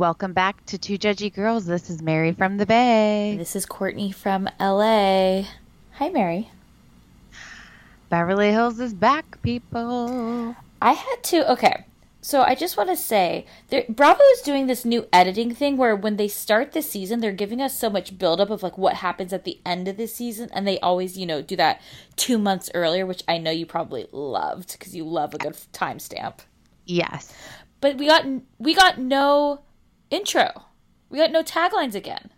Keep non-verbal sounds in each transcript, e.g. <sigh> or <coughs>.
Welcome back to Two Judgy Girls. This is Mary from the Bay. This is Courtney from LA. Hi, Mary. Beverly Hills is back, people. I had to. Okay, so I just want to say, there, Bravo is doing this new editing thing where when they start the season, they're giving us so much buildup of like what happens at the end of the season, and they always, you know, do that two months earlier, which I know you probably loved because you love a good timestamp. Yes, but we got we got no intro. We got no taglines again.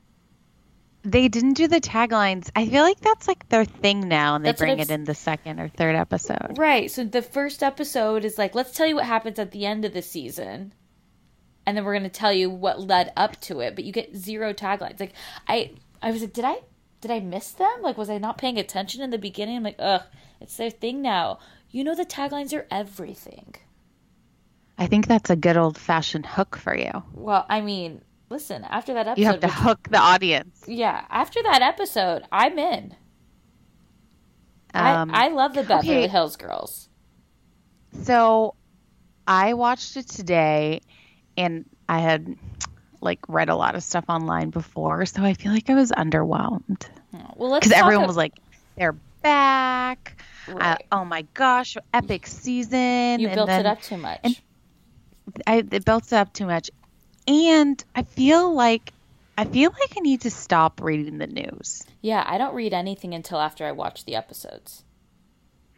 They didn't do the taglines. I feel like that's like their thing now, and they that's bring it in the second or third episode. Right. So the first episode is like, let's tell you what happens at the end of the season, and then we're going to tell you what led up to it. But you get zero taglines. Like I, I was like, did I, did I miss them? Like, was I not paying attention in the beginning? I'm like, ugh, it's their thing now. You know, the taglines are everything. I think that's a good old fashioned hook for you. Well, I mean, listen, after that episode. You have to hook the audience. Yeah. After that episode, I'm in. Um, I, I love the Beverly okay. Hills girls. So I watched it today and I had like read a lot of stuff online before, so I feel like I was underwhelmed. Oh, well, because everyone was like, "They're back! Right. Uh, oh my gosh, epic season!" You and built then, it up too much. And I, it built up too much, and I feel like I feel like I need to stop reading the news. Yeah, I don't read anything until after I watch the episodes.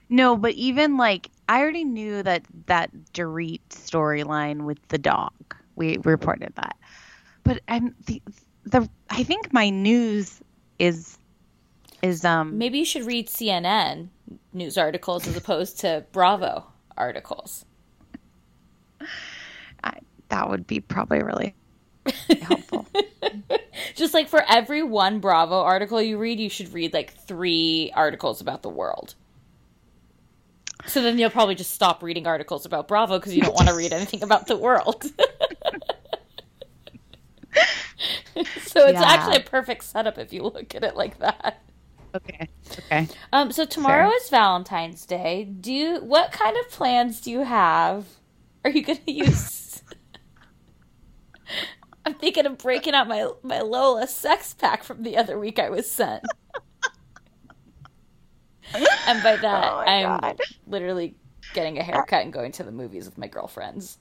No, but even like I already knew that that Dorit storyline with the dog. We reported that, but I'm the the I think my news is is um maybe you should read CNN news articles as opposed to Bravo articles that would be probably really helpful. <laughs> Just like for every one Bravo article you read, you should read like three articles about the world. So then you'll probably just stop reading articles about Bravo because you don't want to read anything about the world. <laughs> so it's yeah. actually a perfect setup if you look at it like that. Okay. Okay. Um. So tomorrow Fair. is Valentine's Day. Do you? What kind of plans do you have? Are you going <laughs> to use I'm thinking of breaking out my my Lola sex pack from the other week I was sent. and by that, oh I'm God. literally getting a haircut and going to the movies with my girlfriends.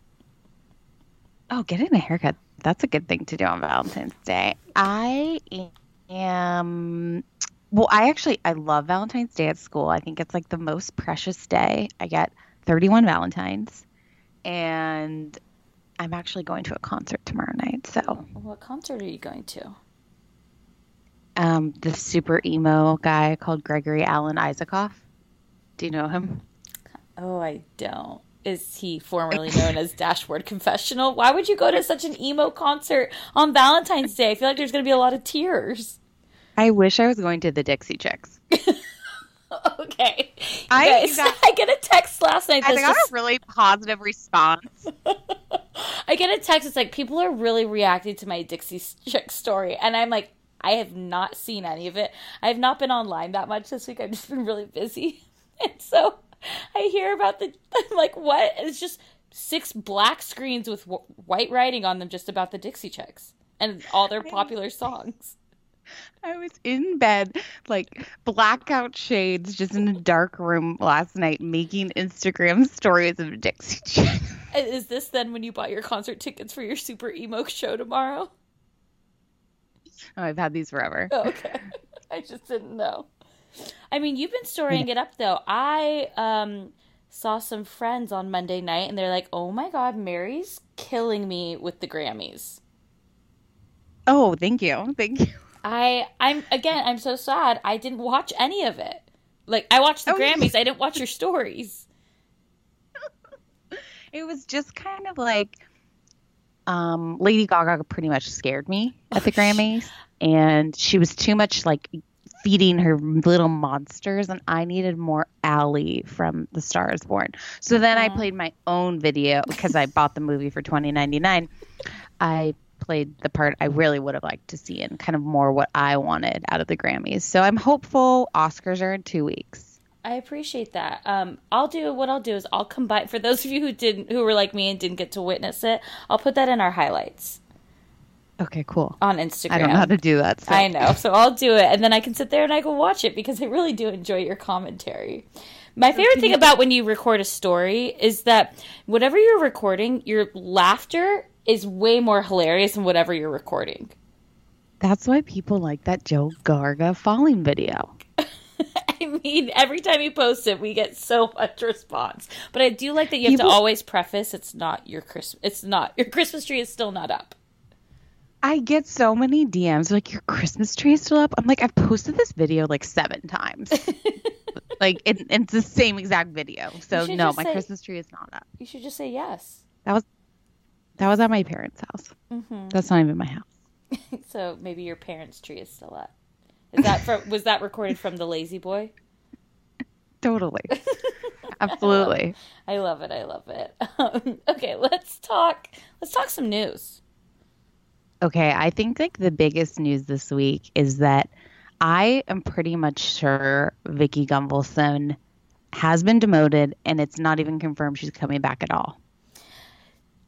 <laughs> oh, getting a haircut. That's a good thing to do on Valentine's Day. I am well, I actually I love Valentine's Day at school. I think it's like the most precious day. I get 31 Valentines and I'm actually going to a concert tomorrow night. So What concert are you going to? um, the super emo guy called Gregory Alan Isakov. Do you know him? Oh, I don't. Is he formerly known as Dashboard Confessional? Why would you go to such an emo concert on Valentine's Day? I feel like there's going to be a lot of tears. I wish I was going to the Dixie Chicks. <laughs> <laughs> Okay. I- guys, got- <laughs> I get a text last night. I got just, a really positive response. <laughs> I get a text. It's like people are really reacting to my Dixie Chick story, and I'm like, I have not seen any of it. I have not been online that much this week. I've just been really busy, and so I hear about the. I'm like, what? It's just six black screens with w- white writing on them, just about the Dixie Chicks and all their popular songs. <laughs> I was in bed, like blackout shades, just in a dark room last night, making Instagram stories of Dixie Chicks. <laughs> Is this then when you bought your concert tickets for your super emo show tomorrow? Oh, I've had these forever. Oh, okay. <laughs> I just didn't know. I mean, you've been storing it up though. I um saw some friends on Monday night and they're like, "Oh my god, Mary's killing me with the Grammys." Oh, thank you, thank you. I I'm again, I'm so sad. I didn't watch any of it. Like I watched the Oh. Grammys, I didn't watch your stories. <laughs> It was just kind of like um, Lady Gaga pretty much scared me at the Grammys, and she was too much like feeding her little monsters, and I needed more Allie from The Star Is Born. So then I played my own video because I bought the movie for twenty ninety nine. I played the part I really would have liked to see and kind of more what I wanted out of the Grammys. So I'm hopeful Oscars are in two weeks. I appreciate that. Um, I'll do what I'll do is I'll combine for those of you who didn't who were like me and didn't get to witness it. I'll put that in our highlights Okay, cool. on Instagram. I don't know how to do that. So. I know. So I'll do it and then I can sit there and I can watch it because I really do enjoy your commentary. My favorite thing about when you record a story is that whatever you're recording, your laughter is way more hilarious than whatever you're recording. That's why people like that Joe Garga falling video. <laughs> I mean, every time you post it, we get so much response. But I do like that you have People- to always preface it's not your Christmas. It's not your Christmas tree is still not up. I get so many DMs like your Christmas tree is still up. I'm like, I've posted this video like seven times. <laughs> like it, it's the same exact video. So no, my say- Christmas tree is not up. You should just say yes. That was that was at my parents' house. Mm-hmm. That's not even my house. <laughs> So maybe your parents' tree is still up. Is that from, was that recorded from the La-Z-Boy? <laughs> Totally. <laughs> Absolutely. I love it. I love it. Um, okay, let's talk. Let's talk some news. Okay, I think like the biggest news this week is that I am pretty much sure Vicki Gunvalson has been demoted and it's not even confirmed she's coming back at all.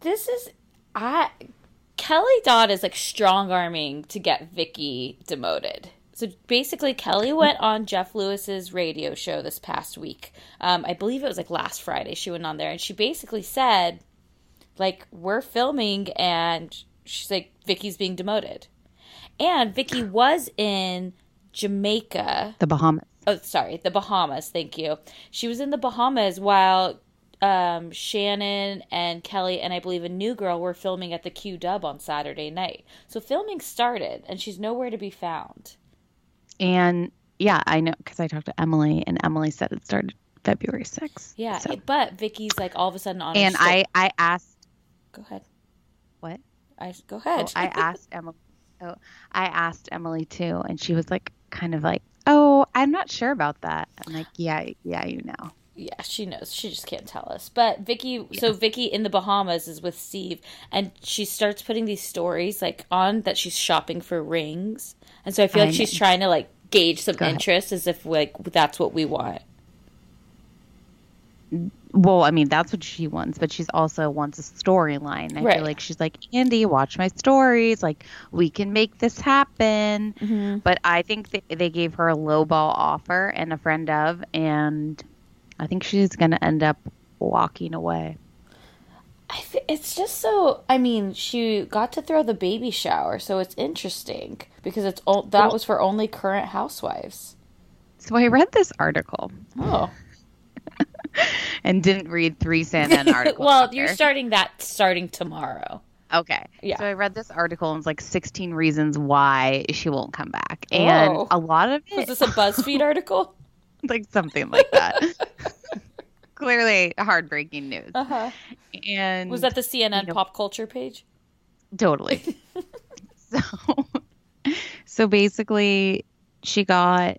This is I Kelly Dodd is like strong arming to get Vicki demoted. So basically, Kelly went on Jeff Lewis's radio show this past week. Um, I believe it was like last Friday. She went on there and she basically said, like, we're filming and she's like, Vicki's being demoted. And Vicki was in Jamaica The Bahamas. oh sorry the bahamas thank you she was in the bahamas while um, shannon and kelly and i believe a new girl were filming at the q dub on saturday night so filming started and she's nowhere to be found And yeah, I know because I talked to Emily, and Emily said it started February 6th. yeah So- but vicki's like all of a sudden on and I, I asked, go ahead what? i go Oh, ahead I <laughs> asked Emily. Oh, I asked Emily too, and she was like, kind of like, oh, I'm not sure about that. I'm like, yeah, yeah, you know. Yeah she knows she just can't tell us but vicki so vicki in the bahamas is with steve and she starts putting these stories like on that she's shopping for rings and so i feel I like she's trying to like gauge some ahead. interest as if like that's what we want Well, I mean, that's what she wants, but she's also wants a storyline. I Right. feel like she's like, Andy, watch my stories. Like, we can make this happen. Mm-hmm. But I think they, they gave her a lowball offer and a friend of, and I think she's going to end up walking away. I th- it's just so. I mean, she got to throw the baby shower, so it's interesting because it's o- that was for only current housewives. So I read this article. Oh, <laughs> and didn't read three CNN <laughs> articles. well, out you're starting that starting tomorrow. Okay. Yeah. So I read this article and it's like 16 reasons why she won't come back. And Oh. a lot of it. Was this a <laughs> BuzzFeed article? <laughs> like something like that. <laughs> Clearly heartbreaking news. Uh-huh. And Was that the CNN you know- pop culture page? totally. <laughs> so, so basically, she got.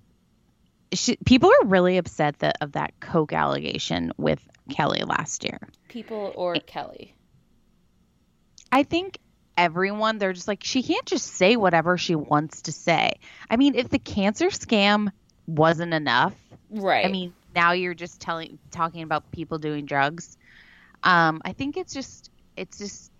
She, people are really upset that of that coke allegation with Kelly last year. People or Kelly? I think everyone they're just like she can't just say whatever she wants to say. I mean, if the cancer scam wasn't enough, Right. I mean, now you're just telling talking about people doing drugs. Um, I think it's just it's just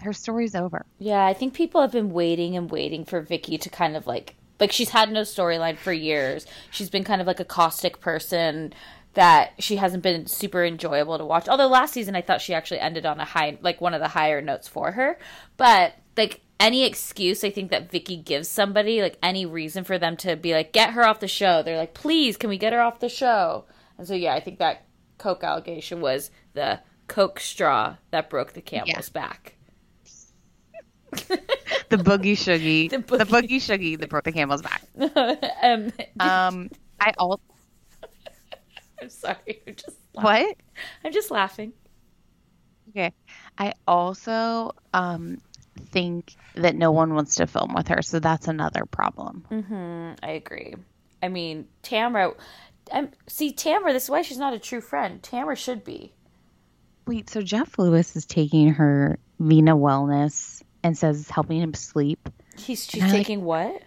her story's over. Yeah, I think people have been waiting and waiting for Vicki to kind of like like she's had no storyline for years. She's been kind of like a caustic person that she hasn't been super enjoyable to watch. Although last season I thought she actually ended on a high like one of the higher notes for her. But like any excuse I think that Vicki gives somebody, like any reason for them to be like get her off the show. They're like, "Please, can we get her off the show?" And so yeah, I think that coke allegation was the coke straw that broke the camel's back. The boogie shuggy, <laughs> The the boogie- shuggy that broke the camel's back. <laughs> um, Um, I all <laughs> I'm sorry. I'm just what? I'm just laughing. Okay. I also um think that no one wants to film with her, so that's another problem. Mm. I agree. I mean, Tamra. I'm see Tamra. This is why she's not a true friend. Tamra should be. Wait, so Jeff Lewis is taking her Vena Wellness and says it's helping him sleep. He's she's I like- taking what?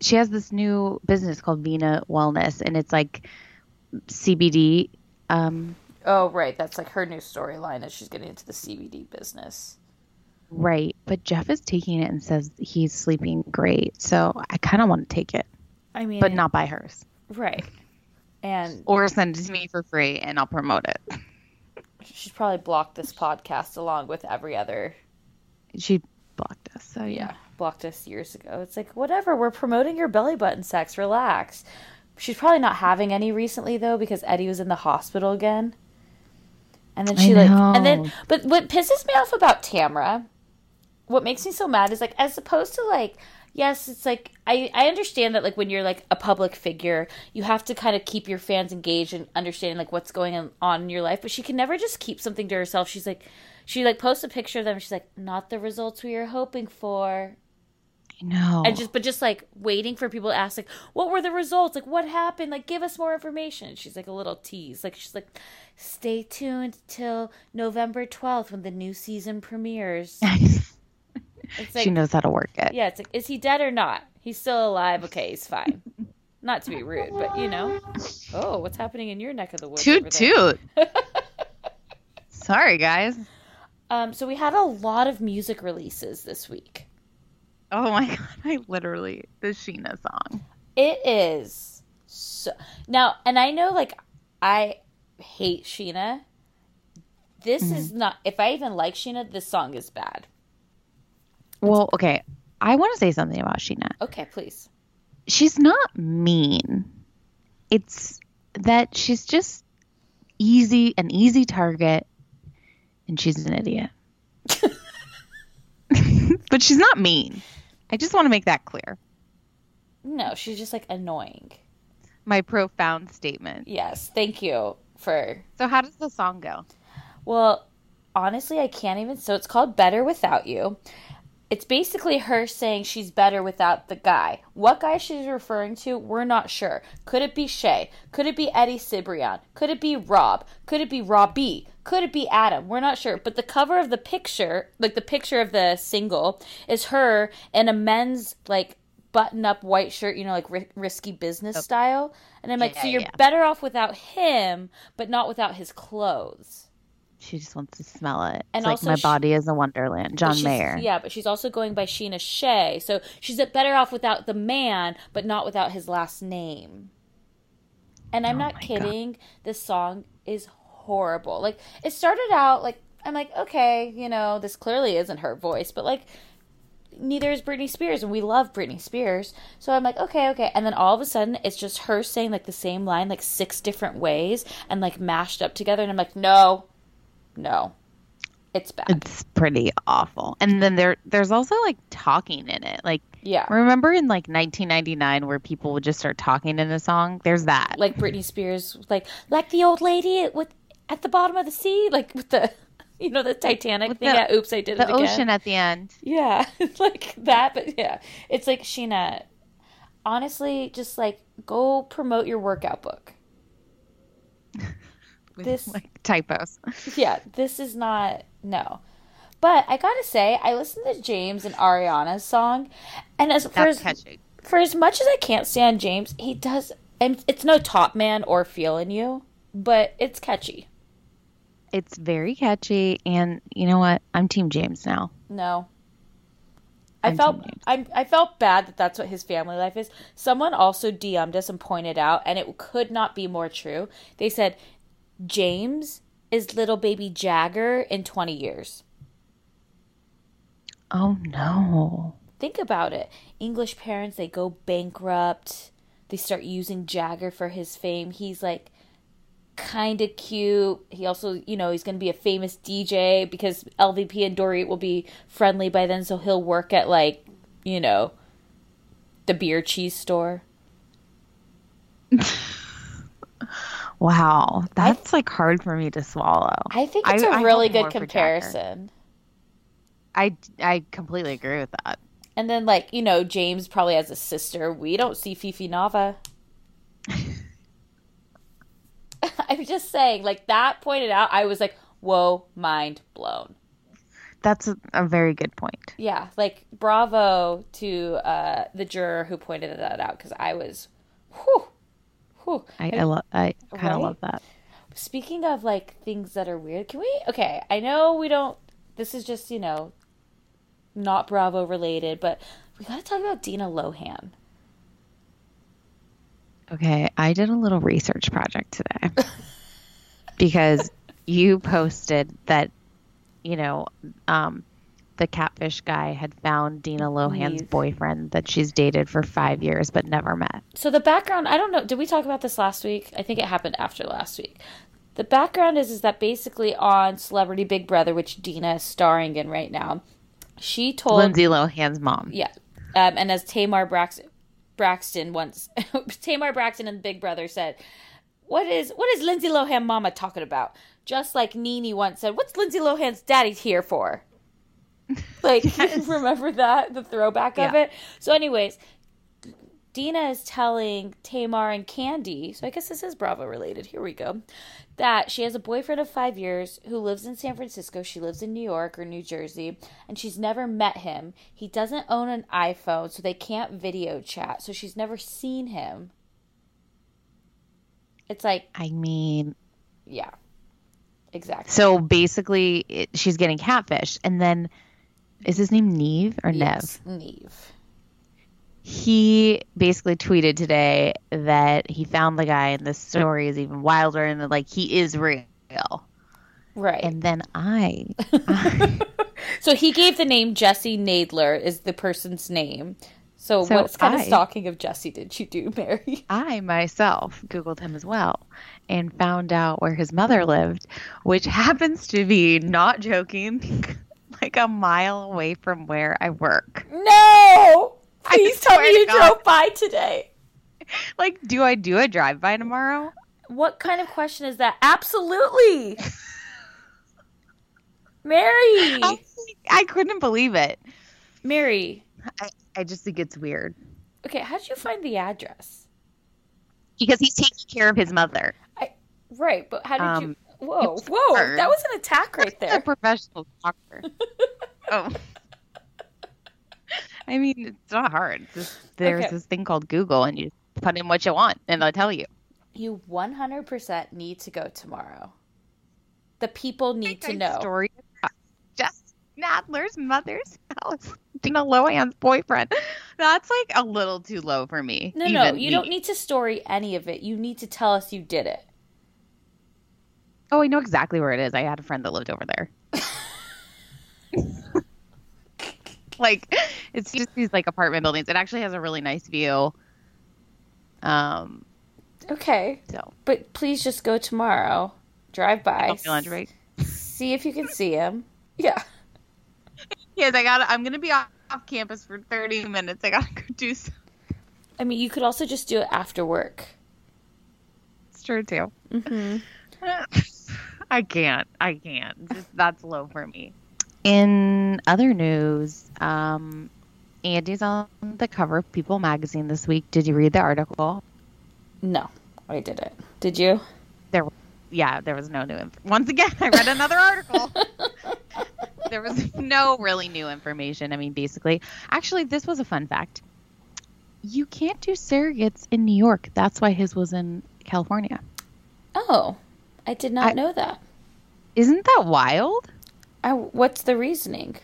She has this new business called Vena Wellness, and it's like CBD. Um, Oh, right. That's like her new storyline is she's getting into the CBD business. Right, but Jeff is taking it and says he's sleeping great. So I kind of want to take it, I mean, but not buy hers, right. And or send it to me for free, and I'll promote it. she's probably blocked this podcast along with every other. She blocked us, so Yeah, yeah. blocked us years ago. It's like whatever. We're promoting your belly button sex. Relax. She's probably not having any recently though because Eddie was in the hospital again. And then she like and then but what pisses me off about Tamra, what makes me so mad is like as opposed to like yes, it's like I I understand that like when you're like a public figure, you have to kind of keep your fans engaged and understanding like what's going on- in your life, but she can never just keep something to herself. She's like she like posts a picture of them. She's like, not the results we were hoping for I know. and just but just like waiting for people to ask like what were the results like what happened like give us more information she's like a little tease like she's like stay tuned till november 12th when the new season premieres <laughs> like she knows how to work it. yeah it's like is he dead or not he's still alive okay he's fine not to be rude but you know oh what's happening in your neck of the woods Toot toot. <laughs> Sorry, guys. um so we had a lot of music releases this week Oh my god, I literally the Scheana song. It is so now, and I know like I hate Scheana. This is not. If I even like Scheana, this song is bad. Well, okay. I want to say something about Scheana. Okay, please. She's not mean. It's that she's just easy, an easy target, and she's an idiot. <laughs> but she's not mean. I just want to make that clear. No, she's just like annoying. My profound statement. Yes, thank you for. So, how does the song go? Well, honestly, I can't even. So it's called Better Without You. It's basically her saying she's better without the guy. What guy she's referring to, we're not sure. Could it be Shay? Could it be Eddie Cibrian? Could it be Rob? Could it be Robbie? Could it be Adam? We're not sure. But the cover of the picture, like the picture of the single, is her in a men's like button-up white shirt, you know, like ri- risky business oh. style. And I'm like, Yeah, so you're yeah. better off without him, but not without his clothes. She just wants to smell it. And it's like also my she- body is a wonderland. John Mayer. Yeah, but she's also going by Scheana Shay. So she's better off without the man, but not without his last name. And I'm Oh not my God. kidding. This song is horrible. Like, it started out like, I'm like, okay, you know, this clearly isn't her voice, but like, neither is Britney Spears, and we love Britney Spears. So I'm like, okay, okay. And then all of a sudden, it's just her saying like the same line like six different ways and like mashed up together. And I'm like, no, no, it's bad. It's pretty awful. And then there there's also like talking in it. Like Yeah. remember in like 1999 where people would just start talking in a song? There's that. like Britney Spears, like like the old lady with at the bottom of the sea, like with the <laughs> you know the Titanic With thing. the- yeah, oops, I did the it again. ocean at the end. Yeah, <laughs> it's like that, but yeah, it's like Scheana. Honestly, just like go promote your workout book. <laughs> With This- <laughs> like typos. Yeah, this is not no. But I gotta say, I listened to James and Ariana's song, and as for as, for as much as I can't stand James, he does, and it's no top man or feeling you, but it's catchy. It's very catchy and you know what? I'm team James now. No. I I'm felt I I felt bad that that's what his family life is. Someone also DM'd us and pointed out, and it could not be more true. They said James is little baby Jagger in 20 years. Oh no. Think about it. English parents they go bankrupt. They start using Jagger for his fame. He's like kind of cute. He also, you know, he's going to be a famous DJ because LVP and Dory will be friendly by then, so he'll work at like, you know, the beer cheese store. <laughs> Wow. That's like hard for me to swallow. I think it's a a really good comparison. I, I completely agree with that. And then like, you know, James probably has a sister. We don't see Fifi Nava. <laughs> <laughs> I'm just saying, like that pointed out, I was like, whoa, mind blown. That's a, a very good point. Yeah, like bravo to uh, the juror who pointed that out because I was, whew, whew. I, I, lo- I kind of Right? love that. Speaking of like things that are weird, can we? Okay, I know we don't. This is just you know, not Bravo related, but we got to talk about Dina Lohan. Okay, I did a little research project today <laughs> because you posted that, you know, um, the catfish guy had found Dina Lohan's boyfriend that she's dated for five years but never met. So the background, I don't know. Did we talk about this last week? I think it happened after last week. The background is is that basically on Celebrity Big Brother, which Dina is starring in right now, she told Lindsay Lohan's mom. Yeah. Um, and as Tamar Braxton, Braxton once, <laughs> Tamar Braxton and Big Brother said, "What is what is Lindsay Lohan mama talking about?" Just like Nene once said, "What's Lindsay Lohan's daddy here for?" Like, <laughs> <laughs> remember that the throwback of Yeah. it. So, anyways, Dina is telling Tamar and Kandi, so I guess this is Bravo related. Here we go. That she has a boyfriend of five years who lives in San Francisco. She lives in New York or New Jersey, and she's never met him. He doesn't own an iPhone, so they can't video chat. So she's never seen him. It's like, I mean, yeah, exactly. so basically, it, she's getting catfished. and then is his name Neve or Yes, Nev? Neve. He basically tweeted today that he found the guy, and the story is even wilder, and that, like he is real. Right. And then I, <laughs> So he gave the name Jesse Nadler is the person's name. So, So what kind of stalking of Jesse did you do, Mary? <laughs> I myself Googled him as well and found out where his mother lived, which <laughs> happens to be, not joking, like a mile away from where I work. No! <laughs> Please tell me you God. drove by today. <laughs> Like, do I do a drive by tomorrow? What kind of question is that? Absolutely. <laughs> Mary. I, I couldn't believe it. Mary. I, I just think it's weird Okay, how did you find the address? because he's taking care of his mother. I right, but how did Um, you Whoa, whoa, that was an attack right A there. professional doctor. <laughs> oh. I mean, it's not hard. Just, there's Okay. this thing called Google, and you put in what you want, and they'll tell you. You 100% need to go tomorrow. The people need to know. Story Jess Nadler's mother's house. Dina Lohan's boyfriend. That's like a little too low for me. No, no, you me. don't need to story any of it. You need to tell us you did it. Oh, I know exactly where it is. I had a friend that lived over there. <laughs> like it's just these like apartment buildings. It actually has a really nice view. Um, Okay. so But please just go tomorrow. Drive by. Lunch break. See if you can see him. Yeah. <laughs> Yes, I got. I'm gonna be off, off campus for 30 minutes. I gotta go do. Some, I mean, you could also just do it after work. it's true too. <laughs> I can't. I can't. Just, that's low for me. In other news, um, Andy's on the cover of People magazine this week. Did you read the article? No, I didn't. Did you? There, yeah, there was no new. Inf- Once again, I read another article. <laughs> there was no really new information. I mean, basically, actually, this was a fun fact. You can't do surrogates in New York. That's why his was in California. Oh, I did not I- know that. Isn't that wild? I, what's the reasoning?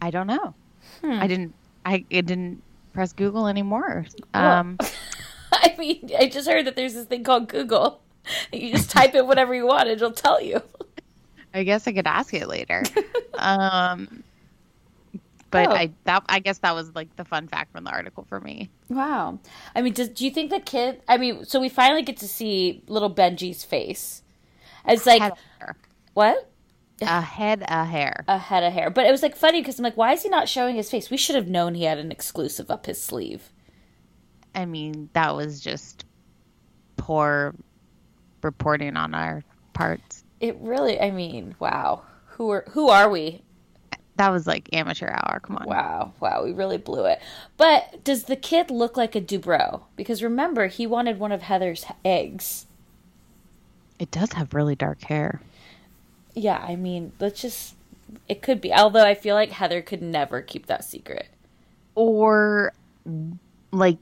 I don't know. Hmm. I didn't. I didn't press Google anymore. Well- Um, <laughs> I mean, I just heard that there's this thing called Google. You just <laughs> type in whatever you want, and it'll tell you. I guess I could ask it later. <laughs> um, but Oh. I that I guess that was like the fun fact from the article for me. Wow. I mean, does, do you think the kid? I mean, so we finally get to see little Benji's face. It's like what? A head of hair. A head of hair. But it was like funny because I'm like, why is he not showing his face? We should have known he had an exclusive up his sleeve. I mean, that was just poor reporting on our parts. It really. I mean, wow. Who are who are we? That was like amateur hour. Come on. Wow, wow, we really blew it. But does the kid look like a Dubrow? Because remember, he wanted one of Heather's eggs. It does have really dark hair. Yeah, I mean, let's just. It could be. Although I feel like Heather could never keep that secret. Or like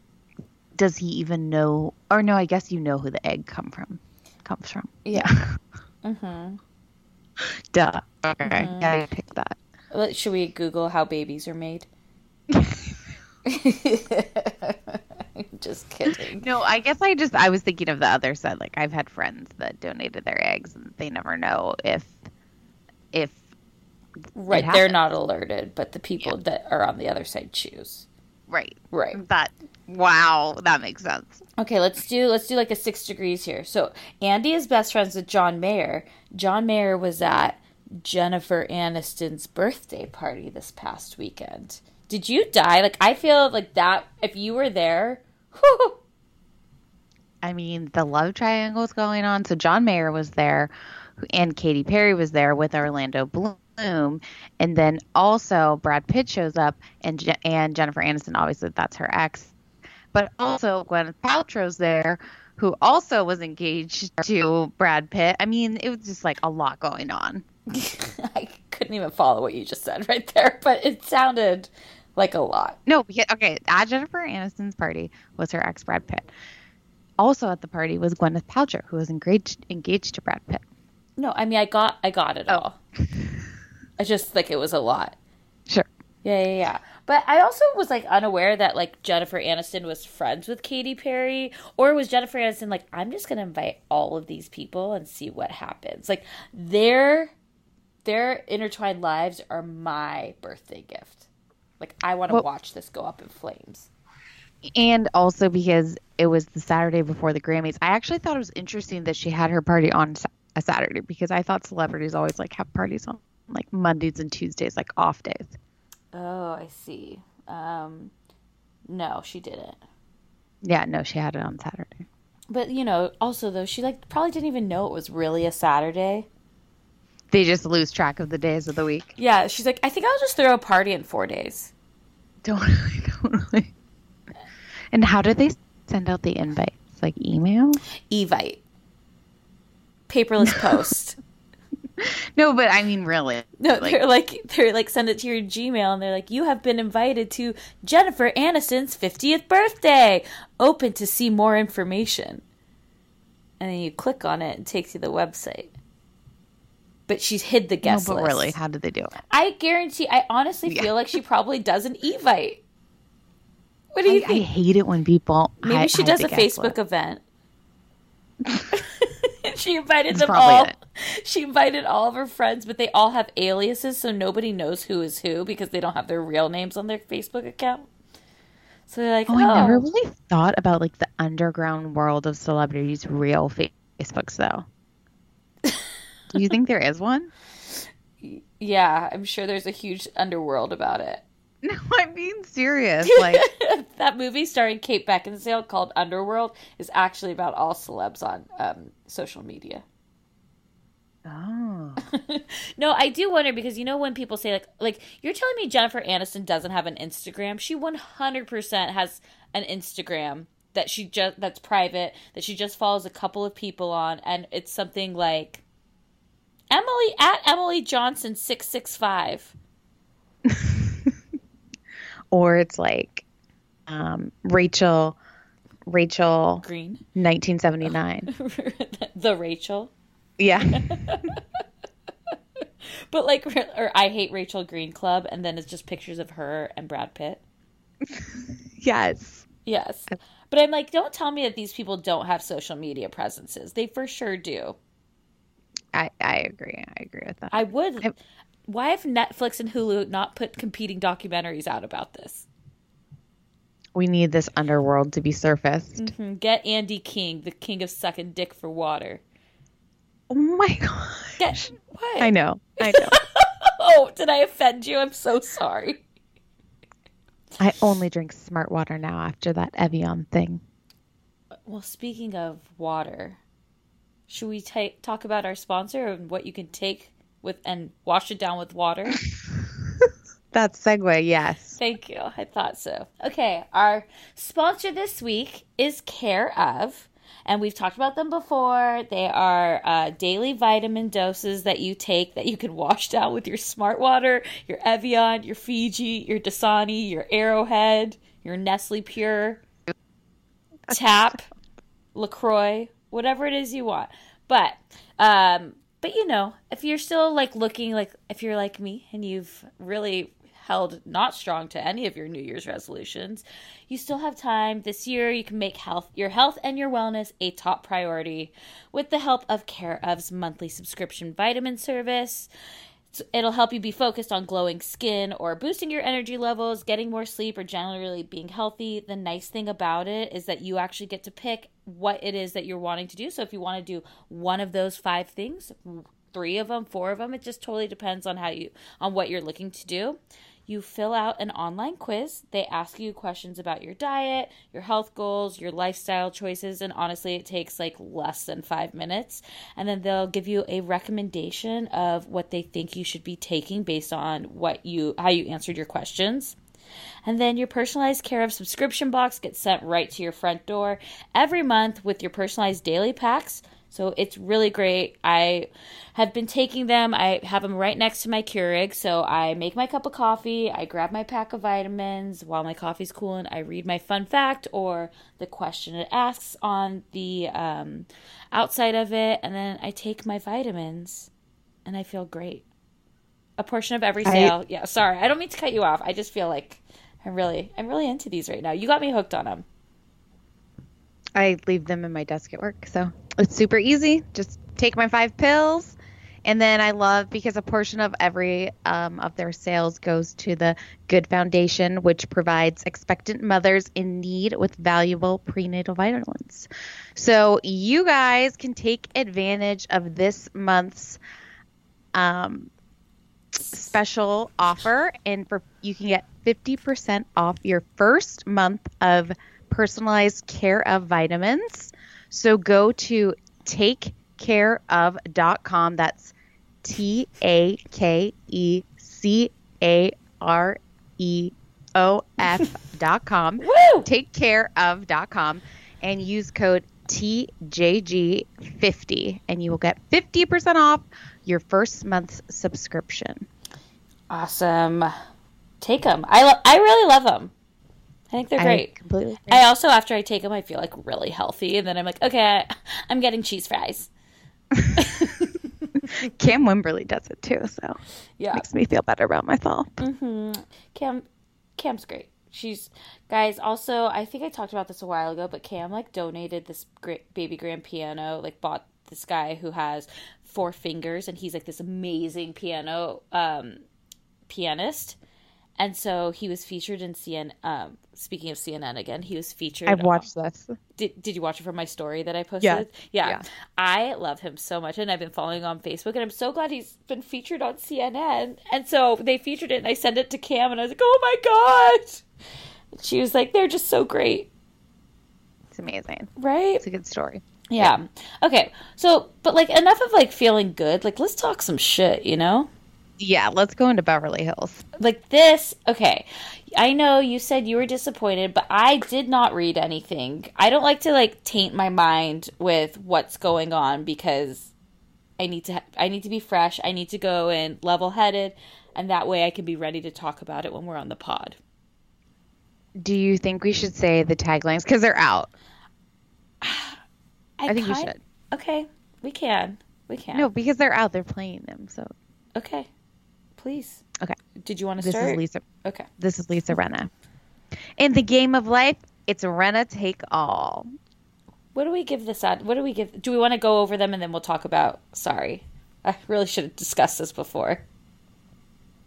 does he even know or no, I guess you know who the egg come from comes from. Yeah. <laughs> mm-hmm. Duh. Okay. Yeah, I picked that. Should we Google how babies are made? <laughs> <laughs> just kidding. No, I guess I just I was thinking of the other side. Like I've had friends that donated their eggs and they never know if if Right, they're not alerted, but the people that are on the other side choose. right. Right. That wow, that makes sense. Okay, let's do let's do like a six degrees here. So Andy is best friends with John Mayer. John Mayer was at Jennifer Aniston's birthday party this past weekend. Did you die? Like I feel like that if you were there, whew, <laughs> I mean, the love triangle is going on. So John Mayer was there, and Katy Perry was there with Orlando Bloom, and then also Brad Pitt shows up, and Je- and Jennifer Aniston, obviously that's her ex, but also Gwyneth Paltrow's there, who also was engaged to Brad Pitt. I mean, it was just like a lot going on. <laughs> I couldn't even follow what you just said right there, but it sounded like a lot. No, okay, at Jennifer Aniston's party was her ex Brad Pitt. Also at the party was Gwyneth Paltrow, who was engaged engaged to Brad Pitt. No, I mean I got I got it oh. all. I just think it was a lot. Sure. Yeah, yeah, yeah. But I also was like unaware that like Jennifer Aniston was friends with Katy Perry, or was Jennifer Aniston like, I'm just gonna invite all of these people and see what happens. Like their their intertwined lives are my birthday gift. Like I want to Well- watch this go up in flames. and also because it was the Saturday before the Grammys. I actually thought it was interesting that she had her party on a Saturday because I thought celebrities always like have parties on like Mondays and Tuesdays, like off days. Oh, I see. Um, no, she didn't. Yeah, no, she had it on Saturday. But you know, also though, she like probably didn't even know it was really a Saturday. They just lose track of the days of the week. Yeah, she's like, I think I'll just throw a party in four days. Totally, <laughs> totally. And how do they send out the invites? Like email? Evite. Paperless post. <laughs> No, but I mean, really. No, like, they're like they're like send it to your Gmail and they're like, You have been invited to Jennifer Aniston's fiftieth birthday. Open to see more information. And then you click on it and it takes you to the website. But she's hid the no, guest but list. really, how did they do it? I guarantee I honestly Yeah. feel like she probably does an Evite. What do you I, I hate it when people. Maybe she does a Facebook list. event. <laughs> <laughs> she invited That's them all. it. <laughs> she invited all of her friends, but they all have aliases, so nobody knows who is who because they don't have their real names on their Facebook account. So they're like, Oh, oh, I never oh. really thought about like the underground world of celebrities' real fa- Facebooks, though. Do you think there is one? yeah, I'm sure there's a huge underworld about it. <laughs> No, I'm being serious. <laughs> Like, that movie starring Kate Beckinsale called Underworld is actually about all celebs on um, social media. oh, <laughs> No, I do wonder because you know when people say like like you're telling me Jennifer Aniston doesn't have an Instagram? She 100% has an Instagram that she just that's private that she just follows a couple of people on and it's something like Emily at Emily Johnson 665. <laughs> or it's like um, Rachel, Rachel, Green. 1979. <laughs> the Rachel. Yeah, <laughs> But like or I hate Rachel Green Club and then it's just pictures of her and Brad Pitt. yes. Yes. But I'm like, don't tell me that these people don't have social media presences. They for sure do. I I agree. I agree with that. I would. I- Why have Netflix and Hulu not put competing documentaries out about this? we need this underworld to be surfaced. Hmm, Get Andy King, the king of sucking dick for water. Oh my god. Get what? I know. I <laughs> know. Oh, did I offend you? I'm so sorry. I only drink smart water now after that Evian thing. Well, speaking of water, should we ta- talk about our sponsor and what you can take with and wash it down with water? <laughs> That segue, yes. Thank you. I thought so. Okay, our sponsor this week is Care of, and we've talked about them before. They are uh, daily vitamin doses that you take that you can wash down with your Smart Water, your Evian, your Fiji, your Dasani, your Arrowhead, your Nestle Pure, <laughs> Tap, Lacroix, whatever it is you want. But um, but you know, if you're still like looking like if you're like me and you've really held not strong to any of your New Year's resolutions, you still have time. This year you can make health your health and your wellness a top priority with the help of Care of's monthly subscription vitamin service. It'll help you be focused on glowing skin or boosting your energy levels, getting more sleep, or generally being healthy. The nice thing about it is that you actually get to pick what it is that you're wanting to do. So if you want to do one of those five things, three of them, four of them, it just totally depends on how you on what you're looking to do. You fill out an online quiz. They ask you questions about your diet, your health goals, your lifestyle choices, and honestly, it takes like less than five minutes. And then they'll give you a recommendation of what they think you should be taking based on what you how you answered your questions. And then your personalized care of subscription box gets sent right to your front door every month with your personalized daily packs. So it's really great. I have been taking them. I have them right next to my Keurig. So I make my cup of coffee, I grab my pack of vitamins while my coffee's cooling. I read my fun fact or the question it asks on the um, outside of it, and then I take my vitamins, and I feel great. A portion of every I- sale. yeah, sorry, I don't mean to cut you off. I just feel like I'm really, I'm really into these right now. You got me hooked on them. I leave them in my desk at work, so it's super easy. Just take my five pills, and then I love because a portion of every um, of their sales goes to the Good Foundation, which provides expectant mothers in need with valuable prenatal vitamins. So you guys can take advantage of this month's um, special offer, and for you can get 50% off your first month of personalized care of vitamins. So go to takecareof.com. That's T A K E C A R E O F.com. <laughs> Woo! Takecareof.com and use code TJG50 and you will get 50% off your first month's subscription. Awesome. Take them. I lo- I really love them. I think they're I great. completely agree. I also, after I take them, I feel like really healthy, and then I'm like, okay, <laughs> I'm getting cheese fries. <laughs> Cam Wimberly does it too, so Yeah, makes me feel better about myself. Cam, Cam's great. She's guys. Also, I think I talked about this a while ago, but Cam like donated this great baby grand piano. Like bought this guy who has Four Fingers, and he's like this amazing piano um, pianist. And so he was featured in CNN. Um, speaking of CNN again, he was featured. I've watched this. Did, did you watch it from my story that I posted? Yeah. yeah. Yeah. I love him so much, and I've been following on Facebook, and I'm so glad he's been featured on CNN. And so they featured it, and I sent it to Cam, and I was like, oh my God. She was like, they're just so great, It's amazing. right? It's a good story. Yeah. Okay. So, but like enough of like feeling good. Like let's talk some shit, you know? Yeah, let's go into Beverly Hills. Like this. Okay. I know you said you were disappointed, but I did not read anything. I don't like to like taint my mind with what's going on because I need to I need to be fresh. I need to go in level-headed and that way I can be ready to talk about it when we're on the pod. Do you think we should say the taglines because they're out? <sighs> I think we should. Okay. We can. We can. No, because they're out. They're playing them. So Okay. Please. okay, Did you want to this start? is Lisa. Okay. This is Lisa Rinna. In the game of life, it's Rinna take all. What do we give this at? What do we give? Do we want to go over them and then we'll talk about? Sorry, I really should have discussed this before.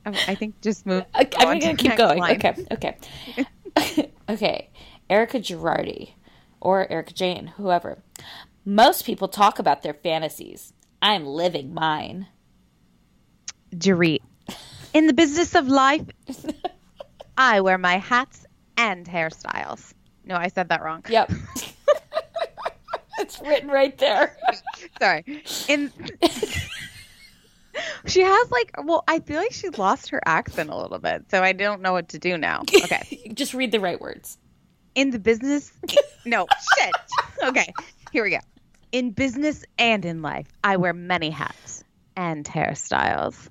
I, I think just move. <laughs> On I'm gonna keep going. line. Okay, okay, <laughs> okay. Erica Girardi or Erica Jane, whoever. Most people talk about their fantasies. I'm living mine. Dorit. In the business of life, <laughs> I wear my hats and hairstyles. No, I said that wrong. Yep. <laughs> it's written right there. Sorry. In <laughs> She has like well, I feel like she lost her accent a little bit, so I don't know what to do now. Okay. Just read the right words. In the business No, shit. Okay. Here we go. In business and in life, I wear many hats and hairstyles.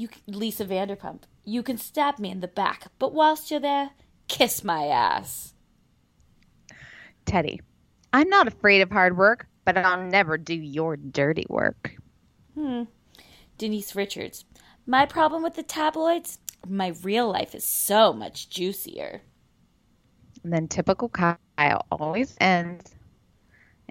You, Lisa Vanderpump. You can stab me in the back, but whilst you're there, kiss my ass. Teddy. I'm not afraid of hard work, but I'll never do your dirty work. Hmm. Denise Richards. My problem with the tabloids? My real life is so much juicier. And then typical Kyle always ends.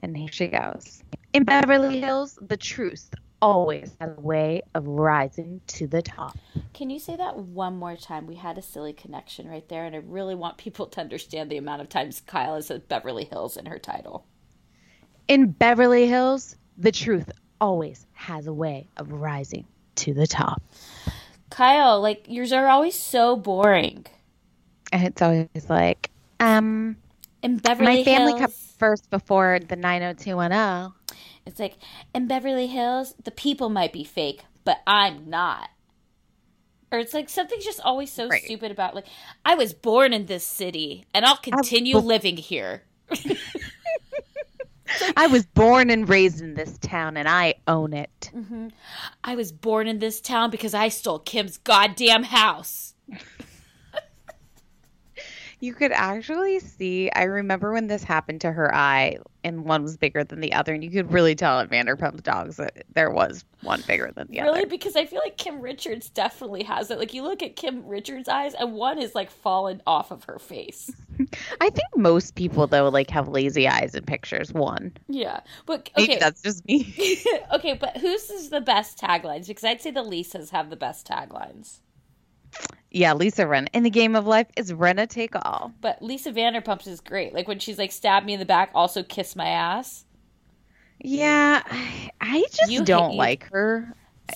And here she goes. In Beverly Hills, the truth always has a way of rising to the top. Can you say that one more time? We had a silly connection right there, and I really want people to understand the amount of times Kyle has said Beverly Hills in her title. In Beverly Hills, the truth always has a way of rising to the top. Kyle, like, yours are always so boring. And it's always like, um, In Beverly my family Hills, comes first before the 90210. It's like, in Beverly Hills, the people might be fake, but I'm not. Or it's like something's just always so Right. stupid about, like, I was born in this city, and I'll continue bo- living here. <laughs> I was born and raised in this town and I own it. Mm-hmm. I was born in this town because I stole Kim's goddamn house. <laughs> You could actually see. I remember when this happened to her eye, and one was bigger than the other, and you could really tell at Vanderpump Dogs that there was one bigger than the Really? other. Really, because I feel like Kim Richards definitely has it. Like you look at Kim Richards' eyes, and one is like fallen off of her face. <laughs> I think most people though like have lazy eyes in pictures. One, Yeah, but maybe okay, that's just me. <laughs> okay, but whose is the best taglines? Because I'd say the Lisas have the best taglines. Yeah, Lisa Ren. In the game of life, is Rinna take all. But Lisa Vanderpump's is great. Like when she's like, "Stab me in the back, also kiss my ass." Yeah, I, I just You don't hate- like her.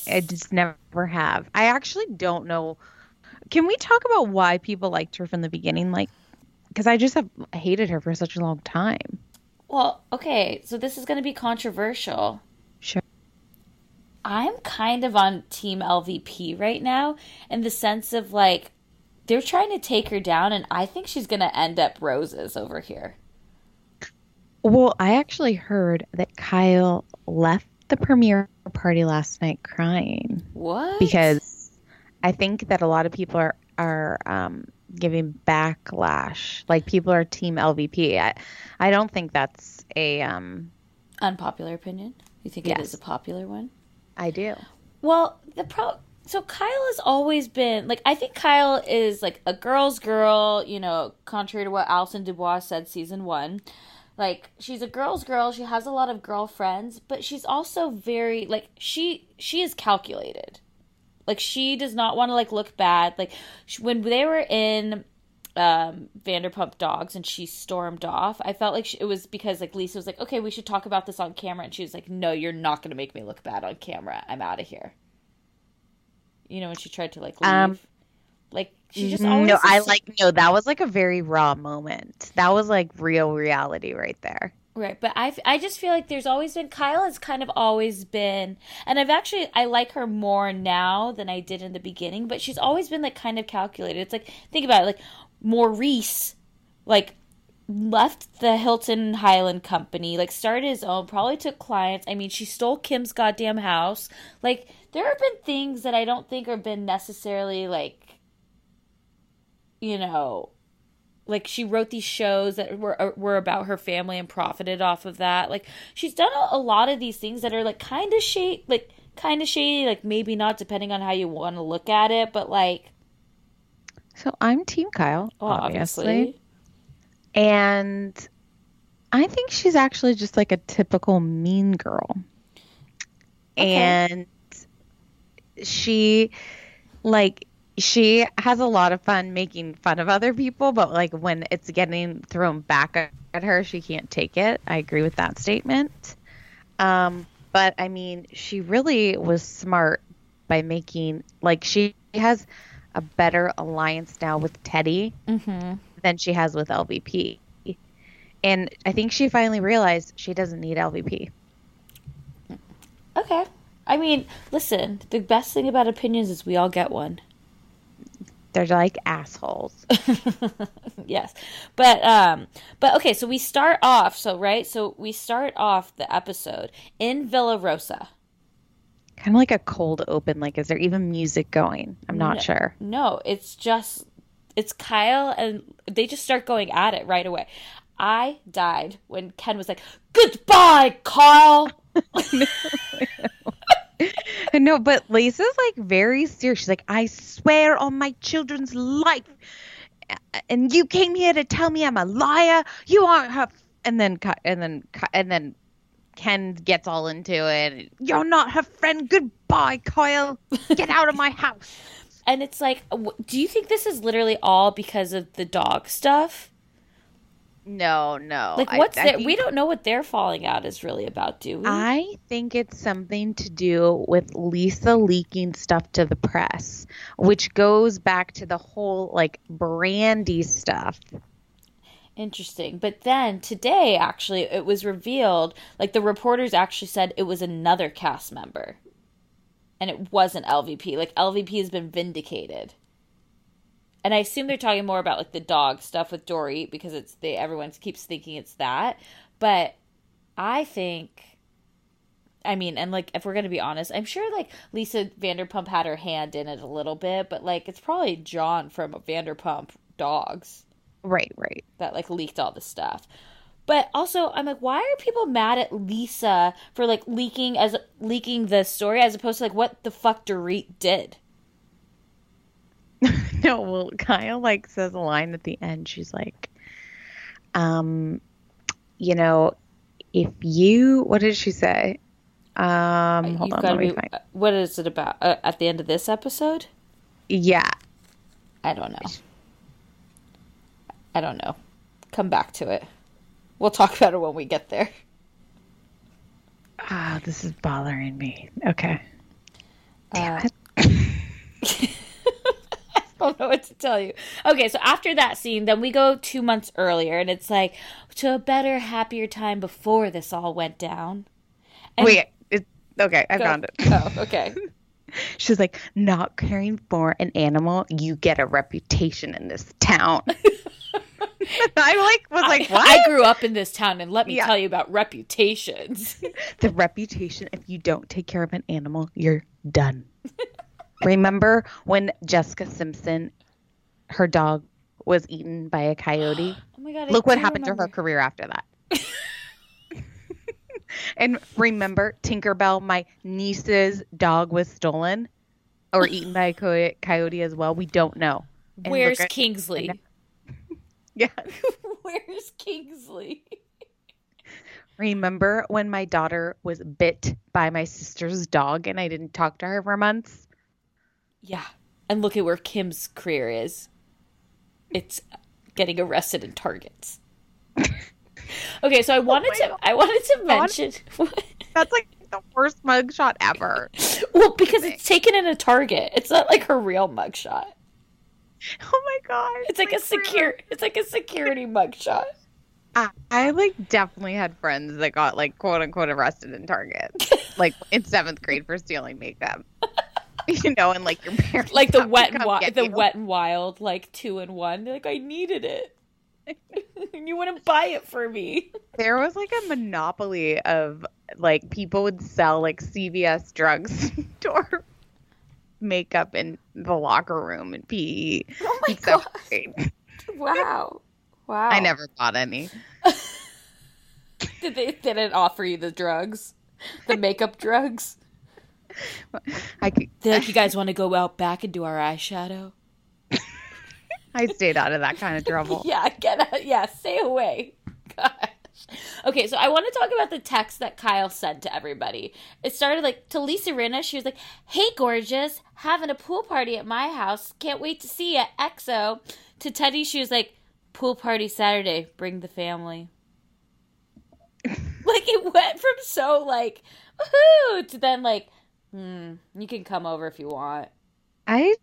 I just never have. I actually don't know. Can we talk about why people liked her from the beginning? Like, because I just have hated her for such a long time. Well, okay, so this is going to be controversial. I'm kind of on Team LVP right now in the sense of like they're trying to take her down, and I think she's going to end up roses over here. Well, I actually heard that Kyle left the premiere party last night crying What? because I think that a lot of people are are um, giving backlash. Like people are Team LVP. I I don't think that's a um. unpopular opinion. You think it Yes. is a popular one? I do. Well, the pro. So Kyle has always been like I think Kyle is like a girl's girl. You know, contrary to what Allison DuBois said season one. like she's a girl's girl she has a lot of girlfriends but she's also very like she she is calculated like she does not want to like look bad like sh when they were in um vanderpump dogs and she stormed off i felt like she, it was because like lisa was like okay we should talk about this on camera and she was like no you're not going to make me look bad on camera i'm out of here you know when she tried to like leave Um, like she just always no, I like no. That was like a very raw moment. That was like real reality right there. Right, but I, I just feel like there's always been Kyle has kind of always been, and I've actually I like her more now than I did in the beginning, but she's always been like kind of calculated. It's like think about it, like Maurice, like left the Hilton Hyland Company, like started his own, probably took clients. I mean, she stole Kim's goddamn house. Like there have been things that I don't think have been necessarily like, you know, like she wrote these shows that were uh, were about her family and profited off of that. Like she's done a, a lot of these things that are like kind of shady, like kind of shady, like maybe not depending on how you want to look at it, but like So I'm Team Kyle, obviously. obviously. and I think she's actually just like a typical mean girl. And she like she has a lot of fun making fun of other people, but like when it's getting thrown back at her, she can't take it. I agree with that statement. Um, but I mean, she really was smart by making like she has a better alliance now with Teddy than she has with LVP. And I think she finally realized she doesn't need LVP. Okay. I mean, listen, the best thing about opinions is we all get one. They're like assholes. <laughs> yes but um but okay so we start off so right so we start off the episode in villa rosa kind of like a cold open. Like, is there even music going? I'm not sure. no it's just it's kyle and they just start going at it right away i died when ken was like goodbye kyle <laughs> No, but Lisa's like very serious. She's like, I swear on my children's life. And you came here to tell me I'm a liar. You aren't her. And then, and then, and then Ken gets all into it. You're not her friend. Goodbye, Kyle. Get out of my <laughs> house. and it's like do you think this is literally all because of the dog stuff No, no. like I- what's I their think- we don't know what their falling out is really about do we I think it's something to do with Lisa leaking stuff to the press, which goes back to the whole like Brandi stuff. Interesting. But then today, actually, it was revealed like the reporters actually said it was another cast member. And it wasn't LVP. Like LVP has been vindicated. And I assume they're talking more about like the dog stuff with Dory because it's they everyone keeps thinking it's that. But I think I mean, and like if we're gonna be honest, I'm sure like Lisa Vanderpump had her hand in it a little bit, but like it's probably John from Vanderpump Dogs Right, right. that like leaked all this stuff. But also, I'm like, why are people mad at Lisa for like leaking as leaking the story as opposed to like what the fuck Dorit did? <laughs> No, well, Kyle like says a line at the end. She's like, um, you know, if you, what did she say? Um, hold You've on, let me be- find. What is it about uh, at the end of this episode? Yeah, I don't know. I don't know. Come back to it. We'll talk about it when we get there. ah, this is bothering me. Okay, Uh, <laughs> <laughs> I don't know what to tell you. Okay, so after that scene, then we go two months earlier, and it's like to a better, happier time before this all went down. And- wait. It, okay, I Go- found it. Oh, okay. <laughs> She's like, not caring for an animal, you get a reputation in this town. <laughs> I like was like, I, what? I grew up in this town, and let me Yeah. tell you about reputations. <laughs> the reputation if you don't take care of an animal, you're done. <laughs> Remember when Jessica Simpson, her dog, was eaten by a coyote? <gasps> oh my god! I Look what do happened to her career after that. and remember, Tinkerbell, my niece's dog, was stolen or eaten by a coyote as well. We don't know. And Where's Kingsley? Yeah. <laughs> Where's Kingsley? Remember when my daughter was bit by my sister's dog and I didn't talk to her for months? Yeah. And look at where Kim's career is. It's getting arrested in Targets. <laughs> okay, so I oh wanted Oh to I wanted to mention <laughs> That's like the worst mugshot ever. Well, because it's taken in a Target. It's not like her real mugshot. <laughs> Oh my god. It's like a secure it's like a security mugshot. I, I like definitely had friends that got like quote unquote arrested in Target, <laughs> like in seventh grade for stealing makeup. <laughs> You know, and like your parents Like the wet and wild, the you. wet and wild, like two in one. They're like, I needed it. and you wouldn't buy it for me. There was like a monopoly of like people would sell like CVS drugstore makeup in the locker room and PE. Oh my in seventh God. Wow. Wow. I never bought any. Did they did it offer you the drugs? The makeup drugs? I could, They're like, you guys want to go out back and do our eyeshadow? <laughs> I stayed out of that kind of <laughs> trouble. Yeah, get out. Yeah, stay away. Gosh. <laughs> Okay, so I want to talk about the text that Kyle sent to everybody. It started like to Lisa Rinna. She was like, "Hey, gorgeous, having a pool party at my house. Can't wait to see you." EXO. To Teddy, she was like, "Pool party Saturday. Bring the family." <laughs> like it went from so like, woohoo, to then like, hmm, you can come over if you want. I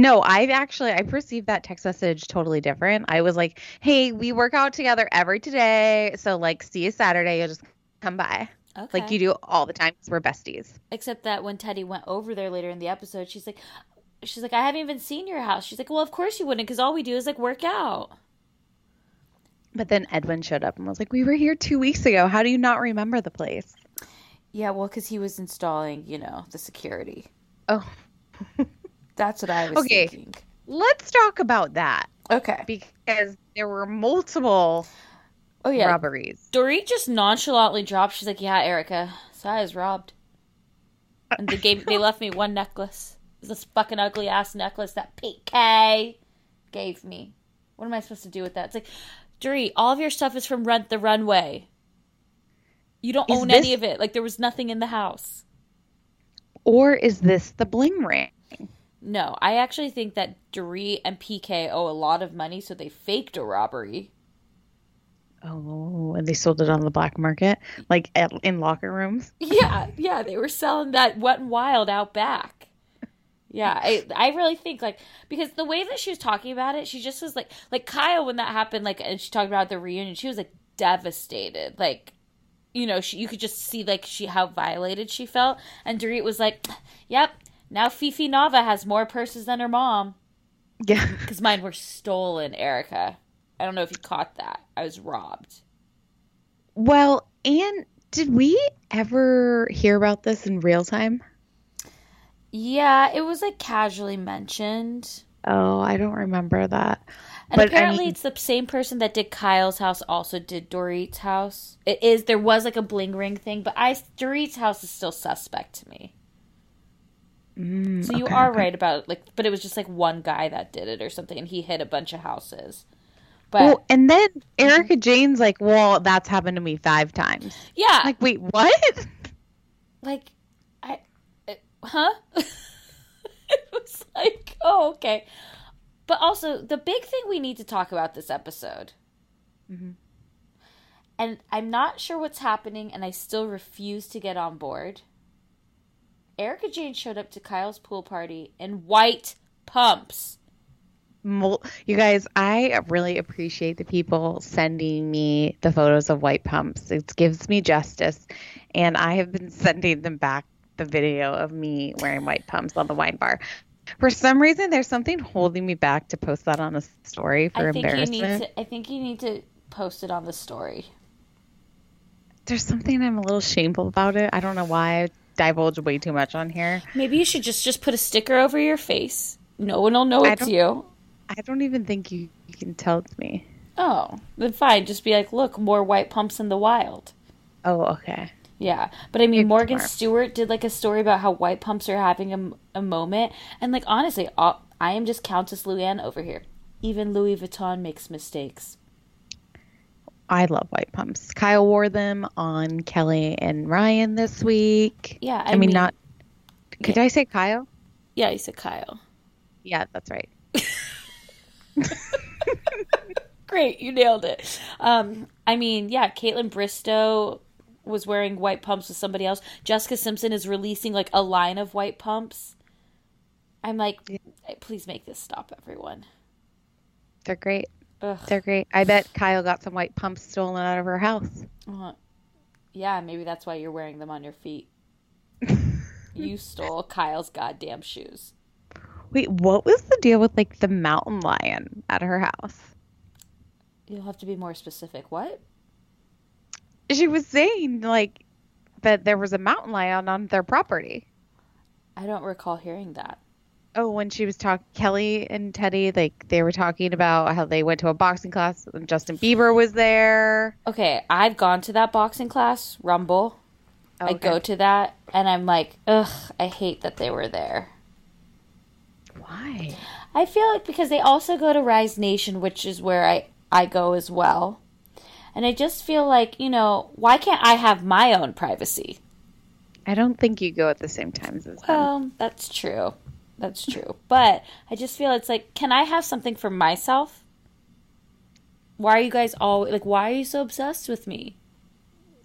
no, I actually I perceived that text message totally different. I was like, "Hey, we work out together every today, so like see you Saturday. You'll just come by Okay. like you do all the time 'cause we're besties." Except that when Teddy went over there later in the episode, she's like, she's like, I haven't even seen your house. She's like, well, of course you wouldn't, because all we do is like work out. But then Edwin showed up and was like, "We were here two weeks ago. How do you not remember the place?" Yeah, well, because he was installing, you know, the security. Oh, <laughs> That's what I was Okay. thinking. let's talk about that Okay. because there were multiple Oh yeah. robberies. Dorit just nonchalantly dropped. She's like, "Yeah, Erica, so I was robbed." And they gave they left me one necklace. It's this fucking ugly ass necklace that PK gave me. What am I supposed to do with that? It's like, Dorit, all of your stuff is from Rent the Runway. You don't Is own this- any of it. Like there was nothing in the house. Or is this the bling ring? No, I actually think that Dorit and PK owe a lot of money, so they faked a robbery. Oh, and they sold it on the black market, like at, in locker rooms. <laughs> Yeah, yeah, they were selling that wet and wild out back. Yeah, I I really think like because the way that she was talking about it, she just was like like Kyle when that happened, like and she talked about the reunion, she was like devastated, like you know she you could just see like she how violated she felt, and Dorit was like, "Yep, now Fifi Nava has more purses than her mom Yeah. <laughs> because mine were stolen." Erica, I don't know if you caught that. I was robbed. Well, and did we ever hear about this in real time? Yeah, it was like casually mentioned. Oh, I don't remember that. And But, I apparently, mean- it's the same person that did Kyle's house also did Dorit's house. It is there was like a bling ring thing, but I Dorit's house is still suspect to me. So you okay, are okay. right about it, like, but it was just like one guy that did it or something, and he hit a bunch of houses. But Well, and then Erica Jane's like, "Well, that's happened to me five times." yeah, Like, wait, what? <laughs> like I, it, huh? <laughs> it was like, oh, okay. But also, the big thing we need to talk about this episode, mm-hmm. and I'm not sure what's happening, and I still refuse to get on board. Erica Jane showed up to Kyle's pool party in white pumps. You guys, I really appreciate the people sending me the photos of white pumps. It gives me justice, and I have been sending them back the video of me wearing white pumps on the wine bar. For some reason, there's something holding me back to post that on a story for I think you need to. I think you need to post it on the story. There's something I'm a little shameful about it. I don't know why divulge way too much on here. Maybe you should just just put a sticker over your face. No one will know I it's you. I don't even think you, you can tell it's me. Oh, then fine. Just be like, look, more white pumps in the wild. Oh, okay. Yeah, but I mean, Morgan tomorrow. Stewart did like a story about how white pumps are having a, a moment, and like honestly, all, I am just Countess Luann over here. Even Louis Vuitton makes mistakes. I love white pumps. Kyle wore them on Kelly and Ryan this week. Yeah, I, I mean, mean- not. Could I say Kyle? Yeah, you said Kyle. Yeah, that's right. <laughs> Great, you nailed it. Um, I mean, yeah, Kaitlyn Bristowe was wearing white pumps with somebody else. Jessica Simpson is releasing like a line of white pumps. I'm like, please make this stop, everyone. They're great. Ugh. They're great. I bet Kyle got some white pumps stolen out of her house. Uh, yeah, maybe that's why you're wearing them on your feet. <laughs> you stole Kyle's goddamn shoes. Wait, what was the deal with like the mountain lion at her house? You'll have to be more specific. What? She was saying like that there was a mountain lion on their property. I don't recall hearing that. Oh, when she was talking, Kelly and Teddy, like they were talking about how they went to a boxing class and Justin Bieber was there. Okay, I've gone to that boxing class, Rumble. Oh, I go to that, and I'm like, ugh, I hate that they were there. Why? I feel like because they also go to Rise Nation, which is where I, I go as well. And I just feel like, you know, why can't I have my own privacy? I don't think you go at the same times as them. Well, that's true. That's true. But I just feel it's like, can I have something for myself? Why are you guys all like, why are you so obsessed with me?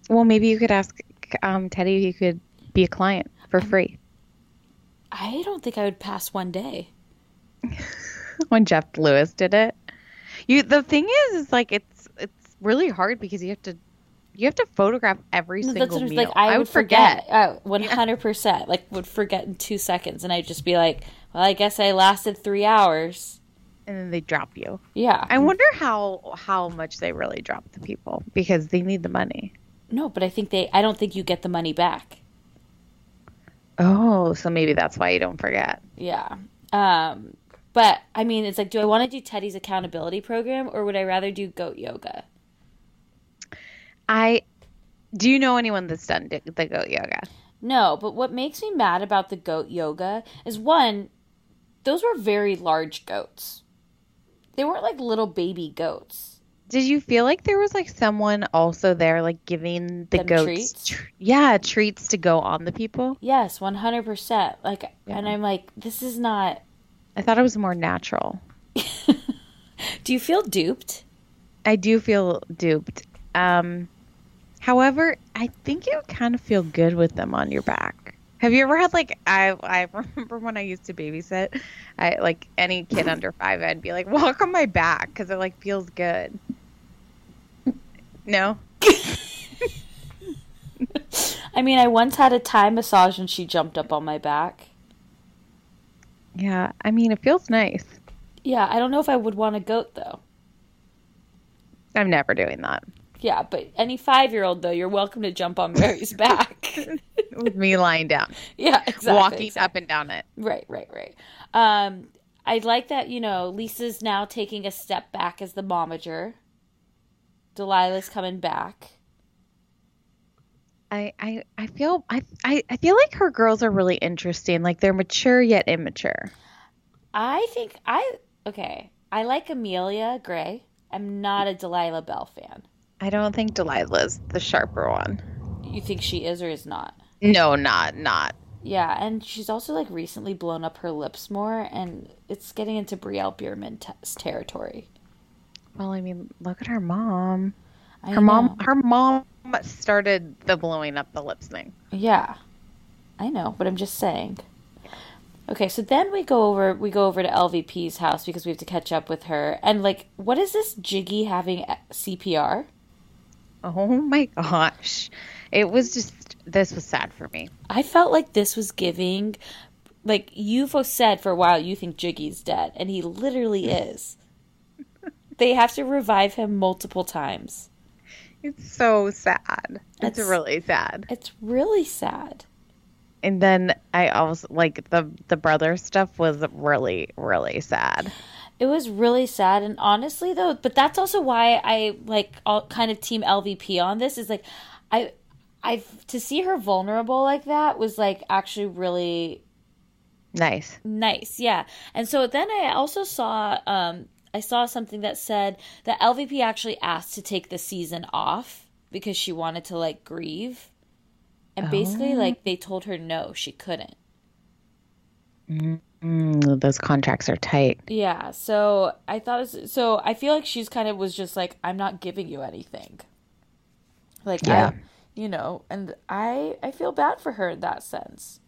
Well, maybe you could ask um, Teddy if you could be a client for free. I don't think I would pass one day. <laughs> when Jeff Lewis did it. You the thing is is like it's it's really hard because you have to you have to photograph every No, single meal. like. I, would would forget. One hundred percent. Like would forget in two seconds, and I'd just be like, "Well, I guess I lasted three hours." and then they drop you. Yeah. I wonder how how much they really drop the people because they need the money. no, but I think they. I don't think you get the money back. Oh, so maybe that's why you don't forget. Yeah. Um. But I mean, it's like, do I want to do Teddy's accountability program, or would I rather do goat yoga? I do you know anyone that's done the goat yoga? No, but what makes me mad about the goat yoga is one, those were very large goats. They weren't like little baby goats. Did you feel like there was like someone also there like giving the Them goats treats? tr- yeah, treats to go on the people? Yes, one hundred percent. Like, and I'm like, this is not. I thought it was more natural. <laughs> Do you feel duped? I do feel duped. Um, however, I think you kind of feel good with them on your back. Have you ever had like I I <laughs> remember when I used to babysit, I like any kid under <laughs> five, I'd be like walk on my back because it like feels good. No, <laughs> I mean, I once had a Thai massage and she jumped up on my back. yeah, I mean it feels nice. Yeah, I don't know if I would want a goat though. I'm never doing that Yeah, but any five year old though, you're welcome to jump on Mary's <laughs> back. with me lying down, <laughs> yeah, exactly. walking exactly. up and down it. Right, right, right. Um, I like that, you know, Lisa's now taking a step back as the momager. Delilah's coming back. I, I, I feel I, I I feel like her girls are really interesting. Like they're mature yet immature. I think I okay. I like Amelia Gray. I'm not a Delilah Belle fan. I don't think Delilah's the sharper one. You think she is or is not? No, not not. Yeah, and she's also like recently blown up her lips more, and it's getting into Brielle Biermann t- territory. Well, I mean, look at her mom. I Her mom, her mom started the blowing up the lips thing. Yeah, I know, but I'm just saying. Okay, so then we go over we go over to LVP's house because we have to catch up with her. And like, what is this Giggy having CPR? Oh my gosh, it was just this was sad for me. I felt like this was giving like you've said for a while you think Giggy's dead, and he literally <laughs> is. they have to revive him multiple times. It's so sad. It's It's- really sad. It's really sad. And then I also like the the brother stuff was really really sad. It was really sad, and honestly, though, but that's also why I like all kind of team LVP on this. Is like, I, I to see her vulnerable like that was like actually really Nice. nice, yeah. And so then I also saw, um, I saw something that said that LVP actually asked to take the season off because she wanted to like grieve. And basically, like, they told her no, she couldn't. Mm, those contracts are tight. Yeah, so I thought so I feel like she's kind of was just like I'm not giving you anything. Like Yeah. I, you know, and I I feel bad for her in that sense.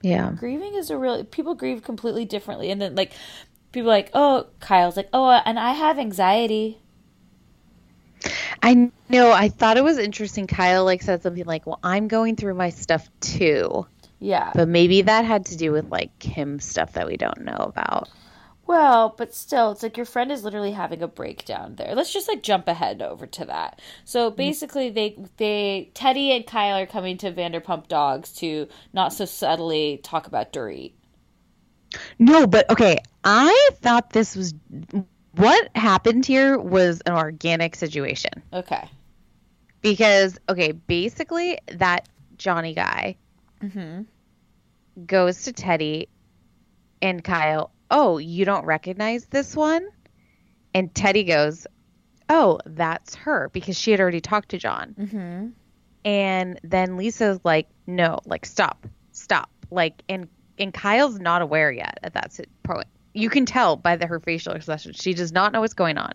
Yeah. Grieving is a real people grieve completely differently and then like people are like, "Oh, Kyle's like, "Oh, and I have anxiety." I know. I thought it was interesting. Kyle like said something like, "Well, I'm going through my stuff too," Yeah. but maybe that had to do with like Kim stuff that we don't know about. Well, but still, it's like your friend is literally having a breakdown there. Let's just like jump ahead over to that. So mm-hmm. basically, they they Teddy and Kyle are coming to Vanderpump Dogs to not so subtly talk about Dorit. No, but okay. I thought this was what happened here was an organic situation Okay. because okay, basically that Johnny guy mm-hmm. Goes to Teddy and Kyle. Oh, you don't recognize this one? And Teddy goes, "Oh, that's her," because she had already talked to John. Mm-hmm. And then Lisa's like, "No, like stop, stop." Like, and and Kyle's not aware yet at that point. You can tell by the, her facial expression. She does not know what's going on.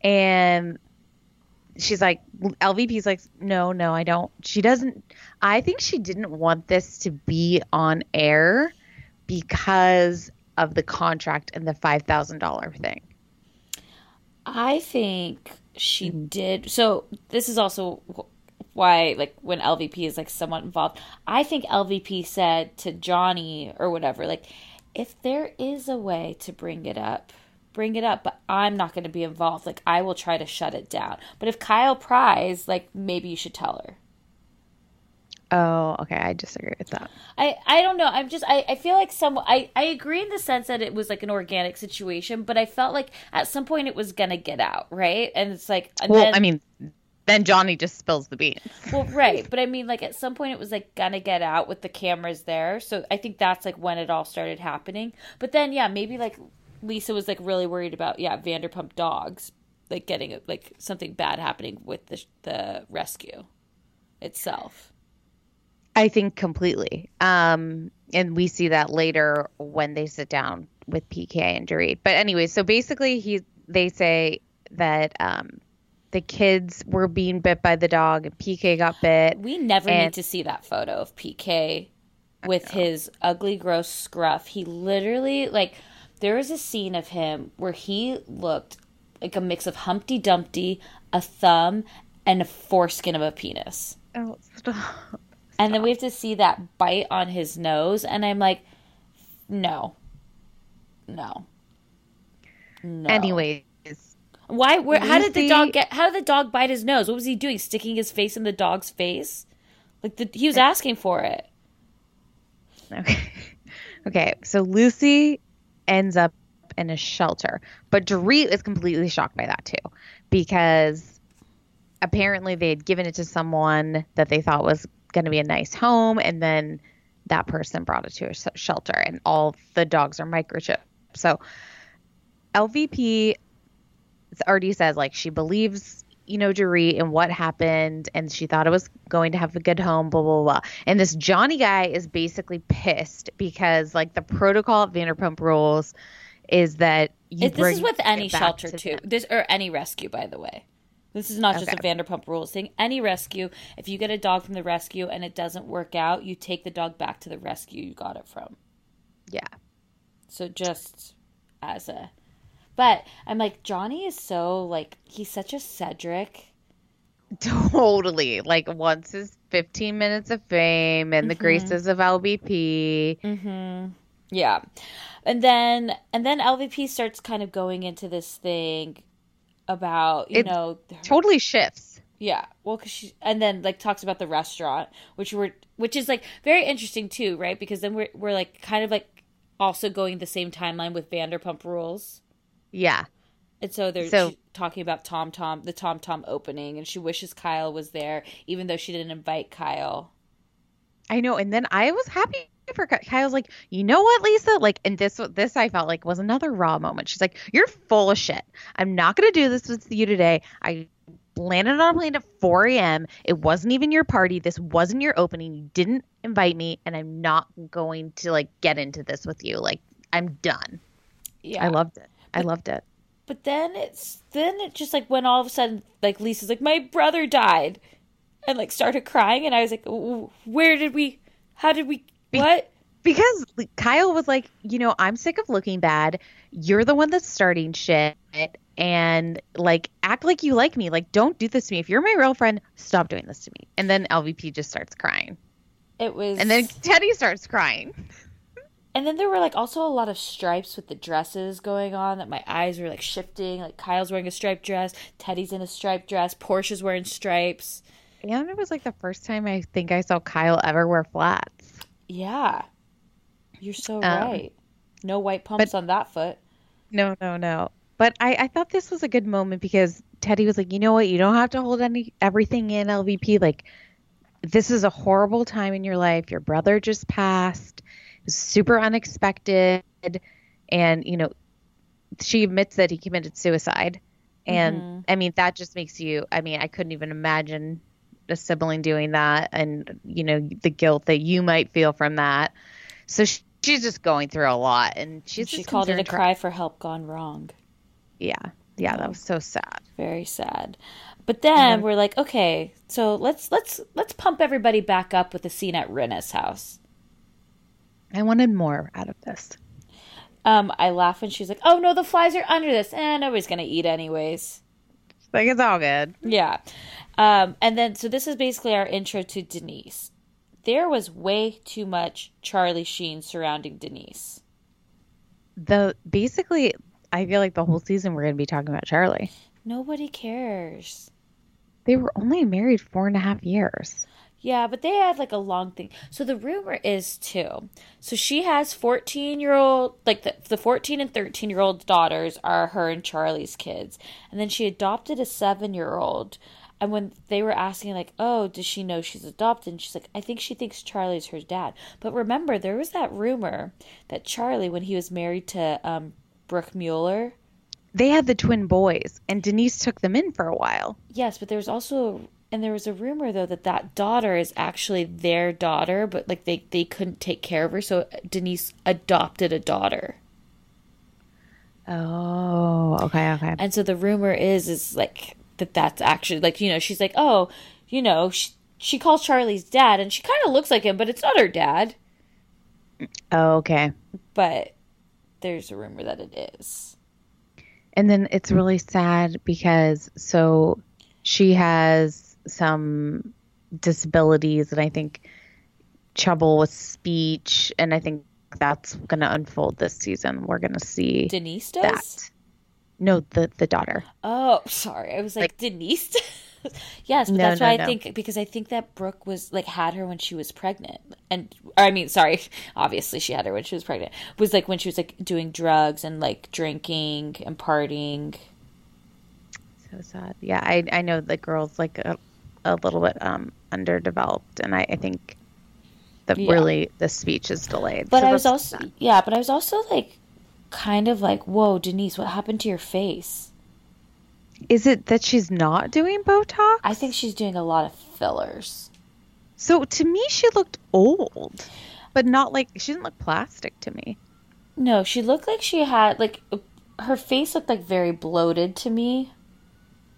And she's like, LVP's like, no, no, I don't. She doesn't. I think she didn't want this to be on air because of the contract and the five thousand dollar thing. I think she did. So this is also why, like, when LVP is like somewhat involved, I think LVP said to Johnny or whatever, like, if there is a way to bring it up, bring it up, but I'm not going to be involved. Like, I will try to shut it down. But if Kyle pries, like, maybe you should tell her. Oh, okay. I disagree with that. I, I don't know. I'm just I, I feel like some I, I agree in the sense that it was like an organic situation, but I felt like at some point it was gonna get out, right? And it's like and Well, then- I mean, then Johnny just spills the beans. Well, right, <laughs> but I mean, like at some point it was like gonna get out with the cameras there, so I think that's like when it all started happening. But then, yeah, maybe like Lisa was like really worried about yeah Vanderpump Dogs, like getting like something bad happening with the the rescue itself. I think completely. Um, and we see that later when they sit down with PK and Dorit. But anyway, so basically, he they say that um, the kids were being bit by the dog, and PK got bit. We never And- need to see that photo of PK with his ugly, gross scruff. He literally like there was a scene of him where he looked like a mix of Humpty Dumpty, a thumb, and a foreskin of a penis. Oh, stop. And then we have to see that bite on his nose, and I'm like, no, no, no. Anyways, why? Where? How did the dog get? How did the dog bite his nose? What was he doing? Sticking his face in the dog's face? Like the, he was asking for it. Okay. <laughs> Okay. So Lucy ends up in a shelter, but Dorit is completely shocked by that too, because apparently they had given it to someone that they thought was going to be a nice home, and then that person brought it to a shelter, and all the dogs are microchipped. So LVP already says like she believes you know Dorit and what happened and she thought it was going to have a good home blah blah blah and this Johnny guy is basically pissed because like the protocol at Vanderpump Rules is that you It- this is with any shelter to too. them. This or any rescue, by the way. This is not just a Vanderpump Rules thing. Any rescue, if you get a dog from the rescue and it doesn't work out, you take the dog back to the rescue you got it from. yeah So just as a, but I'm like Johnny is so like he's such a Cedric. <laughs> totally like once his 15 minutes of fame and the Mm-hmm. graces of LVP Yeah. And then and then LVP starts kind of going into this thing about, you It know, totally shifts Yeah, well, cause she and then like talks about the restaurant, which we're which is like very interesting too, right? Because then we're we're like kind of like also going the same timeline with Vanderpump Rules, yeah and so they're So- talking about Tom Tom the Tom Tom opening, and she wishes Kyle was there, even though she didn't invite Kyle. I know. And then I was happy for Ky- Kyle's like, you know what, Lisa? Like, and this this I felt like was another raw moment. She's like, you're full of shit. I'm not gonna do this with you today. I landed on a plane at 4 a.m. It wasn't even your party. This wasn't your opening. You didn't invite me, and I'm not going to like get into this with you. Like, I'm done. Yeah. I loved it. I loved it. But then it's then it just like when all of a sudden like Lisa's like my brother died, and like started crying, and I was like, where did we? How did we? what? because Kyle was like, you know, I'm sick of looking bad. You're the one that's starting shit. And like, act like you like me. Like, don't do this to me. If you're my real friend, stop doing this to me. And then LVP just starts crying. It was And then Teddy starts crying. And then there were like also a lot of stripes with the dresses going on that my eyes were like shifting. Like Kyle's wearing a striped dress, Teddy's in a striped dress, Portia's wearing stripes. And it was like the first time I think I saw Kyle ever wear flats. Yeah. You're so Um, right. No white pumps on that foot. No, no, no. But I, I thought this was a good moment because Teddy was like, you know what? You don't have to hold any everything in LVP. Like, this is a horrible time in your life. Your brother just passed. Super unexpected. And, you know, she admits that he committed suicide. And mm-hmm. I mean, that just makes you, I mean, I couldn't even imagine a sibling doing that and, you know, the guilt that you might feel from that. So she, she's just going through a lot. And she's She just called it a cry for help gone wrong. yeah. Yeah, that was so sad. Very sad. But then mm-hmm. we're like, okay, so let's let's let's pump everybody back up with the scene at Rinna's house. I wanted more out of this. Um, I laugh when she's like, "Oh no, the flies are under this, and nobody's gonna eat anyways." Like it's all good. Yeah. Um, and then, so this is basically our intro to Denise. There was way too much Charlie Sheen surrounding Denise. The basically, I feel like the whole season we're going to be talking about Charlie. Nobody cares. They were only married four and a half years. Yeah, but they had like a long thing. So the rumor is too. So she has 14 year old, like the, the 14 and 13 year old daughters are her and Charlie's kids. And then she adopted a seven year old. And when they were asking, like, oh, does she know she's adopted? And she's like, I think she thinks Charlie's her dad. But remember, there was that rumor that Charlie, when he was married to um, Brooke Mueller, They had the twin boys, and Denise took them in for a while. Yes, but there was also and there was a rumor though that that daughter is actually their daughter, but like they they couldn't take care of her, so Denise adopted a daughter. Oh, okay, okay. And so the rumor is is like that that's actually like you know she's like oh you know she, she calls Charlie's dad and she kind of looks like him, but it's not her dad. Oh, okay. But there's a rumor that it is. And then it's really sad because so she has some disabilities, and I think trouble with speech, and I think that's going to unfold this season. We're going to see Denise does. that. No, the the daughter. Oh, sorry. I was like, Denise. <laughs> yes, but No, that's no, why I no. think because I think that Brooke was like had her when she was pregnant, and or, I mean, sorry, <laughs> obviously she had her when she was pregnant. Was like when she was like doing drugs and like drinking and partying. So sad. Yeah, I I know the girl's like a, a little bit um underdeveloped, and I, I think that Yeah. really the speech is delayed. But So I was also yeah, but I was also like kind of like, whoa, Denise, what happened to your face? Is it that she's not doing Botox? I think she's doing a lot of fillers. So to me, she looked old, but not like she didn't look plastic to me. No, she looked like she had like her face looked like very bloated to me.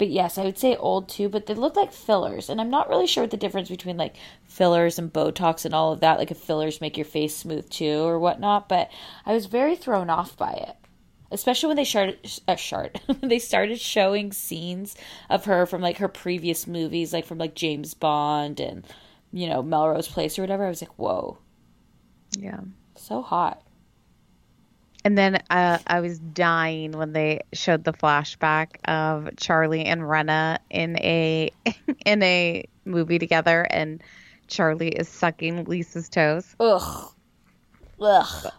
But yes, I would say old too, but they look like fillers. And I'm not really sure what the difference between like fillers and Botox and all of that, like if fillers make your face smooth too or whatnot, but I was very thrown off by it. Especially when they started uh, shart, <laughs> they started showing scenes of her from like her previous movies, like from like James Bond and you know Melrose Place or whatever. I was like, whoa, Yeah. so hot. And then uh, I was dying when they showed the flashback of Charlie and Rinna in a <laughs> in a movie together, and Charlie is sucking Lisa's toes. Ugh, ugh.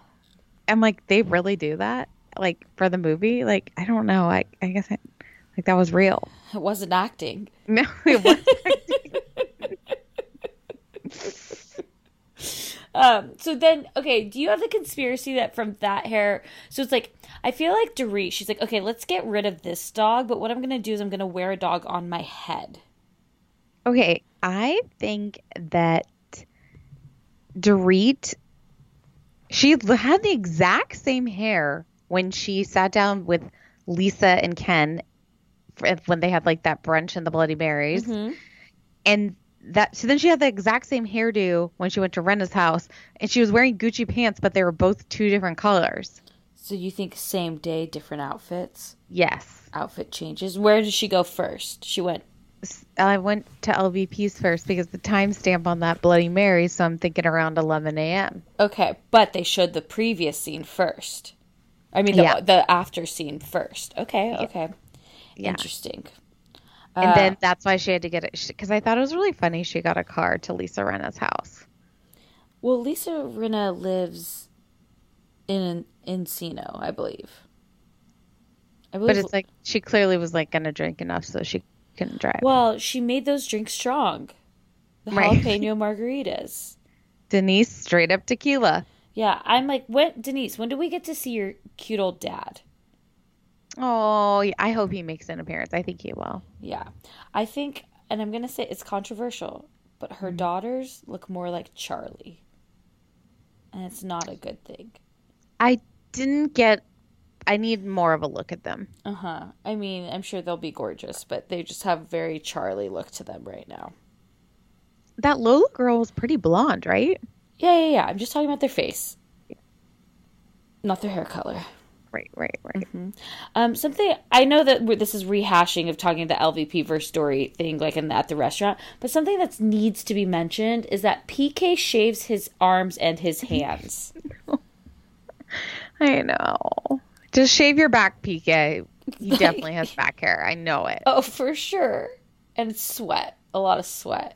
I'm like, they really do that? Like for the movie? Like I don't know. I I guess I, like that was real. It wasn't acting. No, it wasn't. <laughs> <laughs> Um, so then, okay, do you have the conspiracy that from that hair? So it's like, I feel like Dorit, she's like, okay, let's get rid of this dog, but what I'm going to do is I'm going to wear a dog on my head. Okay, I think that Dorit, she had the exact same hair when she sat down with Lisa and Ken when they had like that brunch in the Bloody Marys. And that so then she had the exact same hairdo when she went to Rinna's house and she was wearing Gucci pants, but they were both two different colors. So you think same day, different outfits, Yes. outfit changes. Where did she go first? She went, I went to LVP's first because the timestamp on that Bloody Mary, so I'm thinking around 11 a.m. okay, but they showed the previous scene first. I mean, the, Yeah. the after scene first. Okay, okay. Yeah. Interesting. And Uh, then that's why she had to get it because I thought it was really funny. She got a car to Lisa Rinna's house. Well, Lisa Rinna lives in Encino, I believe. I believe. But it's like she clearly was like gonna drink enough so she couldn't drive. well, she made those drinks strong. The Right. jalapeno <laughs> margaritas. Denise straight up tequila. Yeah, I'm like, when Denise? When do we get to see your cute old dad? Oh, I hope he makes an appearance. I think he will. Yeah, I think, and I'm gonna say it's controversial, but her daughters look more like Charlie, and it's not a good thing. I didn't get. I need more of a look at them. Uh huh. I mean, I'm sure they'll be gorgeous, but they just have very Charlie look to them right now. That Lola girl was pretty blonde, right? Yeah, yeah, yeah. I'm just talking about their face, not their hair color. Right, right, right. Um, something I know that we're, this is rehashing of talking the LVP verse story thing, like in the, at the restaurant. But something that needs to be mentioned is that PK shaves his arms and his <laughs> hands. I know. Just shave your back, PK. He <laughs> definitely has back hair. I know it. oh, for sure, and sweat, a lot of sweat.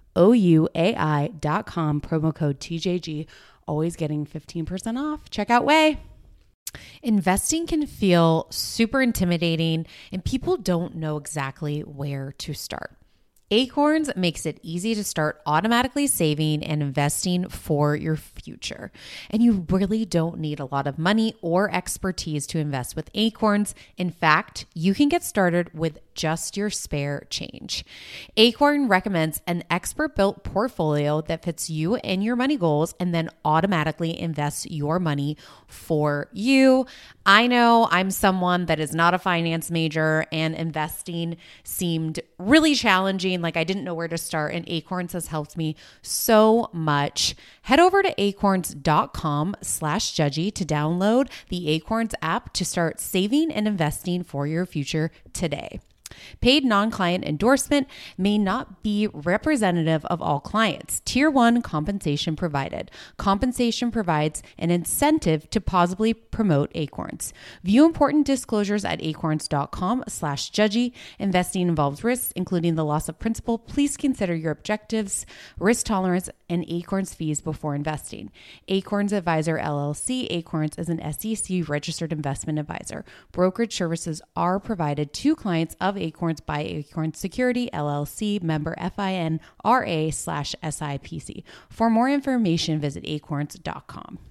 dot com, promo code TJG. Always getting 15% off. Check out OUAI. Investing can feel super intimidating, and people don't know exactly where to start. Acorns makes it easy to start automatically saving and investing for your future. And you really don't need a lot of money or expertise to invest with Acorns. In fact, you can get started with just your spare change. Acorn recommends an expert built portfolio that fits you and your money goals and then automatically invests your money for you. I know I'm someone that is not a finance major and investing seemed really challenging. Like I didn't know where to start, and Acorns has helped me so much. Head over to acorns.com slash judgy to download the Acorns app to start saving and investing for your future today. Paid non client endorsement may not be representative of all clients. Tier 1 compensation provided. Compensation provides an incentive to positively promote Acorns. View important disclosures at acorns.com slash judgy. Investing involves risks, including the loss of principal. Please consider your objectives, risk tolerance, and Acorns fees before investing. Acorns Advisor LLC. Acorns is an SEC registered investment advisor. Brokerage services are provided to clients of Acorns by Acorns Security LLC, member FINRA slash SIPC. For more information, visit acorns.com.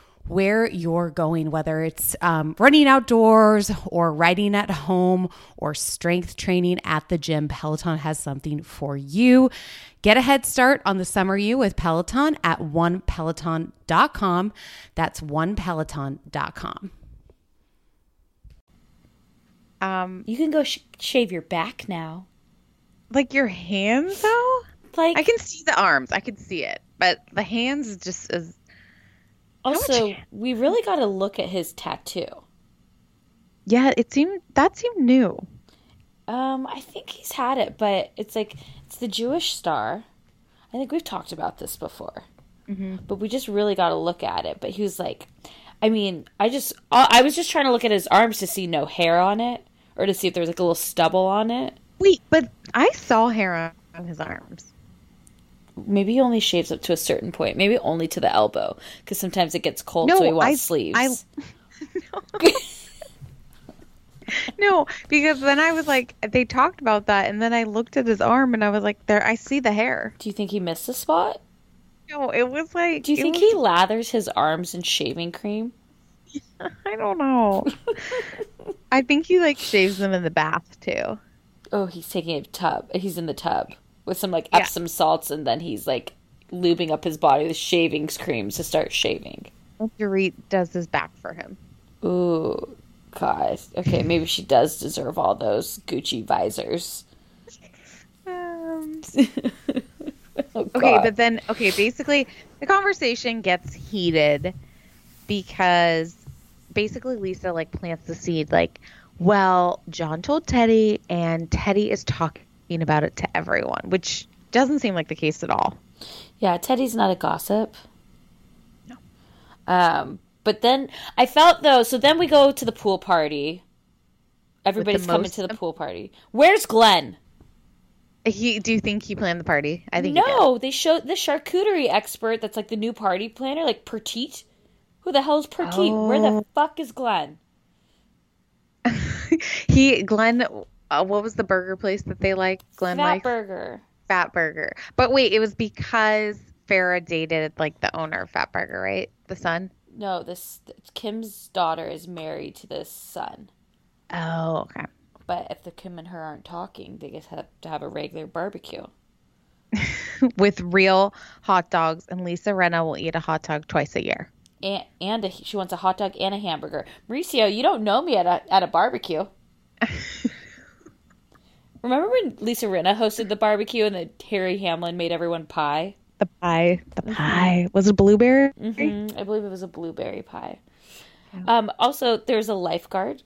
where you're going, whether it's um, running outdoors or riding at home or strength training at the gym, Peloton has something for you. Get a head start on the summer you with Peloton at onepeloton.com. That's onepeloton.com. Um, You can go sh- shave your back now. like your hands though. Like I can see the arms. I can see it, but the hands is just as also, we really got to look at his tattoo. yeah. It seemed that seemed new. Um, I think he's had it, but it's like it's the Jewish star. I think we've talked about this before, mm-hmm. but we just really got to look at it. But he was like, I mean, I just I was just trying to look at his arms to see no hair on it, or to see if there was like a little stubble on it. Wait, but I saw hair on, on his arms. Maybe he only shaves up to a certain point. Maybe only to the elbow, because sometimes it gets cold, so he wants I, sleeves. I, <laughs> no, because then I was like, they talked about that, and then I looked at his arm, and I was like, there, I see the hair. Do you think he missed a spot? No, it was like. Do you think was- he lathers his arms in shaving cream? <laughs> I don't know. <laughs> I think he like shaves them in the bath too. Oh, he's taking a tub. He's in the tub with some like Yeah. Epsom salts, and then he's like lubing up his body with shaving creams to start shaving. Dorit does his back for him. Ooh, guys. Okay, maybe she does deserve all those Gucci visors. Um, <laughs> Oh, okay, but then okay, basically the conversation gets heated because basically Lisa like plants the seed like, well, John told Teddy and Teddy is talking about it to everyone, which doesn't seem like the case at all. Yeah, Teddy's not a gossip. No. Um, but then I felt though. So then we go to the pool party. Everybody's coming to the pool party. Where's Glenn? He do you think he planned the party? I think he No, they showed the charcuterie expert. That's like the new party planner, like Petite. Who the hell is Petite? Where the Oh. fuck is Glenn? <laughs> He Glenn uh, what was the burger place that they like? Glenn Fat? Burger. Fatburger. But wait, it was because Farah dated like the owner of Fatburger, right? The son? No, this Kim's daughter is married to this son. Oh, okay. But if the Kim and her aren't talking, they just have to have a regular barbecue. <laughs> With real hot dogs, and Lisa Rinna will eat a hot dog twice a year. And, and a, she wants a hot dog and a hamburger. Mauricio, you don't know me at a, at a barbecue. <laughs> Remember when Lisa Rinna hosted the barbecue and that Harry Hamlin made everyone pie? The pie, the pie was it blueberry? Mm, I believe it was a blueberry pie. Um, also, there's a lifeguard.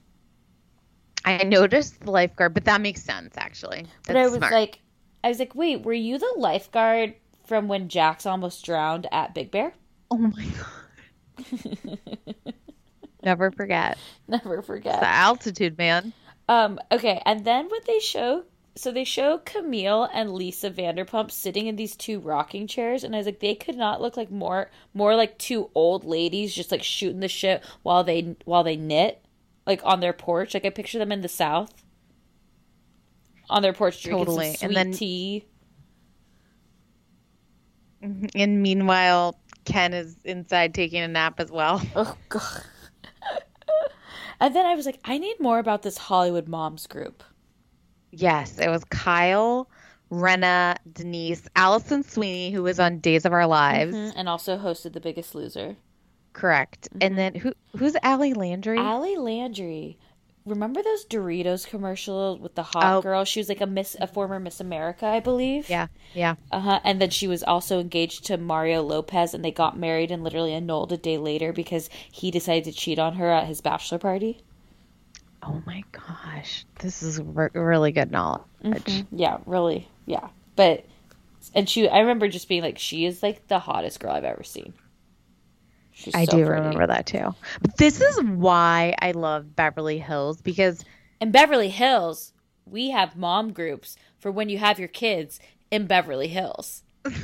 I noticed the lifeguard, but that makes sense actually. That's But I was smart. like, I was like, wait, were you the lifeguard from when Jax almost drowned at Big Bear? oh my god, <laughs> never forget. Never It's forget. the altitude, man. Um, okay, and then what they show so they show Camille and Lisa Vanderpump sitting in these two rocking chairs, and I was like, they could not look like more more like two old ladies just like shooting the shit while they while they knit, like on their porch. Like I picture them in the South, on their porch drinking Totally. some And sweet then- tea. And meanwhile, Ken is inside taking a nap as well. Oh god. And then I was like, I need more about this Hollywood moms group. Yes, it was Kyle, Rinna, Denise, Alison Sweeney, who was on Days of Our Lives. Mhm, And also hosted The Biggest Loser. Correct. And then who who's Ali Landry? Ali Landry. Remember those Doritos commercials with the hot Oh. girl? She was like a Miss, a former Miss America, I believe. yeah, yeah. Uh huh. And then she was also engaged to Mario Lopez, and they got married and literally annulled a day later because he decided to cheat on her at his bachelor party. Oh my gosh, this is re- really good knowledge. Yeah, really. Yeah. But, and she, I remember just being like, she is like the hottest girl I've ever seen. She's I so do pretty. remember that too. But this is why I love Beverly Hills because In Beverly Hills, we have mom groups for when you have your kids in Beverly Hills. <laughs> but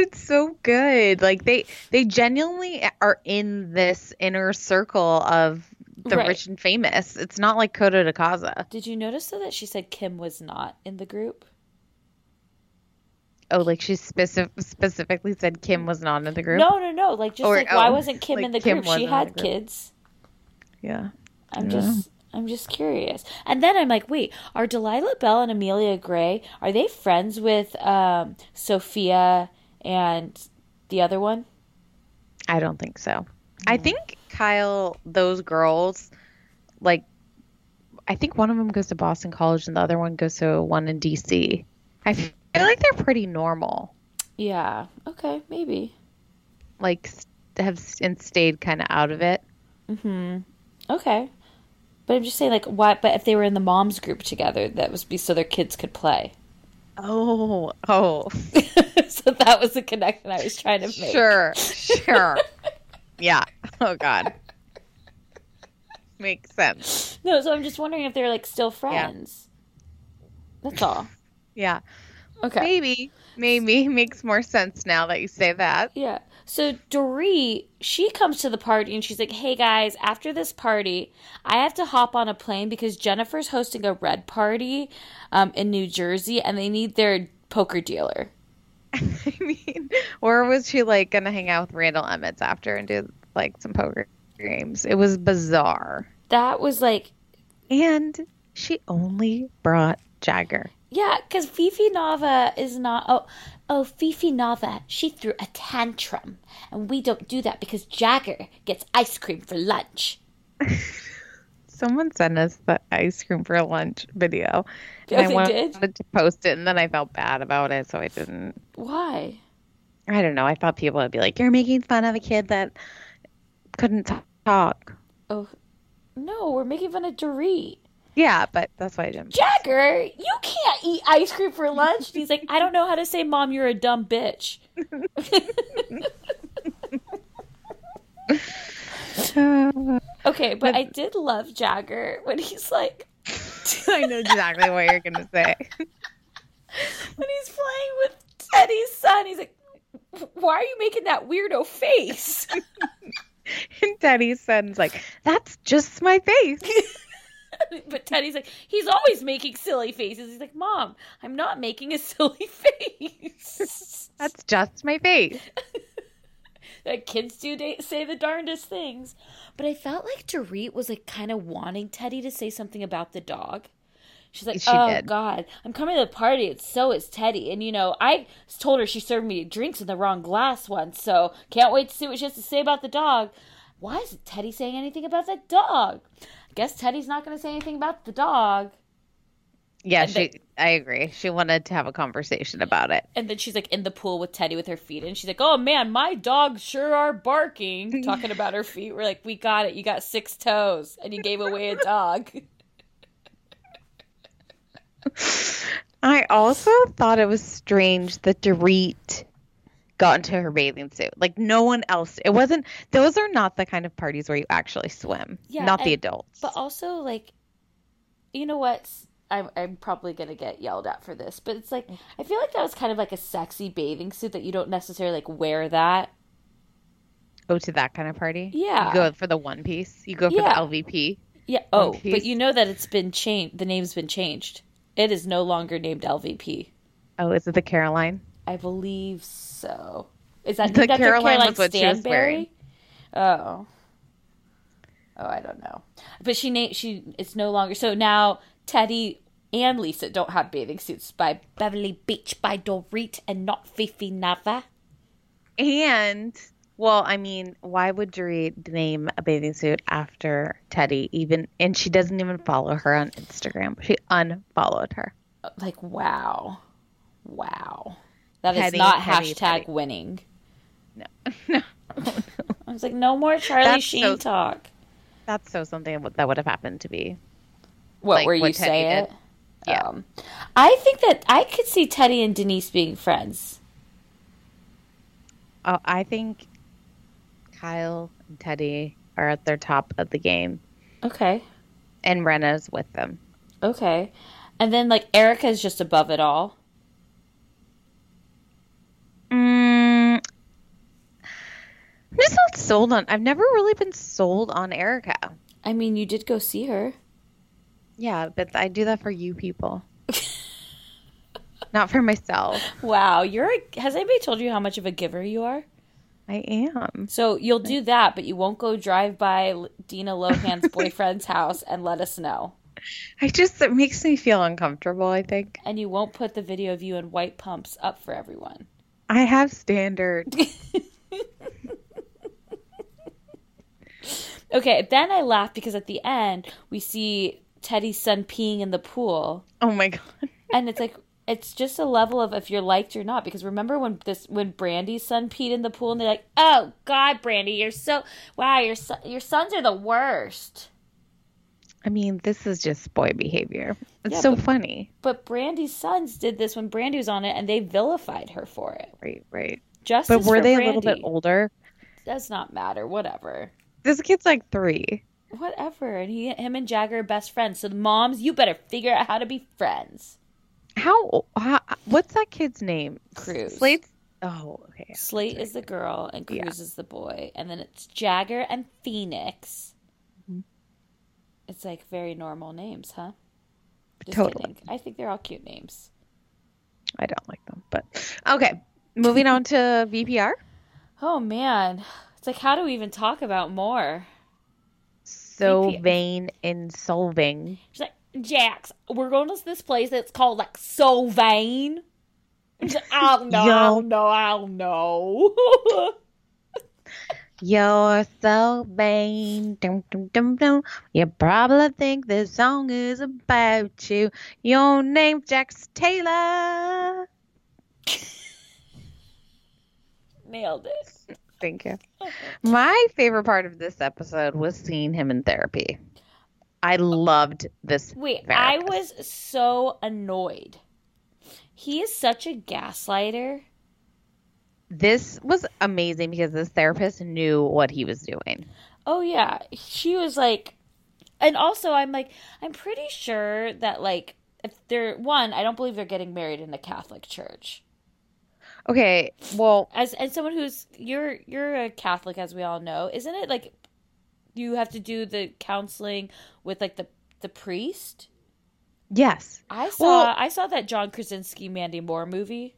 it's so good. Like they they genuinely are in this inner circle of the Right. rich and famous. It's not like Coto de Caza. Did you notice though that she said Kim was not in the group? Oh, like she specific, specifically said Kim was not in the group. No, no, no. Like just Or- like why oh, wasn't Kim like in the Kim group? She had group. kids. Yeah. I'm just I'm just curious. And then I'm like, wait, are Delilah Belle and Amelia Gray are they friends with um, Sophia and the other one? I don't think so. I think Kyle, those girls, like, I think one of them goes to Boston College and the other one goes to one in DC. I feel like they're pretty normal. Yeah. Okay, maybe. Like, have and stayed kind of out of it. Hmm. Okay. But I'm just saying, like, what? But if they were in the moms group together, that was be so their kids could play. Oh, oh, <laughs> so that was the connection I was trying to make. sure, sure. <laughs> yeah. Oh God. Makes sense. No, so I'm just wondering if they're like still friends. Yeah. That's all. Yeah. Okay. Maybe, maybe makes more sense now that you say that. Yeah. So Dorit, she comes to the party and she's like, "Hey guys, after this party, I have to hop on a plane because Jennifer's hosting a red party um, in New Jersey, and they need their poker dealer." <laughs> I mean, or was she like gonna hang out with Randall Emmett after and do like some poker games? It was bizarre. That was like, And she only brought Jagger. Yeah, because Fifi Nava is not. Oh, oh, Fifi Nava, she threw a tantrum, and we don't do that because Jagger gets ice cream for lunch. <laughs> Someone sent us the ice cream for lunch video. Oh, and I wanted did? to post it, and then I felt bad about it, so I didn't. Why? I don't know. I thought people would be like, "You're making fun of a kid that couldn't talk." Oh, no, we're making fun of Dorit. Yeah, but that's why I didn't. Jagger, you can't eat ice cream for lunch. And he's like, I don't know how to say, Mom, you're a dumb bitch. <laughs> okay, but I did love Jagger when he's like, <laughs> I know exactly what you're gonna say. when he's playing with Teddy's son, he's like, why are you making that weirdo face? <laughs> And Teddy's son's like, "That's just my face." <laughs> but Teddy's like, he's always making silly faces. He's like, Mom, I'm not making a <laughs> silly face. <laughs> That's just my face. Like kids do da- say the darndest things. But I felt like Dorit was like kind of wanting Teddy to say something about the dog. She's like, She "Oh did. God, I'm coming to the party, and so is Teddy." And you know, I told her she served me drinks in the wrong glass once, so can't wait to see what she has to say about the dog. Why isn't Teddy saying anything about that dog? I guess Teddy's not going to say anything about the dog. Yeah, And she. I agree. She wanted to have a conversation about it. And then she's like in the pool with Teddy with her feet, and she's like, "Oh man, my dogs sure are barking." <laughs> Talking about her feet, we're like, "We got it. You got six toes, and you gave away a dog." <laughs> I also thought it was strange that Dorit got into her bathing suit. Like no one else. It wasn't. Those are not the kind of parties where you actually swim. Yeah, not the adults. But also, like, you know what? I'm, I'm probably going to get yelled at for this, but it's like, mm. I feel like that was kind of like a sexy bathing suit that you don't necessarily like wear that. Go to that kind of party. Yeah. You go for the one piece. You go for Yeah. the LVP. Yeah. Oh, but you know that it's been changed. The name's been changed. It is no longer named LVP. Oh, is it the Caroline? I believe so. Is that The after Caroline Caroline was what she was wearing. Stanbury? Oh. Oh, I don't know. But she named she it's no longer so now Teddy and Lisa don't have bathing suits by Beverly Beach by Dorit and not Fifi Nava. And well, I mean, why would Dorit name a bathing suit after Teddy? Even and she doesn't even follow her on Instagram. She unfollowed her. Like wow. Wow. That is not hashtag winning. No, <laughs> no, I was like, no more Charlie That's Sheen so- talk. that's so something that would have happened to be. What like where you saying? Did. Yeah. Um, I think that I could see Teddy and Denise being friends. Oh, I think Kyle and Teddy are at their top of the game, Okay. and Rinna's with them. Okay. And then like Erica's just above it all. Mm, I'm just not sold on. I've never really been sold on Erica. I mean, you did go see her. Yeah, but I do that for you people, not for myself. Wow, you're a, has anybody told you how much of a giver you are? I am. So you'll do that, but you won't go drive by Dina Lohan's <laughs> boyfriend's house and let us know. I just it makes me feel uncomfortable. I think And you won't put the video of you in white pumps up for everyone. I have standards. <laughs> Okay, then I laugh because at the end we see Teddy's son peeing in the pool. oh my god. and it's like it's just a level of if you're liked or not because remember when this when Brandi's son peed in the pool and they're like oh god brandy you're so wow your son, your sons are the worst I mean, this is just boy behavior. It's Yeah, so but- funny. but Brandi's sons did this when Brandi was on it and they vilified her for it Right, right. justice But were they brandy. a little bit older? does not matter whatever This kid's like three. whatever and he him and jagger are best friends so the moms you better figure out how to be friends How, how? What's that kid's name? Cruz. Slate's. Oh, okay. slate is the girl and cruz Yeah. is the boy and then it's jagger and phoenix Mm-hmm. it's like very normal names huh Just Totally. kidding. I think they're all cute names. I don't like them, but okay. Moving on to VPR. Oh man, it's like how do we even talk about more? So VPR. vain in solving. She's like, Jax, we're going to this place that's called like. He's like, I don't know, I don't know, I don't know. <laughs> You're so vain. Dum, dum, dum, dum. You probably think this song is about you. Your name's Jax Taylor. Nailed it. Thank you. <laughs> My favorite part of this episode was seeing him in therapy. I loved this. Wait, I was so annoyed. He is such a gaslighter. This was amazing because this therapist knew what he was doing. Oh yeah, she was like, and also I'm like, I'm pretty sure that like if they're one, I don't believe they're getting married in the Catholic Church. Okay, well, As as someone who's you're you're a Catholic, as we all know, isn't it like you have to do the counseling with like the the priest? yes. I saw Well- I saw that John Krasinski Mandy Moore movie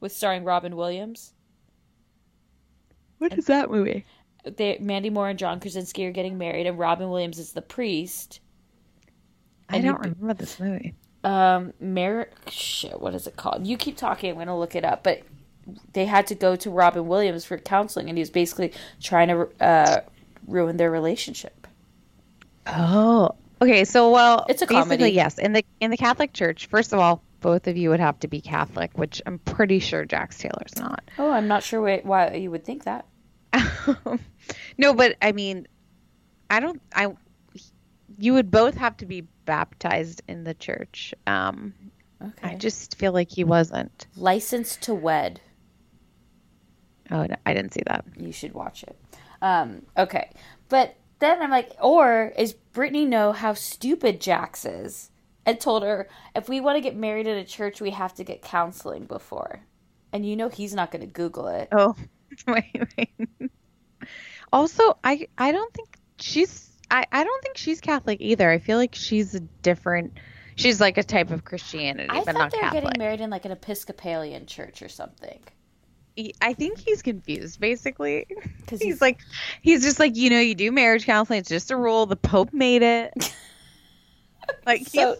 with starring Robin Williams. What is that movie? They Mandy Moore and John Krasinski are getting married, and Robin Williams is the priest. I And don't you- remember this movie. um Mer shit what is it called you keep talking i'm gonna look it up but they had to go to robin williams for counseling and he was basically trying to uh ruin their relationship Oh, okay. So, well, It's a basically, comedy. yes. In the in the Catholic Church, first of all, both of you would have to be Catholic, which I'm pretty sure Jax Taylor's not. oh i'm not sure why, why you would think that no, but I mean, I don't. I you would both have to be baptized in the church. Um, okay I just feel like he wasn't. licensed to wed Oh, no, I didn't see that. you should watch it um okay but then i'm like or is brittany know how stupid jax is and told her if we want to get married in a church we have to get counseling before and you know he's not going to google it Oh, <laughs> wait, wait. Also, I I don't think she's I I don't think she's Catholic either. I feel like she's a different. She's like a type of Christianity, I but thought not they were getting married in like an Episcopalian church or something. I think he's confused basically. <laughs> 'Cause he's he's- like he's just like you know you do marriage counseling. It's just a rule. The Pope made it. <laughs> like So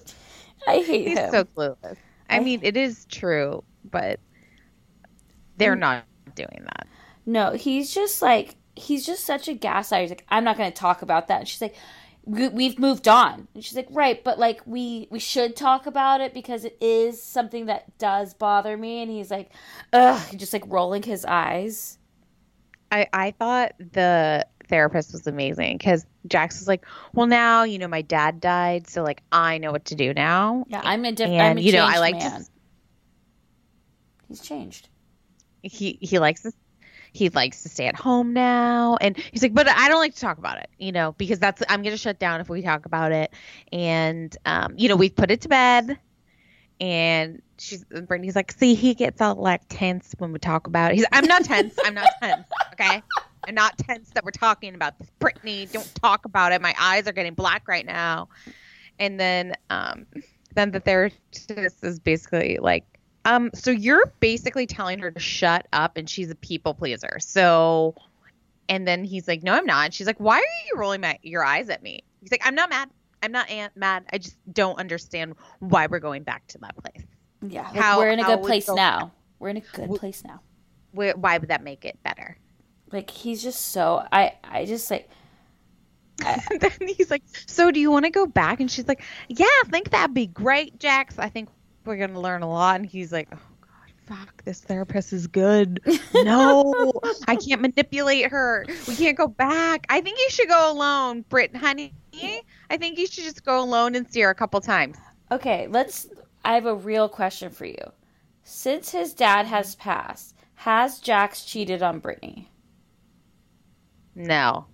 I hate he's him. so clueless. I I- mean, it is true, but they're not doing that. No, he's just like he's just such a gaslighter. He's like, I'm not going to talk about that. And she's like, we, we've moved on. And she's like, right, but like we we should talk about it because it is something that does bother me. And he's like, ugh, just like rolling his eyes. I, I thought the therapist was amazing because Jax was like, well, now, you know, my dad died. So, like, I know what to do now. Yeah, I'm a different. And, I'm a you know, I like to-. He's changed. He, he likes to, he likes to stay at home now. And he's like, but I don't like to talk about it, you know, because that's, I'm going to shut down if we talk about it. And, um, you know, we've put it to bed. And she's, Brittany's like, see, he gets all like tense when we talk about it. He's, I'm not tense. I'm not tense. Okay. I'm not tense that we're talking about this. Brittany, don't talk about it. My eyes are getting black right now. And then, um, then the therapist is basically like, um, so you're basically telling her to shut up and she's a people pleaser. So, and then he's like, no, I'm not. And she's like, why are you rolling my, your eyes at me? He's like, I'm not mad. I'm not an- mad. I just don't understand why we're going back to that place. Yeah, like, How- we're in a good place go- now. We're in a good place now. Why, why would that make it better? Like he's just so I I just like And <laughs> then he's like, "So do you want to go back?" And she's like, "Yeah, I think that'd be great, Jax. I think we're gonna learn a lot." And he's like, "Oh God, fuck, this therapist is good. <laughs> No, I can't manipulate her. We can't go back. I think you should go alone, Brit, honey. I think you should just go alone and see her a couple times." Okay, let's. I have a real question for you. Since his dad has passed, has Jax cheated on Brittany? No.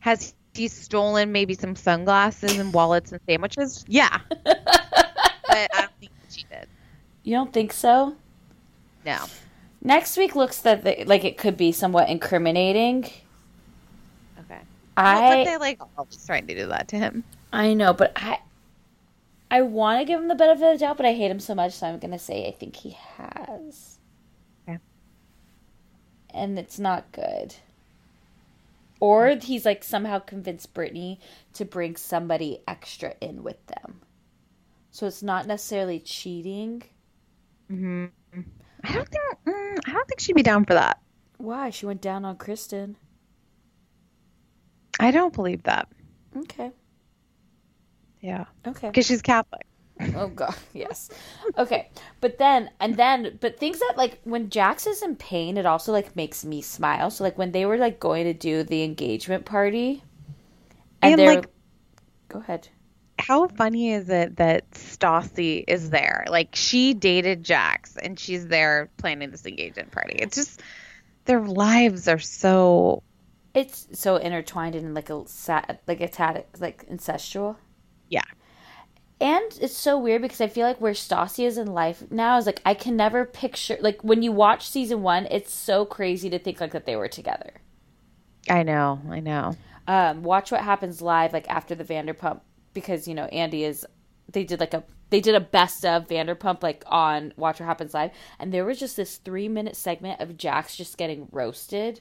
Has he stolen maybe some sunglasses and wallets and sandwiches? Yeah, <laughs> but I don't think she did. You don't think so? No. Next week looks that the, like it could be somewhat incriminating. Okay. I but they like always trying to do that to him. I know, but I I want to give him the benefit of the doubt, but I hate him so much, so I'm gonna say I think he has. Okay. And it's not good. Or he's like somehow convinced Brittany to bring somebody extra in with them. So it's not necessarily cheating. Mm-hmm. I don't think mm, I don't think she'd be down for that. Why? She went down on Kristen. I don't believe that. Okay. Yeah. Okay. Because she's Catholic. Oh god, <laughs> yes. Okay. But then and then but things that like when Jax is in pain, it also like makes me smile. So like when they were like going to do the engagement party and, And, they're like- Go ahead. How funny is it that Stassi is there? Like she dated Jax and she's there planning this engagement party. It's just their lives are so It's so intertwined in like a sad like a tad like incestual. yeah. And it's so weird because I feel like where Stassi is in life now is like I can never picture like when you watch season one, it's so crazy to think like that they were together. I know, I know. Um, watch what happens live like after the Vanderpump because you know Andy is they did like a they did a best of Vanderpump like on Watch What Happens Live and there was just this three minute segment of Jax just getting roasted.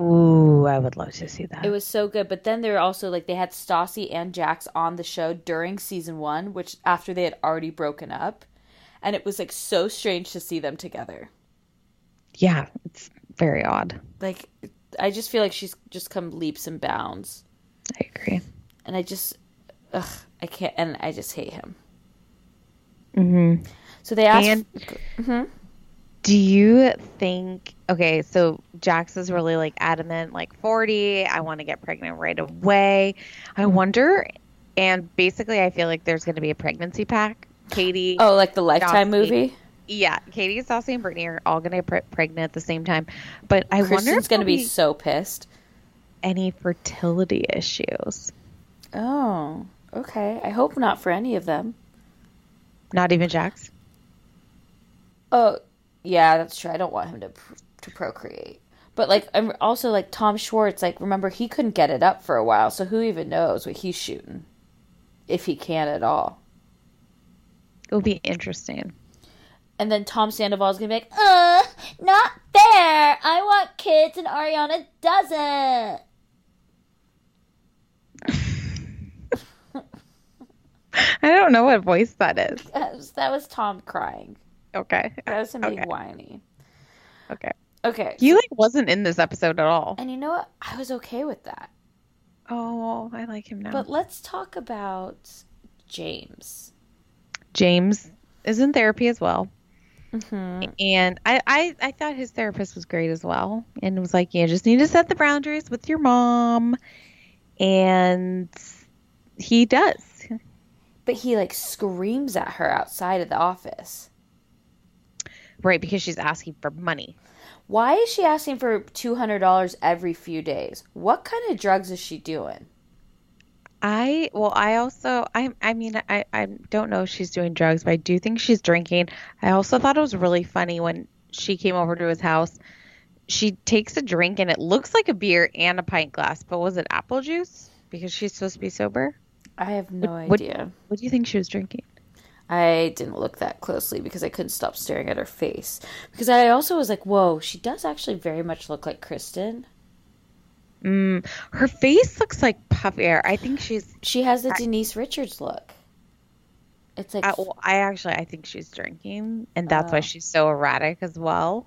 Ooh, I would love to see that. It was so good, but then they were also like they had Stassi and Jax on the show during season one, which after they had already broken up, and it was like so strange to see them together. yeah, it's very odd. Like I just feel like she's just come leaps and bounds, I agree. and I just, ugh, I can't, and I just hate him. Mm-hmm. So they asked, And- Mhm. Do you think okay, so Jax is really like adamant, like 40, I want to get pregnant right away. I wonder and basically I feel like there's gonna be a pregnancy pack. Katie oh, like the Lifetime movie. Yeah, Katie, Stassi, and Brittany are all gonna get pre- pregnant at the same time. But I wonder Kristen's if gonna be so pissed. any fertility issues. Oh, okay. I hope not for any of them. Not even Jax. Oh, yeah, that's true. I don't want him to to procreate. But like, I'm also like Tom Schwartz. Like, remember he couldn't get it up for a while, so who even knows what he's shooting, if he can at all. It would be interesting. And then Tom Sandoval's gonna be like, "Uh, not fair. I want kids, and Ariana doesn't." I don't know what voice that is. <laughs> That was, that was Tom crying. Okay. That was him being Okay. whiny. Okay. Okay. He like wasn't in this episode at all. and you know what? I was okay with that. Oh, I like him now. But let's talk about James. James is in therapy as well. Mm-hmm. And I, I, I thought his therapist was great as well. And was like, you just need to set the boundaries with your mom. And he does. But he like screams at her outside of the office. Right, because she's asking for money. Why is she asking for $200 every few days? What kind of drugs is she doing? I well, I also I I mean I I don't know if she's doing drugs, but I do think she's drinking. I also thought it was really funny when she came over to his house. She takes a drink and it looks like a beer and a pint glass, but was it apple juice? Because she's supposed to be sober. I have no What- idea. What do you think she was drinking? I didn't look that closely because I couldn't stop staring at her face. Because I also was like, whoa, she does actually very much look like Kristen. Mm, her face looks like puffier. I think she's. She has the Denise Richards look. It's like I, well, I actually I think she's drinking, and that's why she's so erratic as well.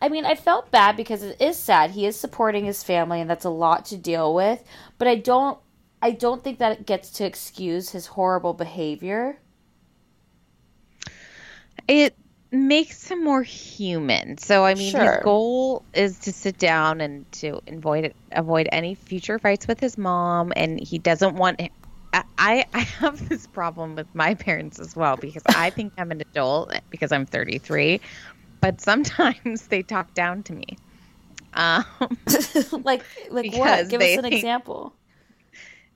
I mean, I felt bad because it is sad. He is supporting his family, and that's a lot to deal with. But I don't, I don't think that it gets to excuse his horrible behavior. It makes him more human. So I mean, Sure. his goal is to sit down and to avoid avoid any future fights with his mom, and he doesn't want. I I have <laughs> this problem with my parents as well because I think I'm an adult because I'm 33, but sometimes <laughs> they talk down to me. Um, <laughs> like, like what? Give us an think- example.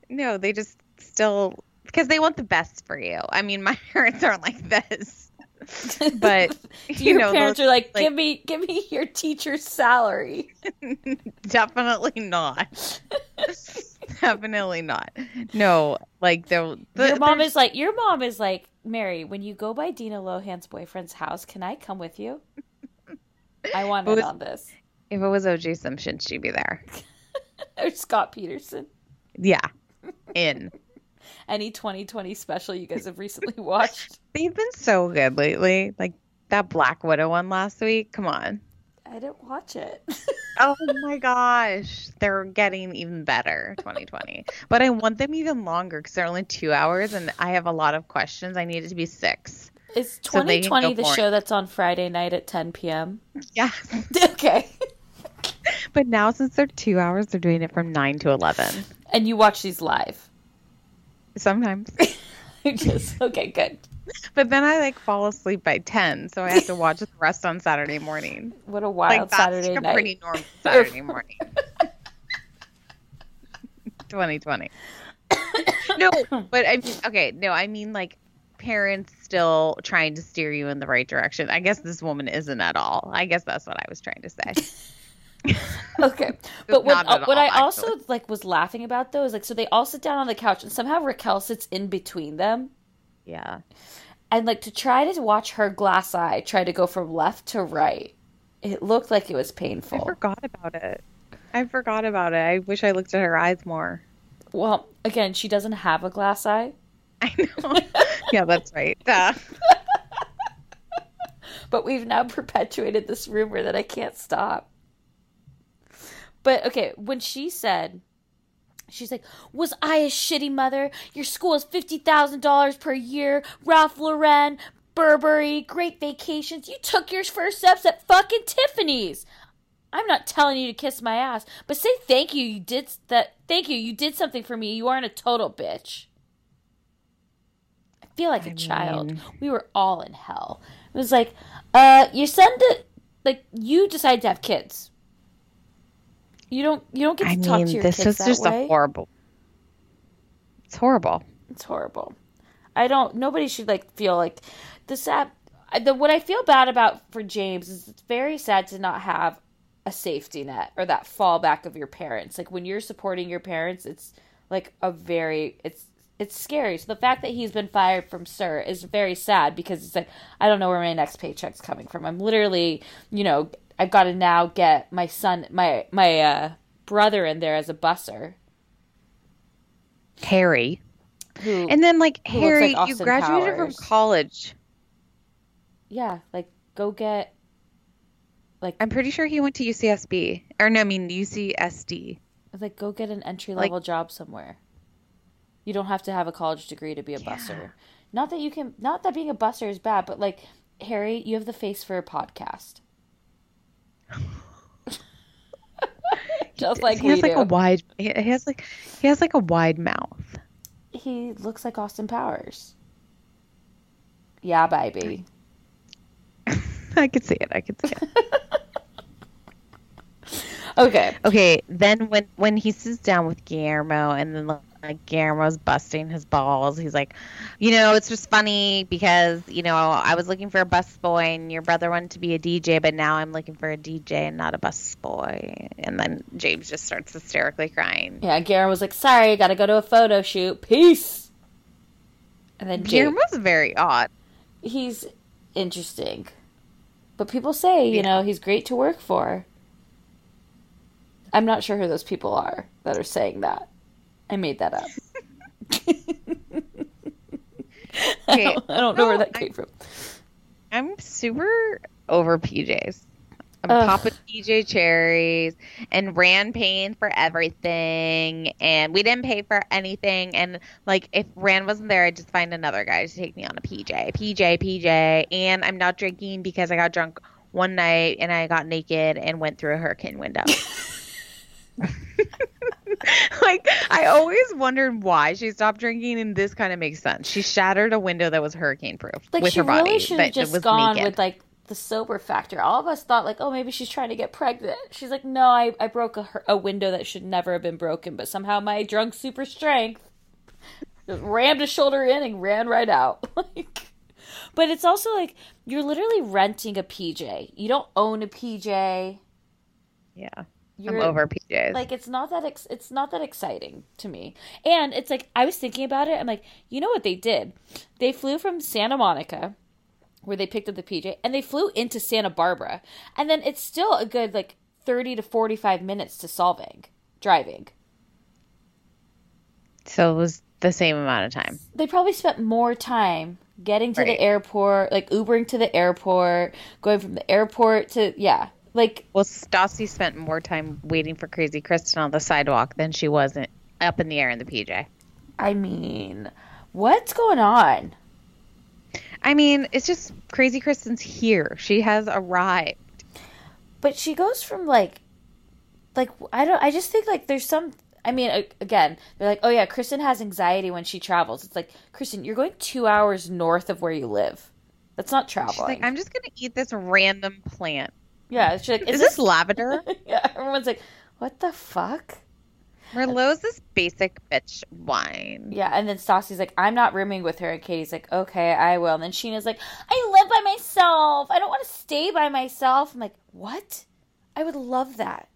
No, they just still because they want the best for you. I mean, <laughs> my parents aren't like this, <laughs> but <laughs> you Your know, parents those- are like, like- give me, give me your teacher's salary. Definitely not. Definitely not. No, like the, the your mom is like, your mom is like, Mary. When you go by Dina Lohan's boyfriend's house, can I come with you? I want It in was- on this. If it was OJ Simpson, she'd be there. or Scott Peterson. Yeah. In. Any 2020 special you guys have recently <laughs> watched? They've been so good lately. Like that Black Widow one last week. Come on. I didn't watch it. <laughs> Oh my gosh. They're getting even better 2020. but I want them even longer because they're only two hours and I have a lot of questions. I need it to be six. Is So they can 2020 go the for it. show that's on Friday night at 10 p.m.? Yeah. <laughs> okay. <laughs> but now since they're two hours, they're doing it from nine to 11. And you watch these live? Sometimes. <laughs> Just okay, good. But then I like fall asleep by 10. So I have to watch the rest on Saturday morning. What a wild like that's Saturday like a night. pretty normal Saturday <laughs> morning. 2020. <coughs> no, but I mean, okay, no, I mean like parents still trying to steer you in the right direction. I guess this woman isn't at all. I guess that's what I was trying to say. <laughs> Okay, but what, Not at what all, I also like was laughing about though is like so they all sit down on the couch and somehow Raquel sits in between them Yeah. and like to try to watch her glass eye try to go from left to right. It looked like it was painful. I forgot about it. I forgot about it. I wish I looked at her eyes more. Well, again, she doesn't have a glass eye, I know. <laughs> yeah, that's right. Duh. <laughs> but we've now perpetuated this rumor that I can't stop. But okay, when she said, she's like, "Was I a shitty mother? Your school is fifty thousand dollars per year. Ralph Lauren, Burberry, great vacations. You took your first steps at fucking Tiffany's. I'm not telling you to kiss my ass, but say thank you. You did that. Thank you. You did something for me. You aren't a total bitch." I feel like a child. mean- We were all in hell. It was like, uh, your son did, like, you decided to have kids. You don't, you don't get to I talk to mean, your this kids is that just way. a horrible. It's horrible. It's horrible. I don't. Nobody should like feel like the sad. The what I feel bad about for James is it's very sad to not have a safety net or that fallback of your parents. Like when you're supporting your parents, it's like a very it's it's scary. So the fact that he's been fired from SUR is very sad because it's like I don't know where my next paycheck's coming from. I'm literally, you know, I've got to now get my son, my my uh, brother in there as a busser. Harry. Who And then, like, Harry, like you graduated Powers. from college. yeah, like go get like I'm pretty sure he went to UCSB. Or, no, I mean, UCSD. like go get an entry level job somewhere. You don't have to have a college degree to be a busser. Not that you can not that being a busser is bad, but like Harry, you have the face for a podcast. Just like he has like do. a wide. He he has like he has like a wide mouth. he looks like Austin Powers. Yeah, baby. <laughs> I could see it. I could see it. <laughs> Okay. okay, then when when he sits down with Guillermo and then like Guillermo's busting his balls, he's like, you know, it's just funny because you know I was looking for a bus boy and your brother wanted to be a DJ, but now I'm looking for a DJ and not a bus boy. And then James just starts hysterically crying. Yeah, Garen was like, "Sorry, got to go to a photo shoot. Peace." And then James, Guillermo's very odd. he's interesting. But people say, you know, he's great to work for. I'm not sure who those people are that are saying that. I made that up. <laughs> I don't, I don't know where no, that came from. I'm super over PJs. I'm Ugh. popping PJ cherries and Rand paying for everything and we didn't pay for anything and like if Rand wasn't there I'd just find another guy to take me on a PJ. PJ, PJ and I'm not drinking because I got drunk one night and I got naked and went through a hurricane window. <laughs> <laughs> like I always wondered why she stopped drinking and this kind of makes sense. She shattered a window that was hurricane proof Like with she her body. really should have just was gone naked. with like the sober factor. All of us thought like, oh, maybe she's trying to get pregnant. She's like, no, I, I broke a, a window that should never have been broken, but somehow my drunk super strength just rammed a shoulder in and ran right out. <laughs> like, but it's also like you're literally renting a PJ. You don't own a PJ. Yeah. You're, I'm over PJs. like it's not that ex- it's not that exciting to me and it's like i was thinking about it i'm like you know what they did they flew from santa monica where they picked up the pj and they flew into santa barbara and then it's still a good like 30 to 45 minutes to Solvang driving. So it was the same amount of time. They probably spent more time getting to Right. the airport, like Ubering to the airport, going from the airport to yeah, like Well, Stassi spent more time waiting for Crazy Kristen on the sidewalk than she was in, up in the air in the PJ. I mean, what's going on? I mean, it's just Crazy Kristen's here. She has arrived. But she goes from like, like I don't. I just think like there's some. I mean, again, they're like, oh yeah, Kristen has anxiety when she travels. It's like, Kristen, you're going two hours north of where you live. That's not She's traveling. like, I'm just gonna eat this random plant. Yeah, she's like, Is this lavender? <laughs> yeah, everyone's like, what the fuck? Merlot's this basic bitch wine. Yeah, and then Stassi's like, I'm not rooming with her. And Katie's like, okay, I will. And then Scheana's like, I live by myself. I don't want to stay by myself. I'm like, what? I would love that.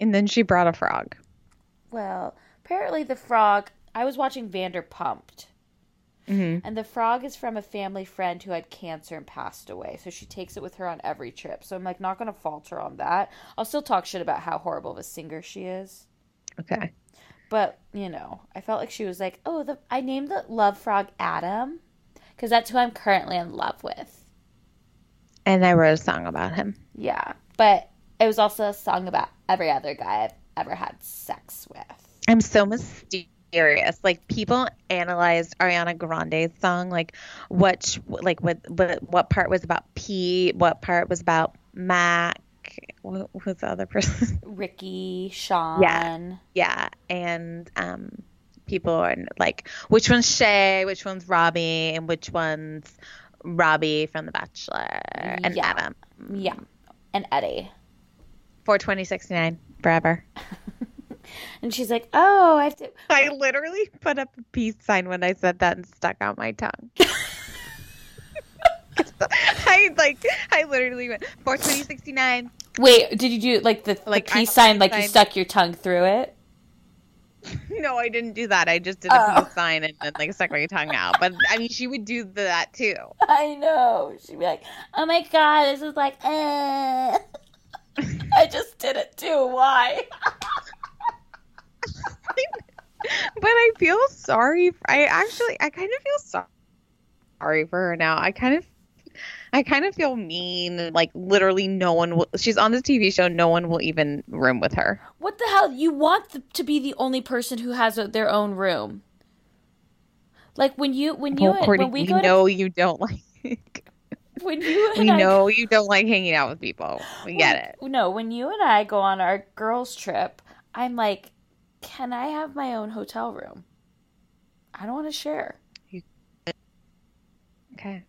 And then she brought a frog. Well, apparently the frog. I was watching Vanderpumped, Mm-hmm. and the frog is from a family friend who had cancer and passed away. So she takes it with her on every trip. So I'm like, not going to falter on that. I'll still talk shit about how horrible of a singer she is. Okay. But you know, I felt like she was like, "Oh, the I named the love frog Adam because that's who I'm currently in love with." And I wrote a song about him. Yeah, but it was also a song about every other guy I've ever had sex with. I'm so mysterious. Like people analyzed Ariana Grande's song, like what, like what, what, what part was about P, what part was about Mac, what was the other person? <laughs> Ricky, Sean. yeah, yeah, and um, people are like, which one's Shay, which one's Robbie, and which one's Robbie from The Bachelor, and Yeah. Adam. Yeah, and Eddie. For twenty sixty nine forever. <laughs> And she's like, "Oh, I have to." <laughs> I literally put up a peace sign when I said that and stuck out my tongue. <laughs> <laughs> I like I literally went for twenty sixty nine. Wait, did you do like the, Like, the peace sign? peace Like you stuck your tongue through it? No, I didn't do that. I just did a peace sign and then like stuck my tongue out. But I mean, she would do that too. I know. She'd be like, "Oh my god, this is like." Uh. I just did it too. Why? But I feel sorry. I actually, I kind of feel so- sorry for her now. I kind of, I kind of feel mean. Like literally, no one will. She's on this TV show. No one will even room with her. What the hell? You want to be the only person who has a, their own room. Like when you when you Well, Courtney, when we we go know you don't like. <laughs> when you and we I know you don't like hanging out with people. We get it. No, when you and I go on our girls trip, I'm like, can I have my own hotel room? I don't want to share. Okay.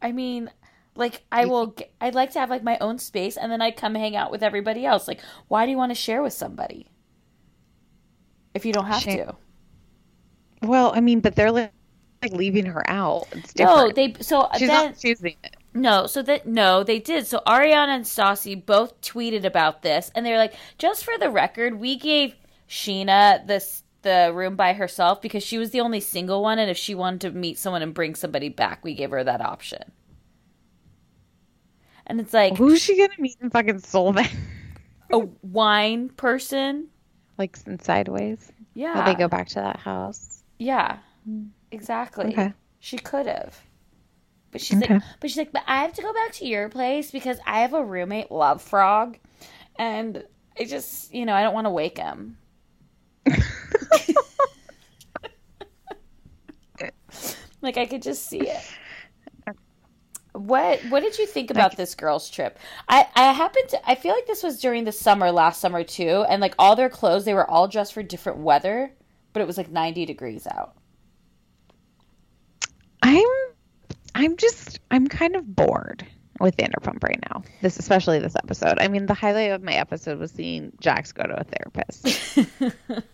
I mean, like I will. I'd like to have like my own space, and then I come hang out with everybody else. Like, why do you want to share with somebody if you don't have Share- to? Well, I mean, but they're like, like leaving her out. It's No, they. So uh, She's then, not choosing it. No, so that no, they did. So Ariana and Stassi both tweeted about this, and they were like, "Just for the record, we gave Scheana this the room by herself because she was the only single one, and if she wanted to meet someone and bring somebody back, we gave her that option." And it's like Who's she gonna meet in fucking Solvang? <laughs> a wine person. like in Sideways. Yeah, How they go back to that house. Yeah, exactly. Okay. She could have. But she's like, but she's like, but I have to go back to your place because I have a roommate, Love Frog, and I just, you know, I don't want to wake him. <laughs> like I could just see it. What What did you think about this girls' trip? I I happened to I feel like this was during the summer last summer too, and like all their clothes they were all dressed for different weather, but it was like ninety degrees out. I'm I'm just I'm kind of bored with Vanderpump right now. This especially this episode. I mean, the highlight of my episode was seeing Jax go to a therapist. <laughs>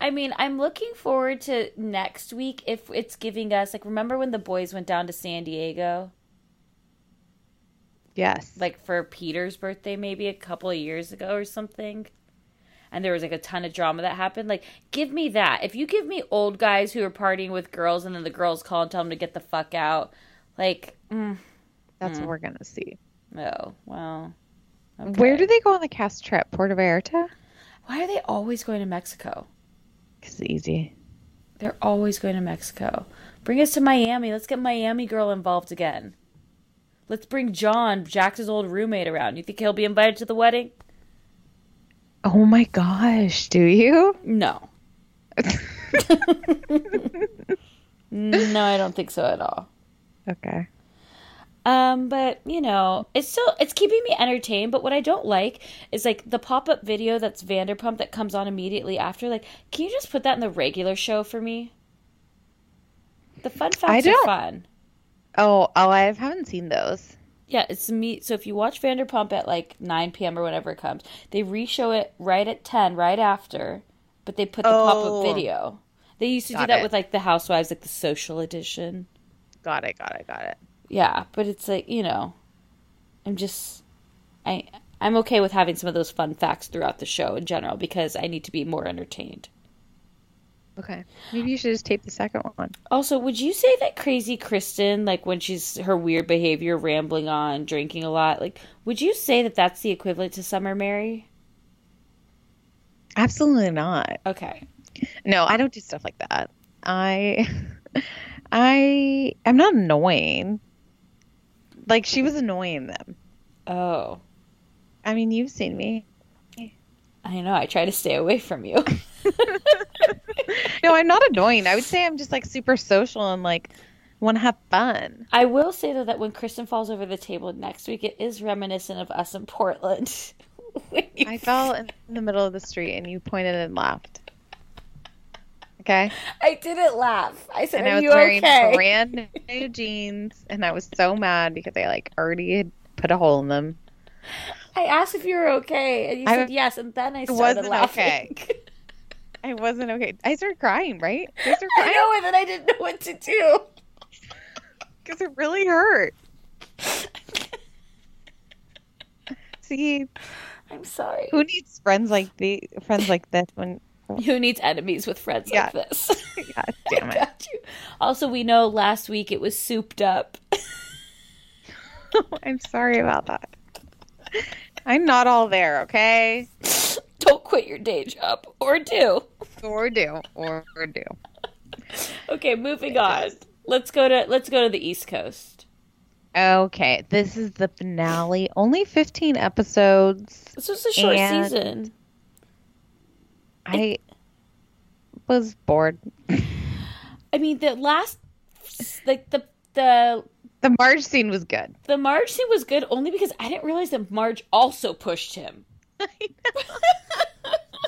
I mean, I'm looking forward to next week if it's giving us like remember when the boys went down to San Diego yes. like for Peter's birthday maybe a couple of years ago or something. And there was like a ton of drama that happened. Like, give me that. If you give me old guys who are partying with girls and then the girls call and tell them to get the fuck out, like, mm, that's what mm-hmm. we're gonna see. Oh, well, Where do they go on the cast trip? Puerto Vallarta? Why are they always going to Mexico? Because it's easy. They're always going to Mexico. Bring us to Miami. Let's get Miami girl involved again. Let's bring John, Jax's old roommate, around. You think he'll be invited to the wedding? Oh my gosh, do you? No. <laughs> <laughs> no, I don't think so at all. Okay. Um, but you know, it's still it's keeping me entertained. But what I don't like is like the pop up video that's Vanderpump that comes on immediately after. Like, can you just put that in the regular show for me? The fun facts I are don't- fun. Oh, oh, I haven't seen those. Yeah, it's me. So if you watch Vanderpump at like 9 p.m. or whenever it comes, they re-show it right at 10, right after, but they put the Oh. pop-up video. They used to do that it. with like the Housewives, like the social edition. Got it, got it, got it. Yeah, but it's like you know, I'm just, I I'm okay with having some of those fun facts throughout the show in general because I need to be more entertained. Okay. Maybe you should just tape the second one. Also, would you say that crazy Kristen, like when she's her weird behavior, rambling on, drinking a lot, like would you say that that's the equivalent to Summer Mary? Absolutely not. Okay. No, I don't do stuff like that. I <laughs> I I'm not annoying. Like she was annoying them. Oh, I mean, you've seen me. I know. I try to stay away from you. <laughs> <laughs> No, I'm not annoying. I would say I'm just like super social and like want to have fun. I will say though that when Kristen falls over the table next week, it is reminiscent of us in Portland. <laughs> I fell in the middle of the street and you pointed and laughed. Okay? I didn't laugh. I said, And I "Are was wearing okay?" <laughs> brand new jeans and I was so mad because I like already had put a hole in them. I asked if you were okay, and you I said yes, and then I started wasn't laughing. okay. <laughs> I wasn't okay. I started crying, right? I started I crying know, and then I didn't know what to do. because it really hurt. <laughs> See, I'm sorry. who needs friends like the friends like this when <laughs> Who needs enemies with friends Yeah. like this? God <laughs> damn it. Also, we know last week it was souped up. <laughs> I'm sorry about that. I'm not all there, okay? Don't quit your day job, or do. Or do. Or, or do. Okay, moving on. Let's go to let's go to the East Coast. Okay, this is the finale. Only 15 episodes. This was a short And- season. I was bored. I mean, the last like the the The Marge scene was good. the Marge scene was good only because I didn't realize that Marge also pushed him. <laughs>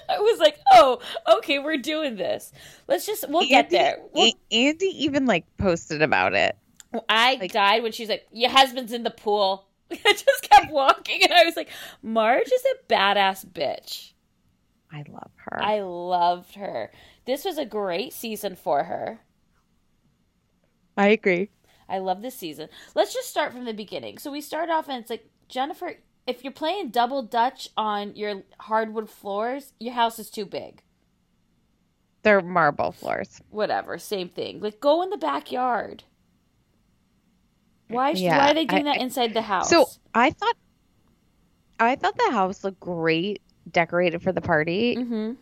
I was like, oh, okay, we're doing this. Let's just we'll get there. We'll, Andy even like posted about it. I died when she's like, your husband's in the pool. <laughs> I just kept walking, and I was like, Marge is a badass bitch. I love her. I loved her. This was a great season for her. I agree. I love this season. Let's just start from the beginning. So we start off and it's like Jennifer, if you're playing double dutch on your hardwood floors, your house is too big. They're marble floors. Whatever, same thing. Like go in the backyard. Why? Yeah, why are they doing I- that inside the house? So I thought, I thought the house looked great, decorated for the party, hmm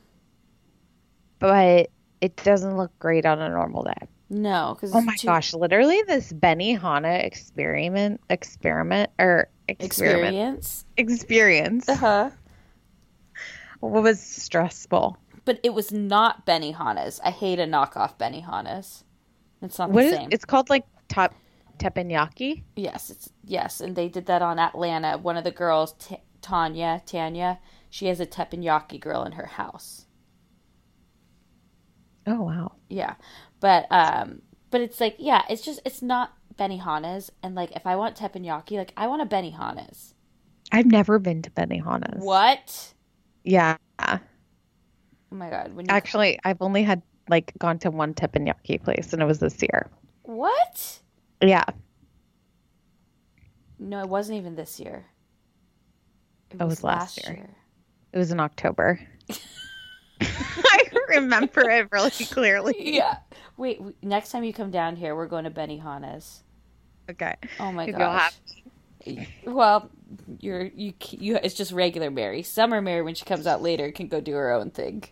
but it doesn't look great on a normal day. no, because Oh my gosh! Literally, this Benihana experiment, experiment or experiment experience. experience Uh huh. What was stressful. But it was not Benny Benihana's. I hate a knockoff Benihana's. It's not What the is same. it's called? Like top teppanyaki. Yes, it's yes, and they did that on Atlanta. One of the girls, T- Tanya, Tanya, she has a teppanyaki grill in her house. Oh wow! Yeah, but um, but it's like yeah, it's just it's not Benihana's, and like if I want teppanyaki, like I want a Benihana's. I've never been to Benihana's. What? Yeah, Oh my god! When actually, I've only had like gone to one teppanyaki place, and it was this year. what? Yeah, No, it wasn't even this year. It It was last year. It was in October. <laughs> I <laughs> remember it really clearly. Yeah. Wait. Next time you come down here, we're going to Benihana's. Okay. Oh my gosh. you'll have Well, you're you you it's just regular Mary. Summer Mary when she comes out later can go do her own thing.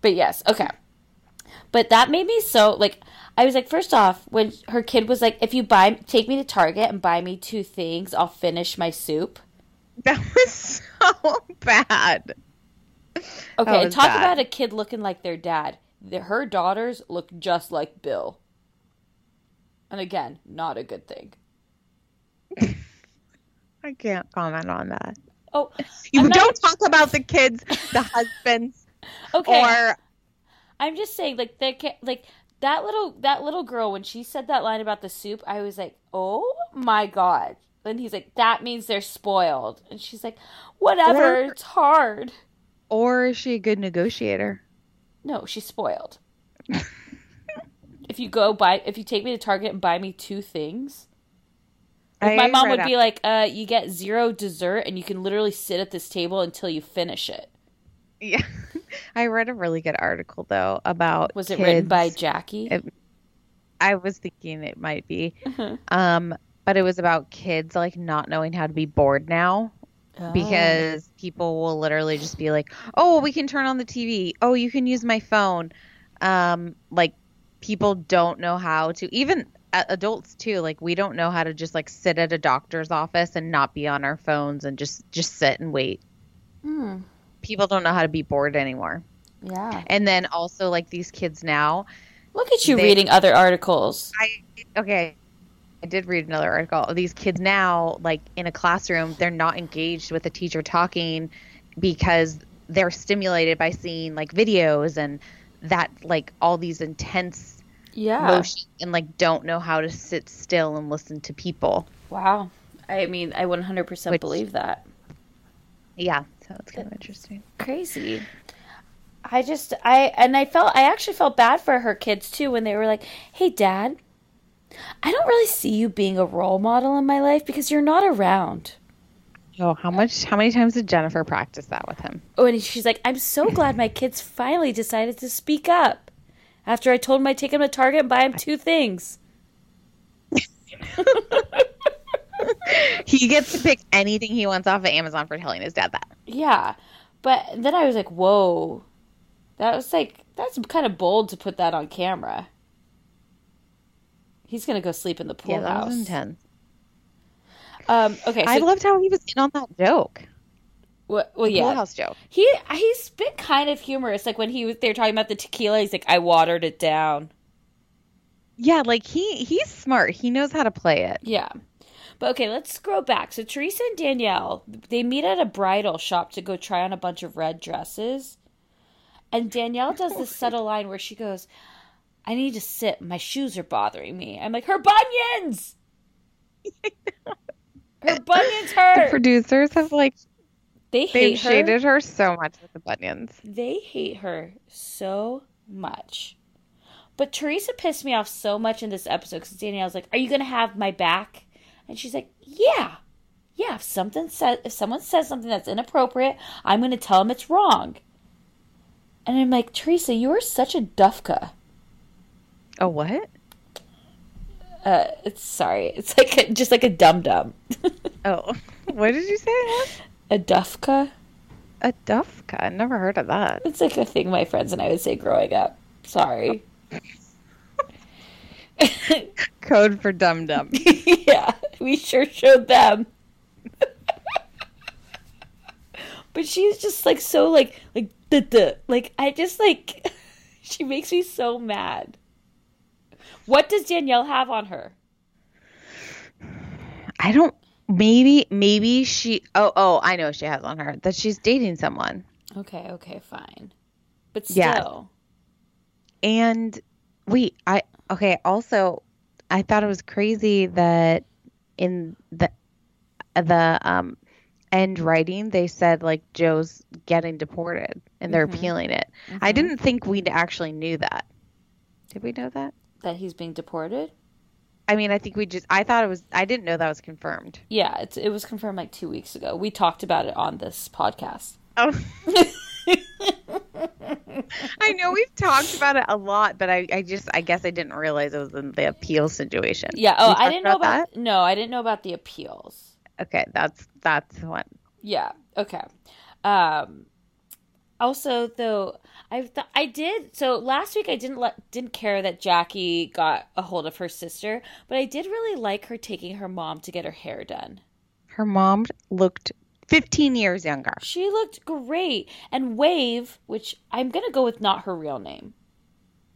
But yes, okay. But that made me so like I was like first off when her kid was like if you buy take me to Target and buy me two things, I'll finish my soup. <laughs> That was so bad. Okay, That and was talk bad. about a kid looking like their dad. The, her daughters look just like Bill. And again, not a good thing. <laughs> I can't comment on that. Oh, You I'm don't talk about the kids, the husbands, <laughs> okay. or I'm just saying, like ca- like that little that little girl when she said that line about the soup, I was like, oh my god. And he's like, that means they're spoiled, and she's like, whatever, it's hard. or is she a good negotiator? No, she's spoiled. <laughs> if you go buy, if you take me to Target and buy me two things, I my mom would be like, uh, you get zero dessert, and you can literally sit at this table until you finish it. Yeah. <laughs> I read a really good article though about Was it written by Jackie? It- I was thinking it might be. Mm-hmm. Um, but it was about kids like not knowing how to be bored now Oh. because people will literally just be like, "Oh, we can turn on the TV. Oh, you can use my phone." Um, like people don't know how to even adults too. Like we don't know how to just like sit at a doctor's office and not be on our phones and just just sit and wait. Hmm. People don't know how to be bored anymore. yeah. And then also like these kids now, Look at you They- reading other articles. I okay. I did read another article. These kids now, like in a classroom, they're not engaged with the teacher talking because they're stimulated by seeing like videos and that like all these intense Yeah. motion and like don't know how to sit still and listen to people. Wow. I mean, I 100% Which- believe that. Yeah, so it's kind of interesting. Crazy. I just, I, and I felt, I actually felt bad for her kids too when they were like, hey, dad, I don't really see you being a role model in my life because you're not around. Oh, how much? How many times did Jennifer practice that with him? Oh, and she's like, I'm so glad my <laughs> kids finally decided to speak up after I told them I'd take them to Target and buy them two things. <laughs> He gets to pick anything he wants off of Amazon for telling his dad that. Yeah. But then I was like, whoa. That was like, that's kind of bold to put that on camera. He's going to go sleep in the pool Yeah, that house. was intense. Um, okay. So, I loved how he was in on that joke. well, well, Pool yeah. house joke. He, he's been kind of humorous. Like when he was, they're talking about the tequila, he's like, I watered it down. Yeah, like he he's smart. He knows how to play it. Yeah. But okay, let's scroll back. So Teresa and Danielle, they meet at a bridal shop to go try on a bunch of red dresses. And Danielle does this <laughs> subtle line where she goes, I need to sit. My shoes are bothering me. I'm like, her bunions! her <laughs> bunions hurt! The producers have like They they've hate her. shaded her so much with the bunions. They hate her so much. But Teresa pissed me off so much in this episode because Danielle's like, "Are you gonna have my back?" And she's like, "Yeah, yeah. If something says, if someone says something that's inappropriate, I'm gonna tell them it's wrong." And I'm like, Teresa, you are such a dufka. Oh what? Uh, it's sorry, it's like a, just like a dum dum. Oh, <laughs> what did you say? a dufka. A dufka. I never heard of that. It's like a thing my friends and I would say growing up. Sorry. <laughs> Code for dum dum. <laughs> yeah, we sure showed them. but she's just like so like like the the like I just like she makes me so mad. What does Danielle have on her? I don't. Maybe maybe she. Oh oh, I know she has on her that she's dating someone. Okay, okay, fine. But still. Yeah. And wait, I okay. Also, I thought it was crazy that in the the um end writing they said like Joe's getting deported and they're appealing it. I didn't think we'd actually knew that. Did we know that? That he's being deported? I mean, I think we just. I thought it was. I didn't know that was confirmed. Yeah, it's, it was confirmed like two weeks ago. We talked about it on this podcast. Oh. <laughs> I know we've talked about it a lot, but I, I just, I guess I didn't realize it was in the appeal situation. Yeah. Oh, I didn't know about. No, I didn't know about the appeals. Okay, that's that's one. Yeah. Okay. Um also though I th- I did so last week I didn't let didn't care that Jackie got a hold of her sister, but I did really like her taking her mom to get her hair done. Her mom looked 15 years younger. She looked great. And Wave, which I'm going to go with not her real name.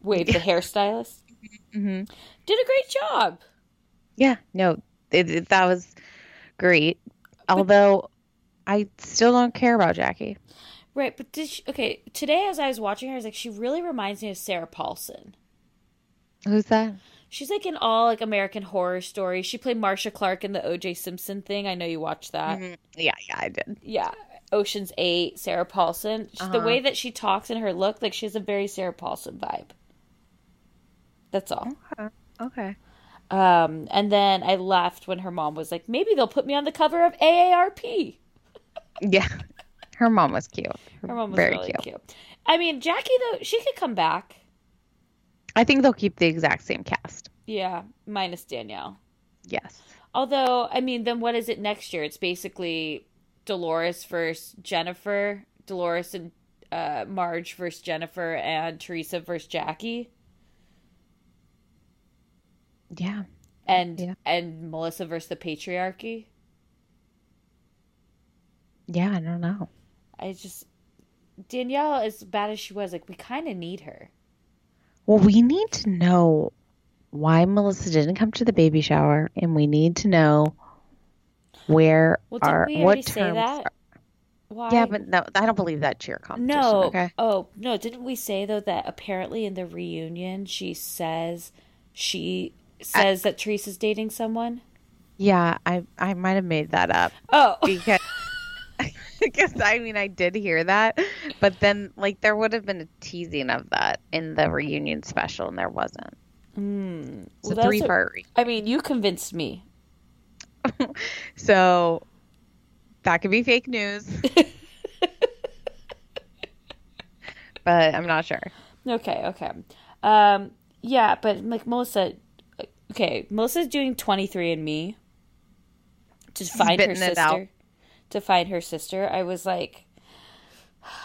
Wave the <laughs> hairstylist. Mm-hmm. Did a great job. Yeah, no, it, it- that was great. Although I still don't care about Jackie. Right, but did she, okay, today as I was watching her I was like she really reminds me of Sarah Paulson. Who's that? She's like in all like American horror stories. She played Marcia Clark in the O.J. Simpson thing. I know you watched that. Yeah, yeah, I did. Yeah, Ocean's Eight. Sarah Paulson. She- The way that she talks and her look, like she has a very Sarah Paulson vibe. That's all. Okay. Um, and then I laughed when her mom was like, "Maybe they'll put me on the cover of AARP." Yeah. Her mom was cute. Her mom was Very really cute. cute. I mean, Jackie though she could come back. I think they'll keep the exact same cast. Yeah, minus Danielle. Yes. Although, I mean, then what is it next year? It's basically Dolores versus Jennifer, Dolores and uh, Marge versus Jennifer, and Teresa versus Jackie, Yeah. and Yeah. and Melissa versus the patriarchy. Yeah, I don't know. I just Danielle, as bad as she was, like we kind of need her. Well, we need to know why Melissa didn't come to the baby shower, and we need to know where Well, we what terms. that? are- Why? Yeah, but no, I don't believe that cheer competition. no. Okay. Oh no! Didn't we say though that apparently in the reunion she says she says that Teresa's dating someone? Yeah, I I might have made that up Oh, because <laughs> <laughs> because I mean I did hear that, but then like there would have been a teasing of that in the reunion special, and there wasn't. It's Well, a three part. Re- I mean, you convinced me. <laughs> so that could be fake news, <laughs> but I'm not sure. Okay, okay. Um, yeah, but like Melissa, okay, Melissa's doing 23andMe to find her spitting it out. sister. To find her sister, I was like,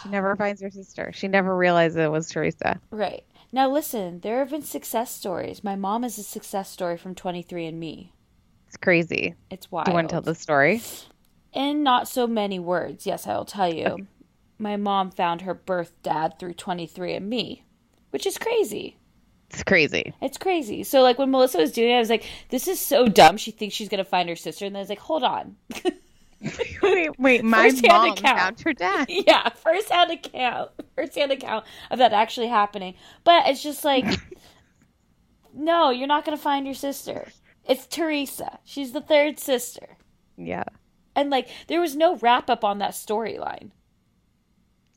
She never finds her sister. She never realizes it was Teresa. right now. Listen, there have been success stories. My mom is a success story from 23andMe. It's crazy. It's wild. Do you want to tell the story? In not so many words, yes, I will tell you. My mom found her birth dad through 23andMe, which is crazy. It's crazy. It's crazy. So, like, when Melissa was doing it, I was like, this is so dumb. She thinks she's going to find her sister. And then I was like, hold on. <laughs> <laughs> Wait, wait. My First-hand mom account. found her dad. <laughs> yeah, first hand account. First hand account of that actually happening. But it's just like, <laughs> no, you're not going to find your sister. It's Teresa. She's the third sister. Yeah. And, like, there was no wrap up on that storyline.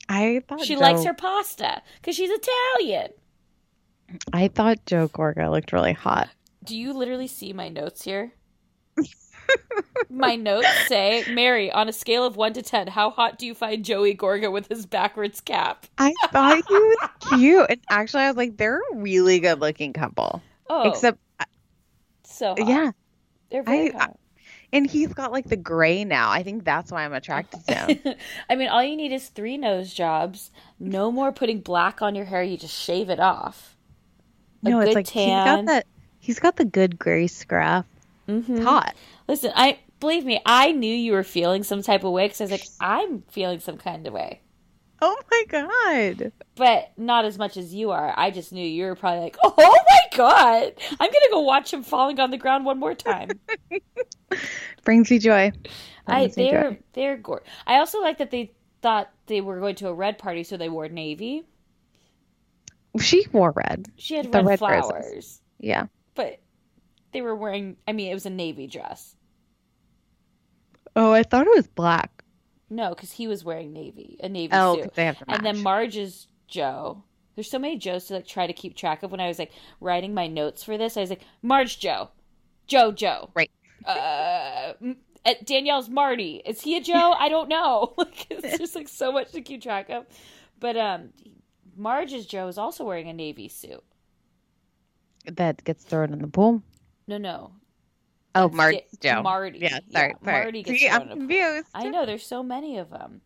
I thought She Joe, likes her pasta because she's Italian. I thought Joe Gorga looked really hot. Do you literally see my notes here? My notes say, Mary, on a scale of 1 to 10, how hot do you find Joey Gorga with his backwards cap? I thought he was cute, and actually, I was like, they're a really good looking couple. Oh, Except, so hot. yeah, They're very I- hot. and he's got like the gray now. I think that's why I'm attracted to him. <laughs> I mean, all you need is three nose jobs. No more putting black on your hair. You just shave it off. A no, it's like he's tan. got that. He's got the good gray scruff. Mm-hmm. It's hot. Listen, I believe me. I knew you were feeling some type of way because I was like, I'm feeling some kind of way. Oh my god. but not as much as you are. I just knew you were probably like, <laughs> "Oh my god, I'm gonna go watch him falling on the ground one more time." <laughs> Brings me joy. I Brings me joy. they're they're gore. I also like that they thought they were going to a red party, so they wore navy. She wore red. She had The red, red roses. flowers, Yeah. They were wearing. I mean, it was a navy dress. Oh, I thought it was black. No, because he was wearing navy, a navy suit. Oh, suit. they have to and then. Marge's Joe. There's so many Joes to like try to keep track of. When I was like writing my notes for this, I was like Marge Joe, Joe Joe, Right. uh, uh, Danielle's Marty. Is he a Joe? I don't know. <laughs> Like it's <laughs> just like so much to keep track of. But um, Marge's Joe is also wearing a navy suit. That gets thrown in the pool. No, no, Oh, That's Marty's J- Joe. Marty. Yeah, sorry. sorry. Marty gets See, I'm confused. I know there's so many of them.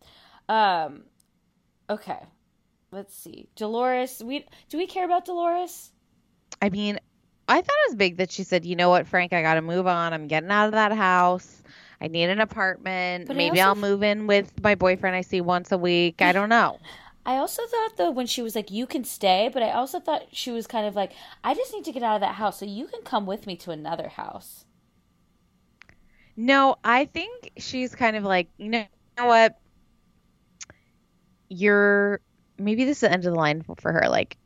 Um, okay, let's see. Dolores, we do we care about Dolores? I mean, I thought it was big that she said, "You know what, Frank? I got to move on. I'm getting out of that house. I need an apartment. But Maybe also I'll move in with my boyfriend I see once a week. I don't know." <laughs> I also thought though when she was like, "You can stay," but I also thought she was kind of like, "I just need to get out of that house, so you can come with me to another house." No, I think she's kind of like, you know, you know what? You're maybe this is the end of the line for her. Like,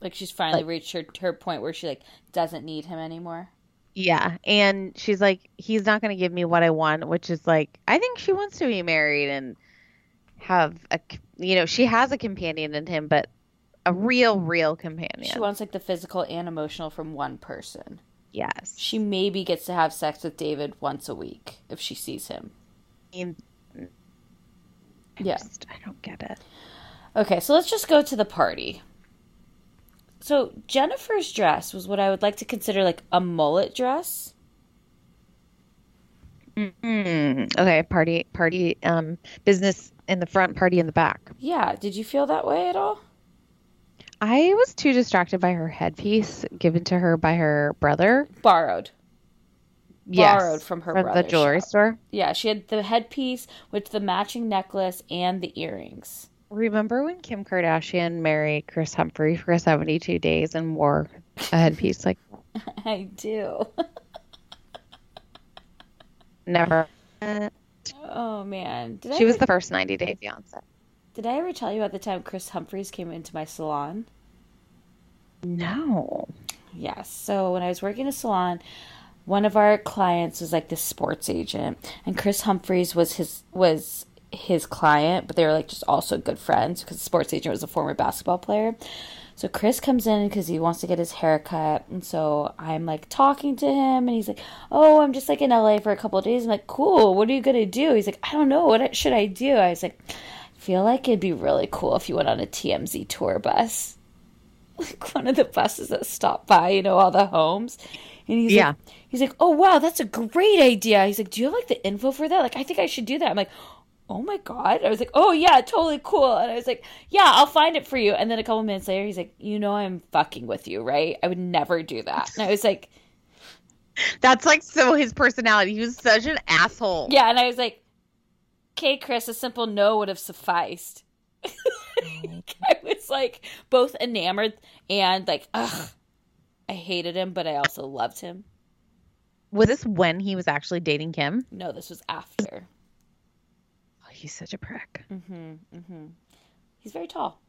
Like she's finally reached her her point where she like doesn't need him anymore. yeah, and she's like, he's not going to give me what I want, which is like, I think she wants to be married and have a, you know, she has a companion in him, but a real, real companion. She wants like the physical and emotional from one person. yes. She maybe gets to have sex with David once a week if she sees him. I Yeah. just, I don't get it. Okay, so let's just go to the party. So Jennifer's dress was what I would like to consider like a mullet dress. Mm, okay, party, party, um, business in the front, party in the back. Yeah, did you feel that way at all? I was too distracted by her headpiece given to her by her brother. Borrowed. Yes, Borrowed from her from the jewelry shop. store. Yeah, she had the headpiece with the matching necklace and the earrings. Remember when Kim Kardashian married Chris Humphrey for 72 days and wore a headpiece like <laughs> I do. <laughs> never? Oh man, did I She was the first 90 day fiance. Did I ever tell you about the time Kris Humphries came into my salon? No. Yes. So when I was working in a salon, one of our clients was like this sports agent, and Kris Humphries was his was his client, but they were like just also good friends because the sports agent was a former basketball player. So Kris comes in because he wants to get his hair cut, and so I'm like talking to him, and he's like, "Oh, I'm just like in LA for a couple of days." I'm like, "Cool. What are you gonna do?" He's like, "I don't know. What should I do?" I was like, "I feel like it'd be really cool if you went on a TMZ tour bus." <laughs> like one of the buses that stop by, you know, all the homes. And he's Yeah. like, he's like, oh wow, that's a great idea. He's like, do you have like the info for that? Like, I think I should do that. I'm like, oh my god. I was like, oh yeah, totally cool. And I was like, yeah, I'll find it for you. And then a couple minutes later, he's like, you know, I'm fucking with you, right? I would never do that. And I was like, <laughs> That's like so his personality. He was such an asshole. yeah. And I was like, okay, Kris, a simple no would have sufficed. <laughs> Oh I was like both enamored and like, ugh, I hated him, but I also loved him. Was this when he was actually dating Kim? No, this was after. He's such a prick. Mm-hmm, mm-hmm. He's very tall.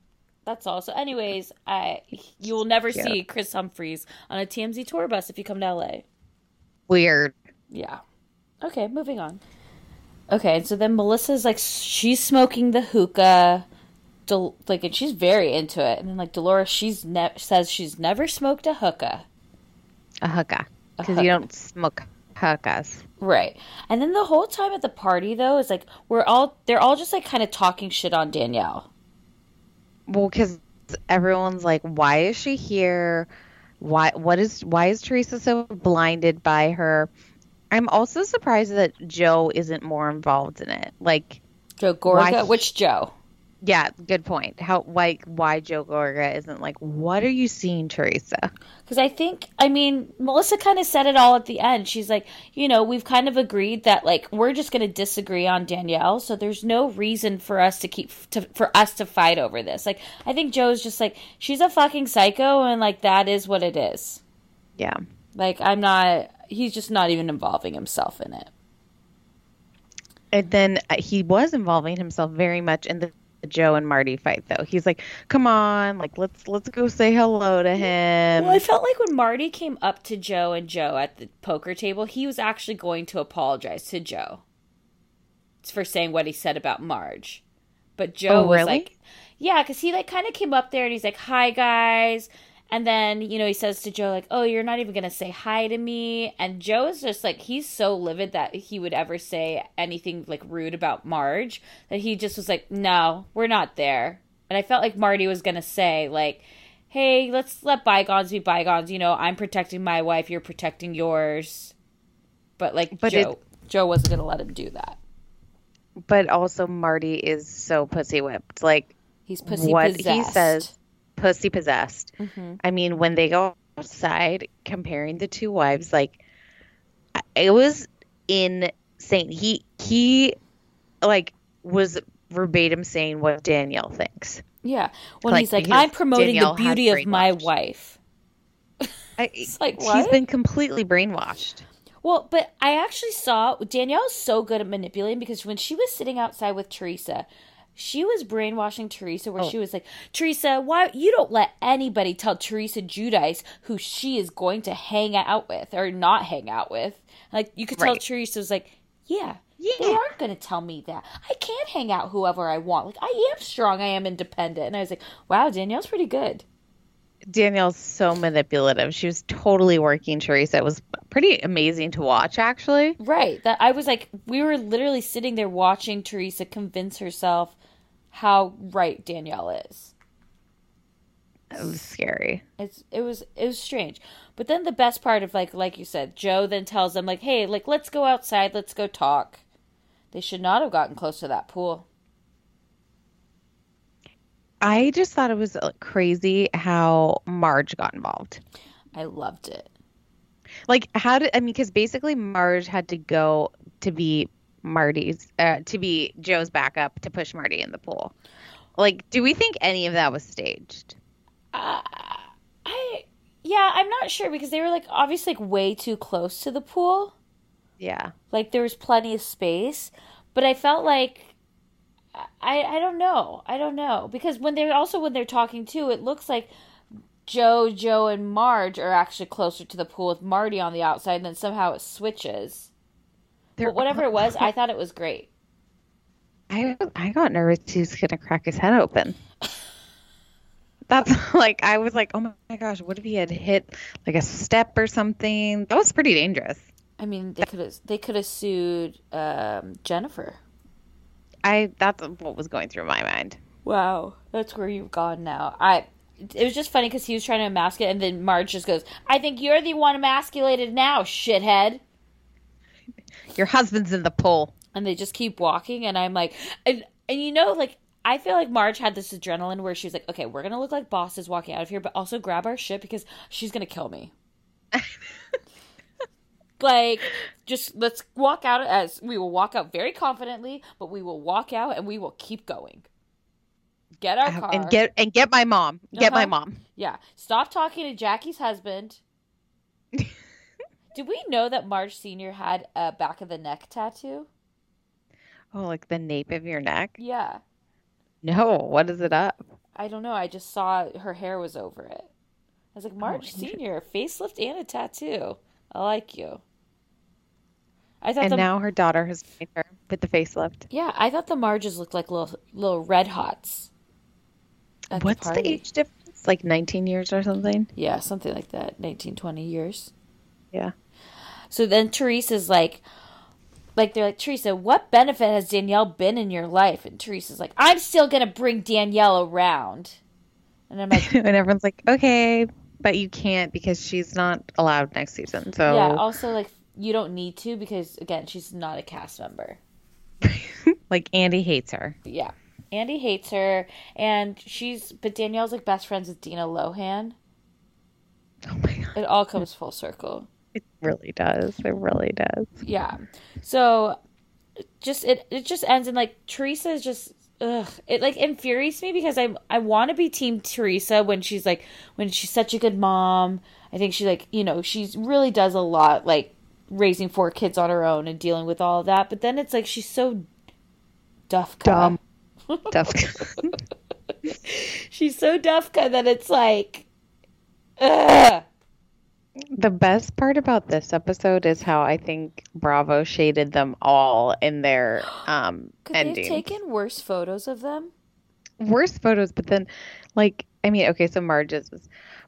That's all. So, anyways, I you will never see Kris Humphries on a TMZ tour bus if you come to LA. Weird. Yeah. Okay, moving on. Okay, so then Melissa's like she's smoking the hookah, Del- like and she's very into it. And then like Dolores, she's ne- says she's never smoked a hookah. A hookah. Because you don't smoke hookahs. Right. And then the whole time at the party though is like we're all they're all just like kind of talking shit on Danielle. Well, because everyone's like, why is she here? Why? What is? Why is Teresa so blinded by her? I'm also surprised that Joe isn't more involved in it. Like, Joe Gorga, Why- which Joe? Yeah, good point. How? like Why Joe Gorga isn't like? What are you seeing, Teresa? Because I think, I mean, Melissa kind of said it all at the end. She's like, you know, we've kind of agreed that like we're just going to disagree on Danielle, so there's no reason for us to keep to, for us to fight over this. Like, I think Joe's just like she's a fucking psycho, and like that is what it is. Yeah. Like, I'm not. He's just not even involving himself in it. And then uh, he was involving himself very much in the Joe and Marty fight, though. He's like, "Come on, like let's let's go say hello to him." Well, I felt like when Marty came up to Joe and Joe at the poker table, he was actually going to apologize to Joe for saying what he said about Marge. But Joe Oh, was really? like, yeah, because he like kind of came up there and he's like, "Hi guys," and then you know he says to Joe like, "Oh, you're not even gonna say hi to me," and Joe is just like he's so livid that he would ever say anything like rude about Marge that he just was like, "No, we're not there," and I felt like Marty was gonna say like hey, let's let bygones be bygones. You know, I'm protecting my wife, you're protecting yours. But like But Joe, it- Joe wasn't gonna let him do that. But also Marty is so pussy whipped. Like He's pussy what possessed. He says, pussy possessed. Mm-hmm. I mean, when they go outside comparing the two wives, like I- it was insane. He he like was verbatim saying what Danielle thinks. Yeah. When Like, he's like, I'm promoting Danielle the beauty of my wife. I, <laughs> like, She's what? been completely brainwashed. Well, but I actually saw Danielle's so good at manipulating because when she was sitting outside with Teresa, she was brainwashing Teresa where oh. she was like, Teresa, why you don't let anybody tell Teresa Giudice who she is going to hang out with or not hang out with. Like you could tell Right. Teresa was like, Yeah. They aren't going to tell me that. I can't hang out whoever I want. Like I am strong. I am independent. And I was like, "Wow, Danielle's pretty good." Danielle's so manipulative. She was totally working Teresa. It was pretty amazing to watch, actually. Right. That I was like, we were literally sitting there watching Teresa convince herself how right Danielle is. It was scary. It's it was it was strange. But then the best part of like like you said, Joe then tells them like, "Hey, like let's go outside, let's go talk." They should not have gotten close to that pool. I just thought it was uh, crazy how Marge got involved. I loved it. Like, how did I mean? Because basically, Marge had to go to be Marty's, uh, to be Joe's backup to push Marty in the pool. Like, do we think any of that was staged? I yeah, I'm not sure because they were like obviously like way too close to the pool. Yeah. like there was plenty of space but i felt like i i don't know i don't know because when they're also when they're talking too it looks like joe joe and marge are actually closer to the pool with marty on the outside and then somehow it switches They're- but whatever it was i thought it was great I I got nervous he was gonna crack his head open. That's <laughs> like I was like, oh my gosh, what if he had hit like a step or something? That was pretty dangerous. i mean they could have they could have sued um, jennifer I that's what was going through my mind. wow that's where you've gone now i it was just funny because he was trying to emasculate and then marge just goes i think you're the one emasculated now shithead Your husband's in the pool. and they just keep walking and i'm like and, and you know like i feel like marge had this adrenaline where she's like okay we're gonna look like bosses walking out of here but also grab our shit because she's gonna kill me <laughs> like just let's walk out as we will walk out very confidently but we will walk out and we will keep going get our car and get and get my mom. Get my Uh-huh. mom. yeah stop talking to jackie's husband <laughs> did we know that marge senior had a back of the neck tattoo Oh, like the nape of your neck? yeah No, what is it up? I don't know. I just saw her hair was over it. I was like, oh, Marge Oh, Senior, facelift and a tattoo. I like you. I thought And the now her daughter has made her with the facelift. yeah, I thought the Marges looked like little little red hots. at What's the, party. age difference? Like 19 years or something? Yeah, something like that. 19, 20 years. Yeah. So then Teresa's like, like they're like, Teresa, what benefit has Danielle been in your life? And Teresa's like, I'm still gonna bring Danielle around. And I'm like, <laughs> and everyone's like, okay, but you can't because she's not allowed next season. So yeah. Also, like, you don't need to because again, she's not a cast member. <laughs> like Andy hates her. Yeah. Andy hates her, and she's but Danielle's like best friends with Dina Lohan. Oh my god. It all comes full circle. It really does. It really does. Yeah. So just it it just ends in like Teresa is just ugh. It like infuriates me because I I want to be team Teresa when she's like when she's such a good mom. I think she like, you know, she really does a lot like raising four kids on her own and dealing with all of that. But then it's like she's so duff Dumb. <laughs> Duff. <laughs> She's so Dufka that it's like, ugh. The best part about this episode is how I think Bravo shaded them all in their <gasps> um Could they have taken worse photos of them? Worse photos, but then like I mean, okay, so Marge's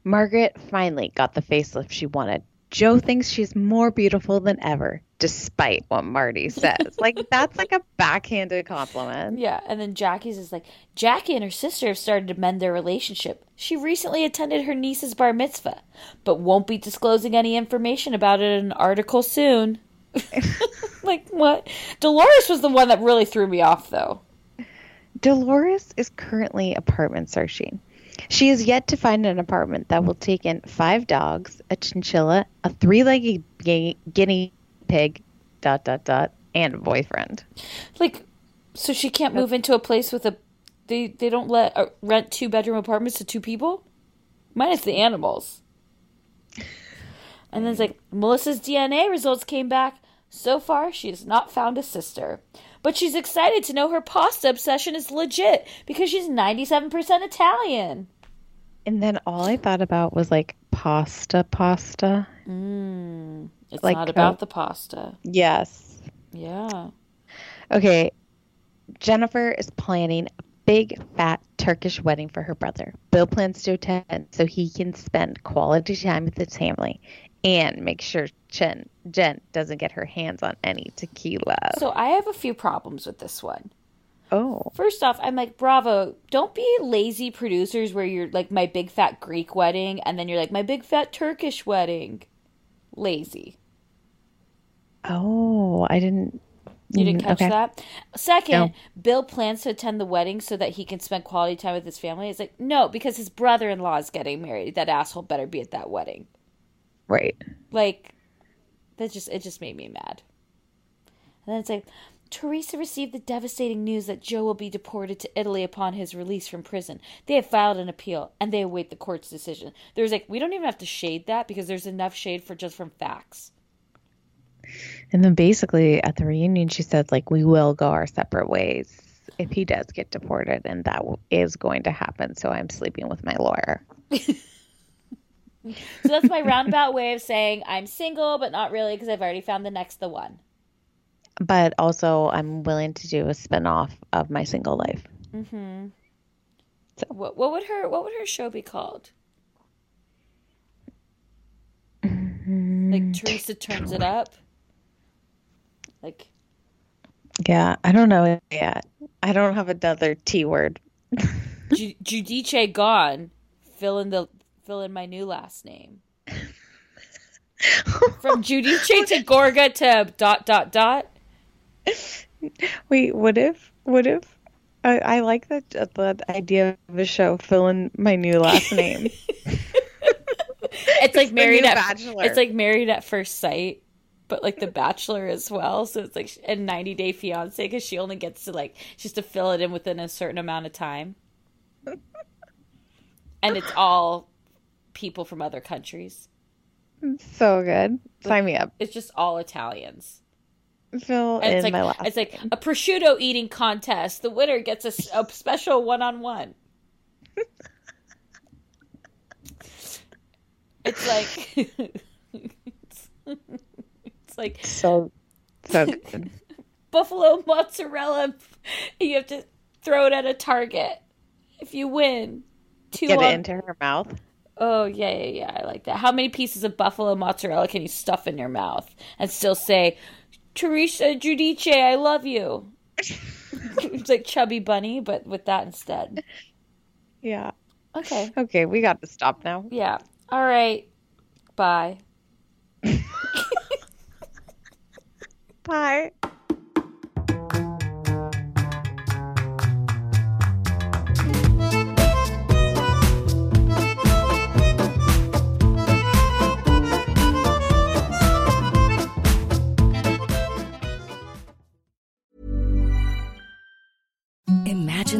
Margaret finally got the facelift she wanted. Joe thinks she's more beautiful than ever, despite what Marty <laughs> says. like that's like a backhanded compliment. Yeah, and then Jackie's is like, Jackie and her sister have started to mend their relationship. She recently attended her niece's bar mitzvah, but won't be disclosing any information about it in an article soon. <laughs> like what? Dolores was the one that really threw me off, though. Dolores is currently apartment searching. She is yet to find an apartment that will take in five dogs, a chinchilla, a three-legged gu- guinea pig, dot dot dot, and a boyfriend. Like, so she can't move into a place with a. They they don't let uh, rent two bedroom apartments to two people, minus the animals. And then it's like Melissa's DNA results came back. So far, she has not found a sister, but she's excited to know her pasta obsession is legit because she's ninety seven percent Italian. And then all I thought about was like pasta, pasta. Mm. It's Like, not about the pasta. Yes. Yeah. Okay. Jennifer is planning a big fat Turkish wedding for her brother. Bill plans to attend so he can spend quality time with his family and make sure Jen, Jen doesn't get her hands on any tequila. So I have a few problems with this one. Oh. First off, I'm like, bravo. Don't be lazy producers where you're like my big fat Greek wedding and then you're like my big fat Turkish wedding. Lazy. Oh, I didn't. You didn't Mm, catch okay. that? Second, No. Bill plans to attend the wedding so that he can spend quality time with his family. It's like, no, because his brother in law is getting married. That asshole better be at that wedding. Right. Like, that just it just made me mad. And then it's like, Teresa received the devastating news that Joe will be deported to Italy upon his release from prison. They have filed an appeal and they await the court's decision. There's like, we don't even have to shade that because there's enough shade for just from facts. And then basically at the reunion, she said, like, we will go our separate ways if he does get deported, and that is going to happen. So I'm sleeping with my lawyer. <laughs> So that's my roundabout way of saying I'm single, but not really because I've already found the next the one. But also, I'm willing to do a spinoff of my single life. Mm-hmm. So, What what would her what would her show be called? Mm-hmm. Like Teresa turns it up. Like Yeah, I don't know yet. I don't have another T word. <laughs> Ju- Giudice gone. Fill in the fill in my new last name. <laughs> From Giudice to Gorga to dot dot dot. <laughs> Wait, what if? What if? I, I like that the idea of a show. Fill in my new last name. <laughs> It's like married at Bachelor. it's like married at first sight, but like the Bachelor as well. So it's like a ninety day fiance because she only gets to like just to fill it in within a certain amount of time, <laughs> and it's all people from other countries. so good. Sign me up. It's just all Italians. Fill And it's like my last. it's like a prosciutto eating contest. The winner gets a special one on one. It's like it's, <laughs> it's like so so good. <laughs> buffalo mozzarella. You have to throw it at a target. If you win, two Get on- it into her mouth. Oh yeah, yeah, yeah. I like that. How many pieces of buffalo mozzarella can you stuff in your mouth and still say, Teresa Giudice, I love you? <laughs> it's like chubby bunny, but with that instead. Yeah. Okay. Okay, we got to stop now. Yeah. All right. Bye. <laughs> Bye.